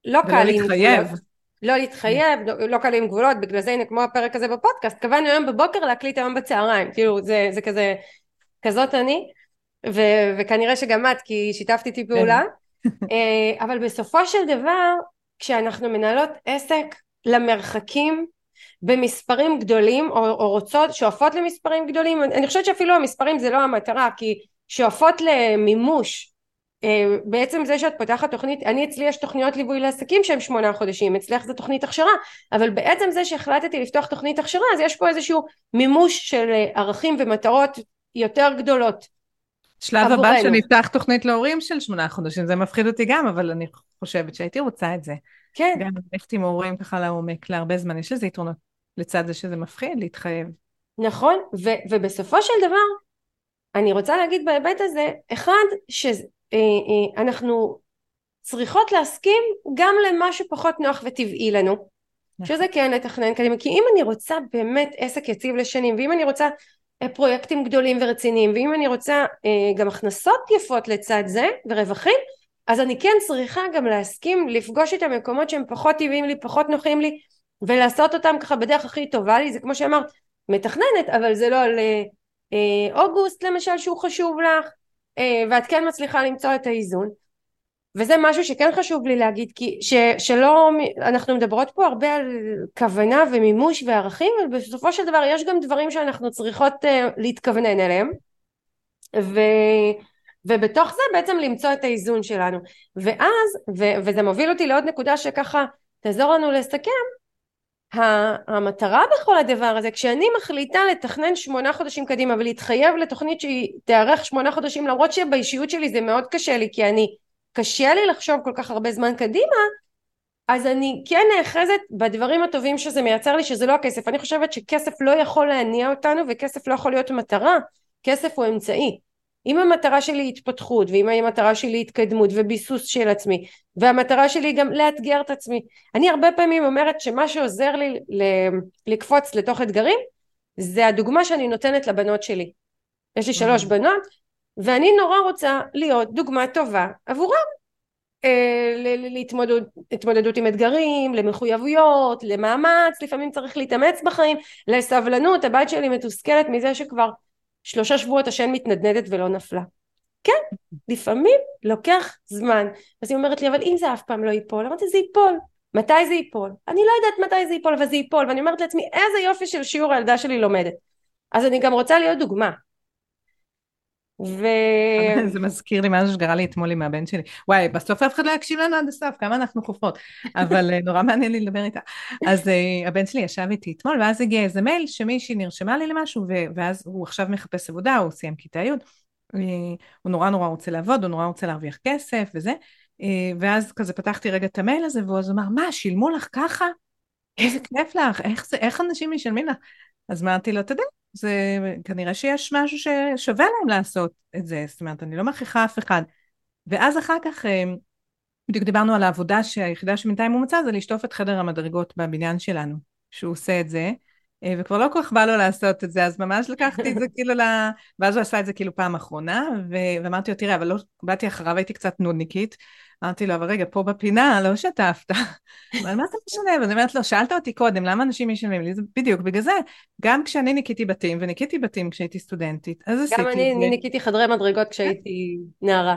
לא קל עם גבולות. לא להתחייב, לא, לא קל עם גבולות, בגלל זה הנה כמו הפרק הזה בפודקאסט, קבענו היום בבוקר להקליט היום בצהריים, כאילו זה, זה כזה, כזאת אני, ו, וכנראה שגם את, כי שיתפת איתי פעולה, כן. אה, אבל בסופו של דבר, כשאנחנו מנהלות עסק למרחקים במספרים גדולים, או, או רוצות, שואפות למספרים גדולים, אני חושבת שאפילו המספרים זה לא המטרה, כי שואפות למימוש בעצם זה שאת פותחת תוכנית, אני אצלי יש תוכניות ליווי לעסקים שהם שמונה חודשים, אצלך זה תוכנית הכשרה, אבל בעצם זה שהחלטתי לפתוח תוכנית הכשרה, אז יש פה איזשהו מימוש של אה, ערכים ומטרות יותר גדולות. שלב הבא שנפתח תוכנית להורים של שמונה חודשים, זה מפחיד אותי גם, אבל אני חושבת שהייתי רוצה את זה. כן. גם ללכת עם הורים ככה לעומק להרבה זמן, יש לזה יתרונות לצד זה שזה מפחיד להתחייב. נכון, ו- ובסופו של דבר, אני רוצה להגיד בהיבט הזה, אחד, אה, אה, אנחנו צריכות להסכים גם למה שפחות נוח וטבעי לנו נכון. שזה כן לתכנן קדימה כי אם אני רוצה באמת עסק יציב לשנים ואם אני רוצה אה, פרויקטים גדולים ורציניים ואם אני רוצה גם הכנסות יפות לצד זה ורווחים אז אני כן צריכה גם להסכים לפגוש את המקומות שהם פחות טבעיים לי פחות נוחים לי ולעשות אותם ככה בדרך הכי טובה לי זה כמו שאמרת מתכננת אבל זה לא על אוגוסט למשל שהוא חשוב לך אה, ואת כן מצליחה למצוא את האיזון. וזה משהו שכן חשוב לי להגיד כי ש, שלא אנחנו מדברות פה הרבה על כוונה ומימוש וערכים אבל בסופו של דבר יש גם דברים שאנחנו צריכות uh, להתכוונן אליהם. ו, ובתוך זה בעצם למצוא את האיזון שלנו. ואז ו, וזה מוביל אותי לעוד נקודה שככה תעזור לנו לסכם המטרה בכל הדבר הזה, כשאני מחליטה לתכנן שמונה חודשים קדימה ולהתחייב לתוכנית שהיא תארך שמונה חודשים למרות שבאישיות שלי זה מאוד קשה לי כי אני קשה לי לחשוב כל כך הרבה זמן קדימה אז אני כן נאחזת בדברים הטובים שזה מייצר לי שזה לא הכסף. אני חושבת שכסף לא יכול להניע אותנו וכסף לא יכול להיות מטרה. כסף הוא אמצעי אם המטרה שלי היא התפתחות ואם המטרה שלי היא התקדמות וביסוס של עצמי והמטרה שלי היא גם לאתגר את עצמי אני הרבה פעמים אומרת שמה שעוזר לי לקפוץ לתוך אתגרים זה הדוגמה שאני נותנת לבנות שלי יש לי שלוש. בנות ואני נורא רוצה להיות דוגמה טובה עבורם אה, להתמודדות עם אתגרים, למחויבויות, למאמץ, לפעמים צריך להתאמץ בחיים, לסבלנות, הבת שלי מתוסכלת מזה שכבר שלושה שבועות השן מתנדנדת ולא נפלה. כן, לפעמים לוקח זמן. אז היא אומרת לי, אבל אם זה אף פעם לא ייפול, אמרתי, זה ייפול. מתי זה ייפול? אני לא יודעת מתי זה ייפול, אבל זה ייפול. ואני אומרת לעצמי, איזה יופי של שיעור הילדה שלי לומדת. אז אני גם רוצה להיות דוגמה. ו... (laughs) זה מזכיר לי משהו שקרה לי אתמול עם הבן שלי. וואי, בסוף אף אחד לא יקשיב לנו עד הסוף, כמה אנחנו חופרות. (laughs) אבל אה, נורא מעניין לי לדבר איתה. אז uh, הבן שלי ישב איתי אתמול, ואז הגיע איזה מייל שמישהי נרשמה לי למשהו, ואז הוא עכשיו מחפש עבודה, הוא סיים כיתה י', uh, הוא נורא נורא רוצה לעבוד, הוא נורא רוצה להרוויח כסף וזה. ואז כזה פתחתי רגע את המייל הזה, והוא אז אמר, מה, שילמו לך ככה? איזה כיף לך, איך, זה, איך אנשים משלמים לך? אז אמרתי לו, אתה יודע, זה כנראה שיש משהו ששווה להם לעשות את זה, זאת אומרת, אני לא מכריחה אף אחד. ואז אחר כך, אה, בדיוק דיברנו על העבודה שהיחידה שבינתיים הוא מצא, זה לשטוף את חדר המדרגות בבניין שלנו, שהוא עושה את זה. אה, וכבר לא כל כך בא לו לעשות את זה, אז ממש לקחתי את זה כאילו ל... ואז הוא עשה את זה כאילו פעם אחרונה, ו... ואמרתי לו, תראה, אבל לא, באתי אחריו, הייתי קצת נודניקית, אמרתי לו, אבל רגע, פה בפינה לא שטפת. (laughs) אבל מה אתה משנה? ואני אומרת לו, שאלת אותי קודם, למה אנשים משלמים לי? בדיוק בגלל זה. גם כשאני ניקיתי בתים, וניקיתי בתים כשהייתי סטודנטית, אז עשיתי את זה. גם אני ניקיתי חדרי מדרגות כשהייתי נערה.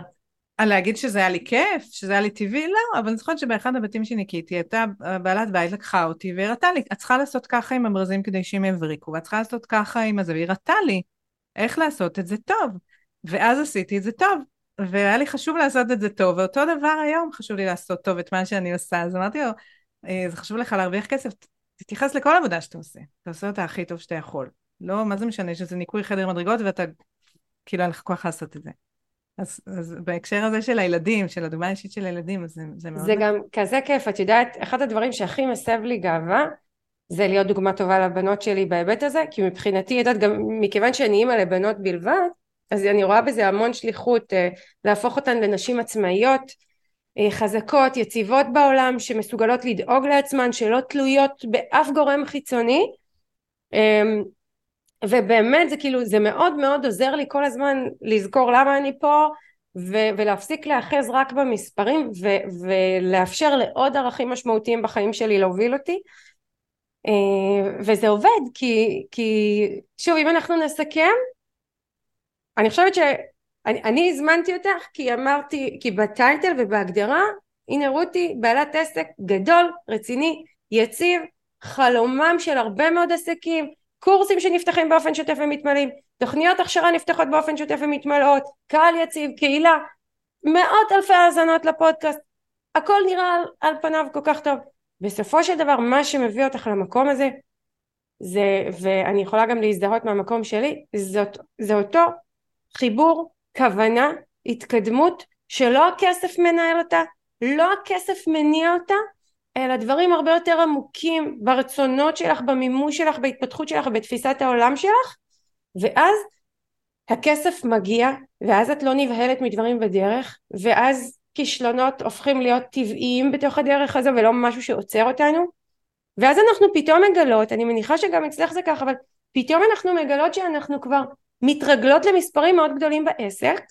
על להגיד שזה היה לי כיף, שזה היה לי טבעי, לא, אבל אני זוכרת שבאחד הבתים שניקיתי, הייתה בעלת בית לקחה אותי והראתה לי, את צריכה לעשות ככה עם הברזים כדי שהם יבריקו, ואת צריכה לעשות ככה עם הזה, והיא הראתה לי איך לעשות את זה טוב. ואז עשיתי את זה טוב, והיה לי חשוב לעשות את זה טוב, ואותו דבר היום חשוב לי לעשות טוב את מה שאני עושה, אז אמרתי לו, אה, זה חשוב לך להרוויח כסף, תתייחס לכל עבודה שאתה עושה, אתה עושה אותה הכי טוב שאתה יכול. לא, מה זה משנה שזה ניקוי חדר מדרגות ואתה, כאילו אין לך כוח לעשות את זה. אז, אז בהקשר הזה של הילדים, של הדוגמה האישית של הילדים, זה, זה מאוד... זה גם כזה כיף, את יודעת, אחד הדברים שהכי מסב לי גאווה, זה להיות דוגמה טובה לבנות שלי בהיבט הזה, כי מבחינתי, יודעת, גם מכיוון שאני אימא לבנות בלבד, אז אני רואה בזה המון שליחות, אה, להפוך אותן לנשים עצמאיות, אה, חזקות, יציבות בעולם, שמסוגלות לדאוג לעצמן, שלא תלויות באף גורם חיצוני. אמ, ובאמת זה כאילו זה מאוד מאוד עוזר לי כל הזמן לזכור למה אני פה ו- ולהפסיק להאחז רק במספרים ו- ולאפשר לעוד ערכים משמעותיים בחיים שלי להוביל אותי. אה, וזה עובד כי, כי שוב אם אנחנו נסכם אני חושבת שאני הזמנתי אותך כי אמרתי כי בטייטל ובהגדרה הנה רותי בעלת עסק גדול רציני יציב חלומם של הרבה מאוד עסקים קורסים שנפתחים באופן שוטף ומתמלאים, תוכניות הכשרה נפתחות באופן שוטף ומתמלאות, קהל יציב, קהילה, מאות אלפי האזנות לפודקאסט, הכל נראה על, על פניו כל כך טוב. בסופו של דבר מה שמביא אותך למקום הזה זה, ואני יכולה גם להזדהות מהמקום שלי, זאת, זה אותו חיבור, כוונה, התקדמות, שלא הכסף מנהל אותה, לא הכסף מניע אותה, אלא דברים הרבה יותר עמוקים ברצונות שלך, במימוש שלך, בהתפתחות שלך, בתפיסת העולם שלך, ואז הכסף מגיע, ואז את לא נבהלת מדברים בדרך, ואז כישלונות הופכים להיות טבעיים בתוך הדרך הזו ולא משהו שעוצר אותנו, ואז אנחנו פתאום מגלות, אני מניחה שגם אצלך זה ככה, אבל פתאום אנחנו מגלות שאנחנו כבר מתרגלות למספרים מאוד גדולים בעסק,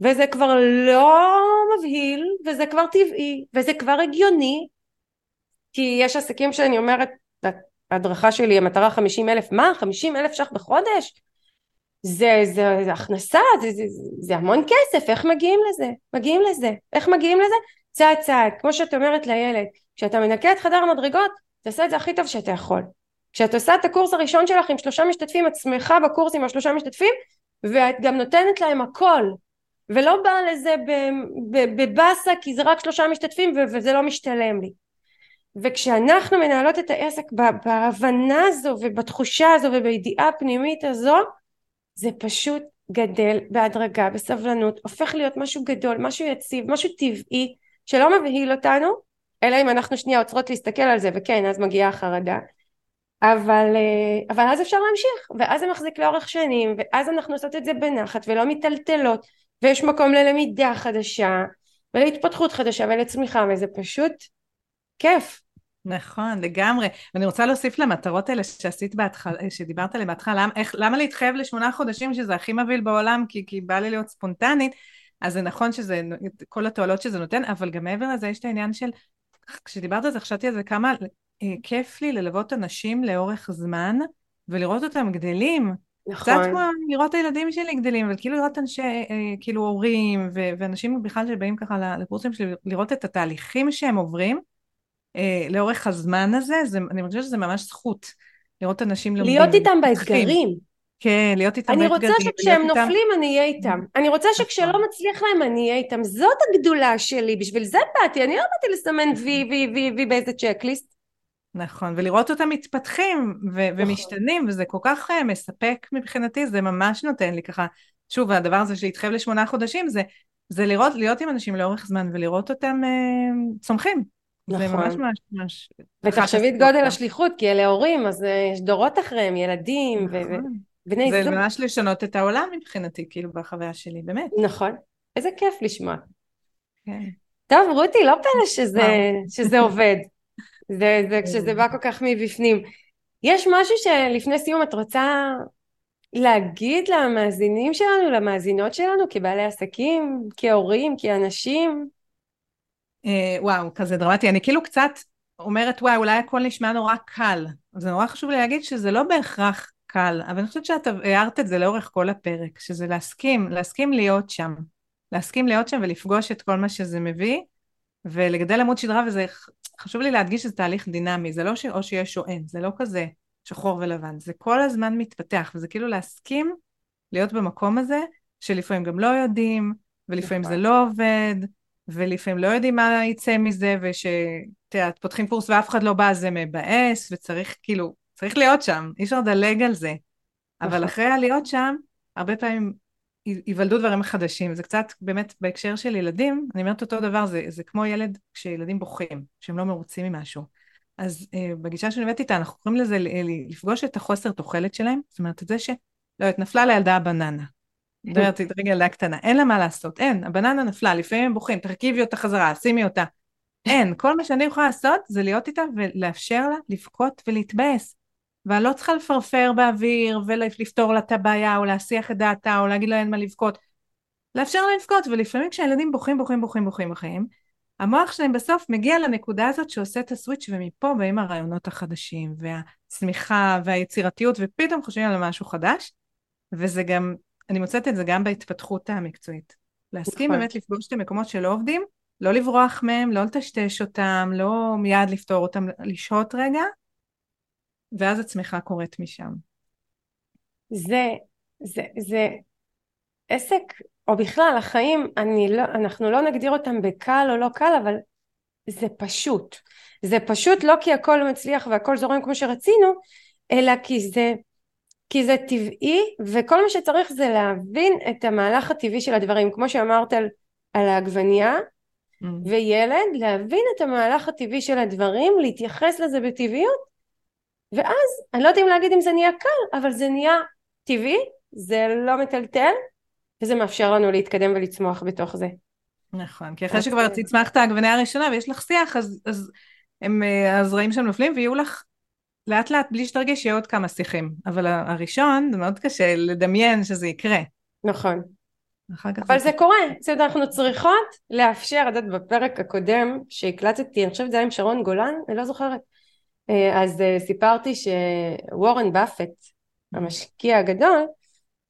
וזה כבר לא מבהיל, וזה כבר טבעי, וזה כבר הגיוני, כי יש עסקים שאני אומרת, ההדרכה שלי, המטרה 50 אלף, מה? 50 אלף ש"ח בחודש? זה, זה, זה הכנסה, זה, זה, זה המון כסף, איך מגיעים לזה? מגיעים לזה. איך מגיעים לזה? צעד צעד, כמו שאת אומרת לילד, כשאתה מנקה את חדר המדרגות, תעשה את זה הכי טוב שאתה יכול. כשאת עושה את הקורס הראשון שלך עם שלושה משתתפים, את שמחה בקורס עם השלושה משתתפים, ואת גם נותנת להם הכל. ולא באה לזה בבאסה כי זה רק שלושה משתתפים וזה לא משתלם לי. וכשאנחנו מנהלות את העסק בהבנה הזו ובתחושה הזו ובידיעה הפנימית הזו, זה פשוט גדל בהדרגה, בסבלנות, הופך להיות משהו גדול, משהו יציב, משהו טבעי, שלא מבהיל אותנו, אלא אם אנחנו שנייה עוצרות להסתכל על זה, וכן, אז מגיעה החרדה. אבל, אה, אבל אז אפשר להמשיך, ואז זה מחזיק לאורך שנים, ואז אנחנו עושות את זה בנחת ולא מיטלטלות, ויש מקום ללמידה חדשה ולהתפתחות חדשה ולצמיחה וזה פשוט כיף. נכון, לגמרי. ואני רוצה להוסיף למטרות האלה שעשית בהתחלה, שדיברת עליהן בהתחלה, איך, למה להתחייב לשמונה חודשים שזה הכי מבהיל בעולם, כי, כי בא לי להיות ספונטנית, אז זה נכון שזה, כל התועלות שזה נותן, אבל גם מעבר לזה יש את העניין של, כשדיברת על זה, חשבתי על זה כמה אה, כיף לי ללוות אנשים לאורך זמן, ולראות אותם גדלים, נכון. קצת כמו לראות את הילדים שלי גדלים, אבל כאילו לראות אנשי, אה, כאילו הורים ו- ואנשים בכלל שבאים ככה לקורסים שלי, לראות את התהליכים שהם עוברים אה, לאורך הזמן הזה, זה, אני חושבת שזה ממש זכות, לראות אנשים לומדים. להיות איתם באתגרים. כן, להיות איתם. אני רוצה שכשהם נופלים. אני אהיה איתם. (laughs) אני רוצה נכון. שכשלא מצליח להם אני אהיה איתם. זאת הגדולה שלי, בשביל זה באתי, אני לא באתי לסמן וי וי וי וי באיזה צ'קליסט. נכון, ולראות אותם מתפתחים ו- נכון. ומשתנים, וזה כל כך uh, מספק מבחינתי, זה ממש נותן לי ככה, שוב, הדבר הזה שהתחייב לשמונה חודשים, זה, זה לראות, להיות עם אנשים לאורך זמן ולראות אותם uh, צומחים. נכון. זה ממש ממש ממש... ותחשבי את גודל השליחות, כי אלה הורים, אז uh, יש דורות אחריהם, ילדים נכון. ובני זוג. זה ממש לשנות את העולם מבחינתי, כאילו, בחוויה שלי, באמת. נכון. איזה כיף לשמוע. כן. טוב, רותי, לא פלא שזה, שזה עובד. זה, זה כשזה בא כל כך מבפנים. יש משהו שלפני סיום את רוצה להגיד למאזינים שלנו, למאזינות שלנו, כבעלי עסקים, כהורים, כאנשים? אה, וואו, כזה דרמטי. אני כאילו קצת אומרת, וואי, אולי הכל נשמע נורא קל. זה נורא חשוב לי להגיד שזה לא בהכרח קל, אבל אני חושבת שאת הערת את זה לאורך כל הפרק, שזה להסכים, להסכים להיות שם. להסכים להיות שם ולפגוש את כל מה שזה מביא, ולגדל עמוד שדרה, וזה חשוב לי להדגיש שזה תהליך דינמי, זה לא שאו שיש או אין, זה לא כזה שחור ולבן, זה כל הזמן מתפתח, וזה כאילו להסכים להיות במקום הזה, שלפעמים גם לא יודעים, ולפעמים נכון. זה לא עובד, ולפעמים לא יודעים מה יצא מזה, ושאת יודעת, פותחים קורס ואף אחד לא בא, זה מבאס, וצריך כאילו, צריך להיות שם, אי אפשר לדלג על זה. אבל נכון. אחרי הלהיות שם, הרבה פעמים ייוולדו דברים חדשים. זה קצת, באמת, בהקשר של ילדים, אני אומרת אותו דבר, זה, זה כמו ילד כשילדים בוכים, שהם לא מרוצים ממשהו. אז אה, בגישה שאני הבאתי איתה, אנחנו קוראים לזה לפגוש את החוסר תוחלת שלהם, זאת אומרת, את זה ש... לא יודעת, נפלה לילדה הבננה. מדברת רגע ילדה קטנה, אין לה מה לעשות, אין, הבננה נפלה, לפעמים הם בוכים, תרכיבי אותה חזרה, שימי אותה. אין, כל מה שאני יכולה לעשות זה להיות איתה ולאפשר לה לבכות ולהתבאס. ואני לא צריכה לפרפר באוויר ולפתור לה את הבעיה או להסיח את דעתה או להגיד לה אין מה לבכות. לאפשר לה לבכות, ולפעמים כשהילדים בוכים, בוכים, בוכים, בוכים בחיים, המוח שלהם בסוף מגיע לנקודה הזאת שעושה את הסוויץ' ומפה באים הרעיונות החדשים והצמיחה והיצירתיות ופתאום חושבים על משהו חדש וזה גם, אני מוצאת את זה גם בהתפתחות המקצועית. להסכים נכון. באמת לפגוש את המקומות שלא עובדים, לא לברוח מהם, לא לטשטש אותם, לא מיד לפתור אותם, לשהות רגע ואז הצמיחה קורית משם. זה, זה, זה עסק, או בכלל החיים, אני לא, אנחנו לא נגדיר אותם בקל או לא קל, אבל זה פשוט. זה פשוט לא כי הכל מצליח והכל זורם כמו שרצינו, אלא כי זה, כי זה טבעי, וכל מה שצריך זה להבין את המהלך הטבעי של הדברים. כמו שאמרת על, על העגבנייה, mm. וילד, להבין את המהלך הטבעי של הדברים, להתייחס לזה בטבעיות, ואז אני לא יודעת אם להגיד אם זה נהיה קל אבל זה נהיה טבעי זה לא מטלטל וזה מאפשר לנו להתקדם ולצמוח בתוך זה. נכון כי אחרי שכבר תצמח העגבניה הראשונה ויש לך שיח אז, אז הם, אה, הזרעים שם נופלים ויהיו לך לאט לאט בלי שתרגיש יהיו עוד כמה שיחים אבל הראשון זה מאוד קשה לדמיין שזה יקרה. נכון. אבל זה קורה, זאת אומרת אנחנו צריכות לאפשר, את יודעת בפרק הקודם שהקלטתי, אני חושבת זה היה עם שרון גולן, אני לא זוכרת, אז אה, סיפרתי שוורן באפט, המשקיע הגדול,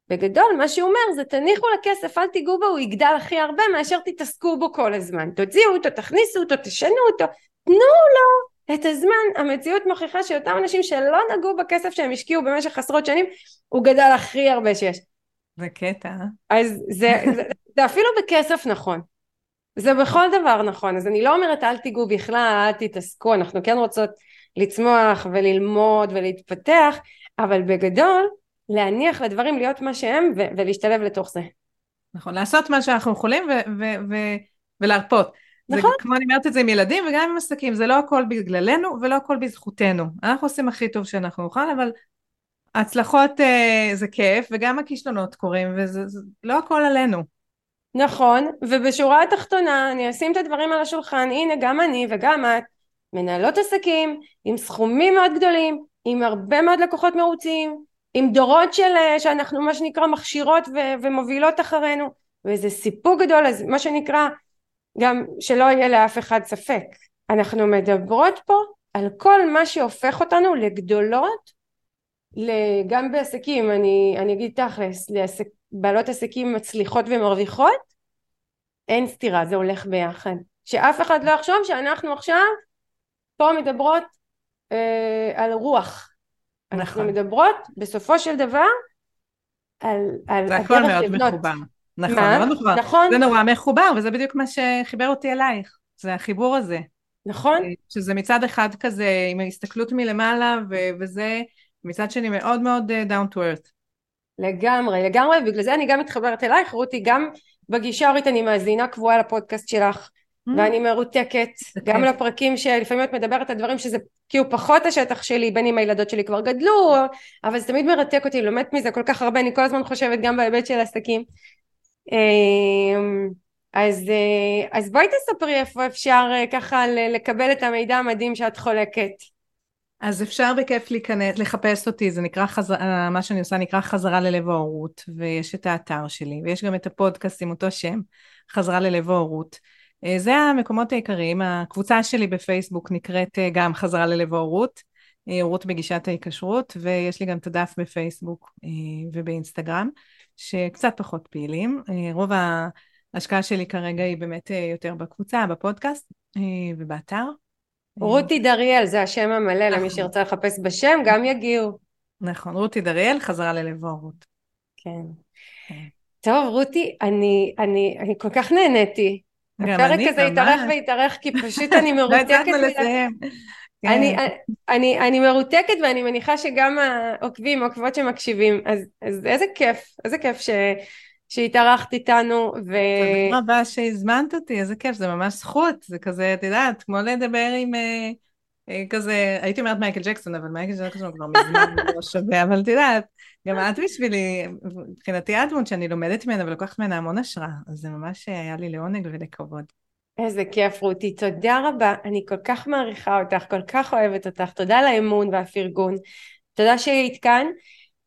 בגדול מה שהוא אומר זה תניחו לכסף אל תיגעו בו הוא יגדל הכי הרבה מאשר תתעסקו בו כל הזמן. תוציאו אותו תכניסו אותו תשנו אותו. תנו לו את הזמן. המציאות מוכיחה שאותם אנשים שלא נגעו בכסף שהם השקיעו במשך עשרות שנים הוא גדל הכי הרבה שיש. זה קטע אז זה, זה, זה אפילו בכסף נכון. זה בכל דבר נכון. אז אני לא אומרת אל תיגעו בכלל אל תתעסקו. אנחנו כן רוצות לצמוח וללמוד ולהתפתח, אבל בגדול להניח לדברים להיות מה שהם ו- ולהשתלב לתוך זה. נכון, לעשות מה שאנחנו יכולים ו- ו- ו- ולהרפות. נכון. זה כמו אני אומרת את זה עם ילדים וגם עם עסקים, זה לא הכל בגללנו ולא הכל בזכותנו. אנחנו עושים הכי טוב שאנחנו נוכל, אבל ההצלחות אה, זה כיף וגם הכישלונות קורים וזה זה, לא הכל עלינו. נכון, ובשורה התחתונה אני אשים את הדברים על השולחן, הנה גם אני וגם את מנהלות עסקים עם סכומים מאוד גדולים, עם הרבה מאוד לקוחות מרוצים, עם דורות של, אה, שאנחנו מה שנקרא מכשירות ו- ומובילות אחרינו, וזה סיפוק גדול, אז מה שנקרא, גם שלא יהיה לאף אחד ספק. אנחנו מדברות פה על כל מה שהופך אותנו לגדולות, גם בעסקים, אני, אני אגיד תכלס, לעסק, בעלות עסקים מצליחות ומרוויחות, אין סתירה, זה הולך ביחד. שאף אחד לא יחשוב שאנחנו עכשיו פה מדברות אה, על רוח. נכון. אנחנו מדברות בסופו של דבר על, על זה הכל מאוד לבנות. מחובר. נכון, מה? מאוד מחובר. נכון. זה נורא מחובר, וזה בדיוק מה שחיבר אותי אלייך. זה החיבור הזה. נכון. אה, שזה מצד אחד כזה עם ההסתכלות מלמעלה, ו- וזה מצד שני מאוד מאוד uh, down to earth. לגמרי, לגמרי, ובגלל זה אני גם מתחברת אלייך, רותי, גם בגישה אורית אני מאזינה קבועה לפודקאסט שלך. Mm. ואני מרותקת גם לפרקים שלפעמים את מדברת על דברים שזה כאילו פחות השטח שלי בין אם הילדות שלי כבר גדלו אבל זה תמיד מרתק אותי לומדת מזה כל כך הרבה אני כל הזמן חושבת גם בהיבט של עסקים אמ, אז, אה, אז בואי תספרי איפה אפשר אה, ככה לקבל את המידע המדהים שאת חולקת אז אפשר בכיף להיכנס, לחפש אותי, זה נקרא, חז... מה שאני עושה נקרא חזרה ללב ההורות, ויש את האתר שלי, ויש גם את הפודקאסט עם אותו שם, חזרה ללב ההורות. אה, זה המקומות העיקריים, הקבוצה שלי בפייסבוק נקראת אה, גם חזרה ללב ההורות, אה, הורות בגישת ההיקשרות, ויש לי גם את הדף בפייסבוק ובאינסטגרם, שקצת פחות פעילים. רוב ההשקעה שלי כרגע היא באמת יותר בקבוצה, בפודקאסט ובאתר. רותי דריאל זה השם המלא למי נכון. שירצה לחפש בשם, גם יגיעו. נכון, רותי דריאל, חזרה ללב ההורות. כן. כן. טוב, רותי, אני, אני, אני כל כך נהניתי. הפרק הזה התארך והתארך כי פשוט אני (laughs) לא מרותקת. כן. אני, אני, אני מרותקת ואני מניחה שגם העוקבים, העוקבות שמקשיבים, אז, אז איזה כיף, איזה כיף ש, שהתארחת איתנו. ו... תודה רבה שהזמנת אותי, איזה כיף, זה ממש זכות, זה כזה, את יודעת, כמו לדבר עם אה, אה, כזה, הייתי אומרת מייקל ג'קסון, אבל מייקל ג'קסון כבר מזמן לא שווה, אבל את יודעת, גם את בשבילי, מבחינתי את דמות שאני לומדת ממנה ולוקחת ממנה המון השראה, אז זה ממש היה לי לעונג ולכבוד. איזה כיף רותי, תודה רבה, אני כל כך מעריכה אותך, כל כך אוהבת אותך, תודה על האמון והפרגון, תודה שהיית כאן.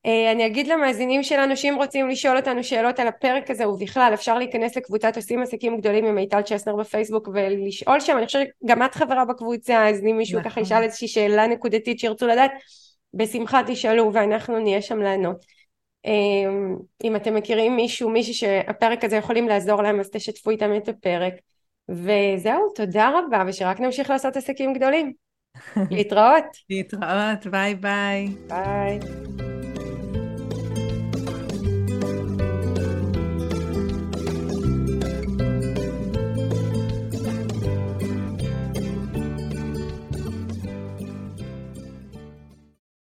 אה, אני אגיד למאזינים שלנו שאם רוצים לשאול אותנו שאלות על הפרק הזה ובכלל אפשר להיכנס לקבוצת עושים עסקים גדולים עם מיטל צ'סנר בפייסבוק ולשאול שם, אני חושבת שגם את חברה בקבוצה אז אם מישהו נכון. ככה ישאל איזושהי שאלה נקודתית שירצו לדעת בשמחה תשאלו ואנחנו נהיה שם לענות. אמ, אם אתם מכירים מישהו, מישהי שהפרק הזה יכולים לעזור להם אז תשתפו איתם את הפרק. וזהו, תודה רבה ושרק נמשיך לעשות עסקים גדולים. (laughs) להתראות. להתראות, ביי ביי. ביי.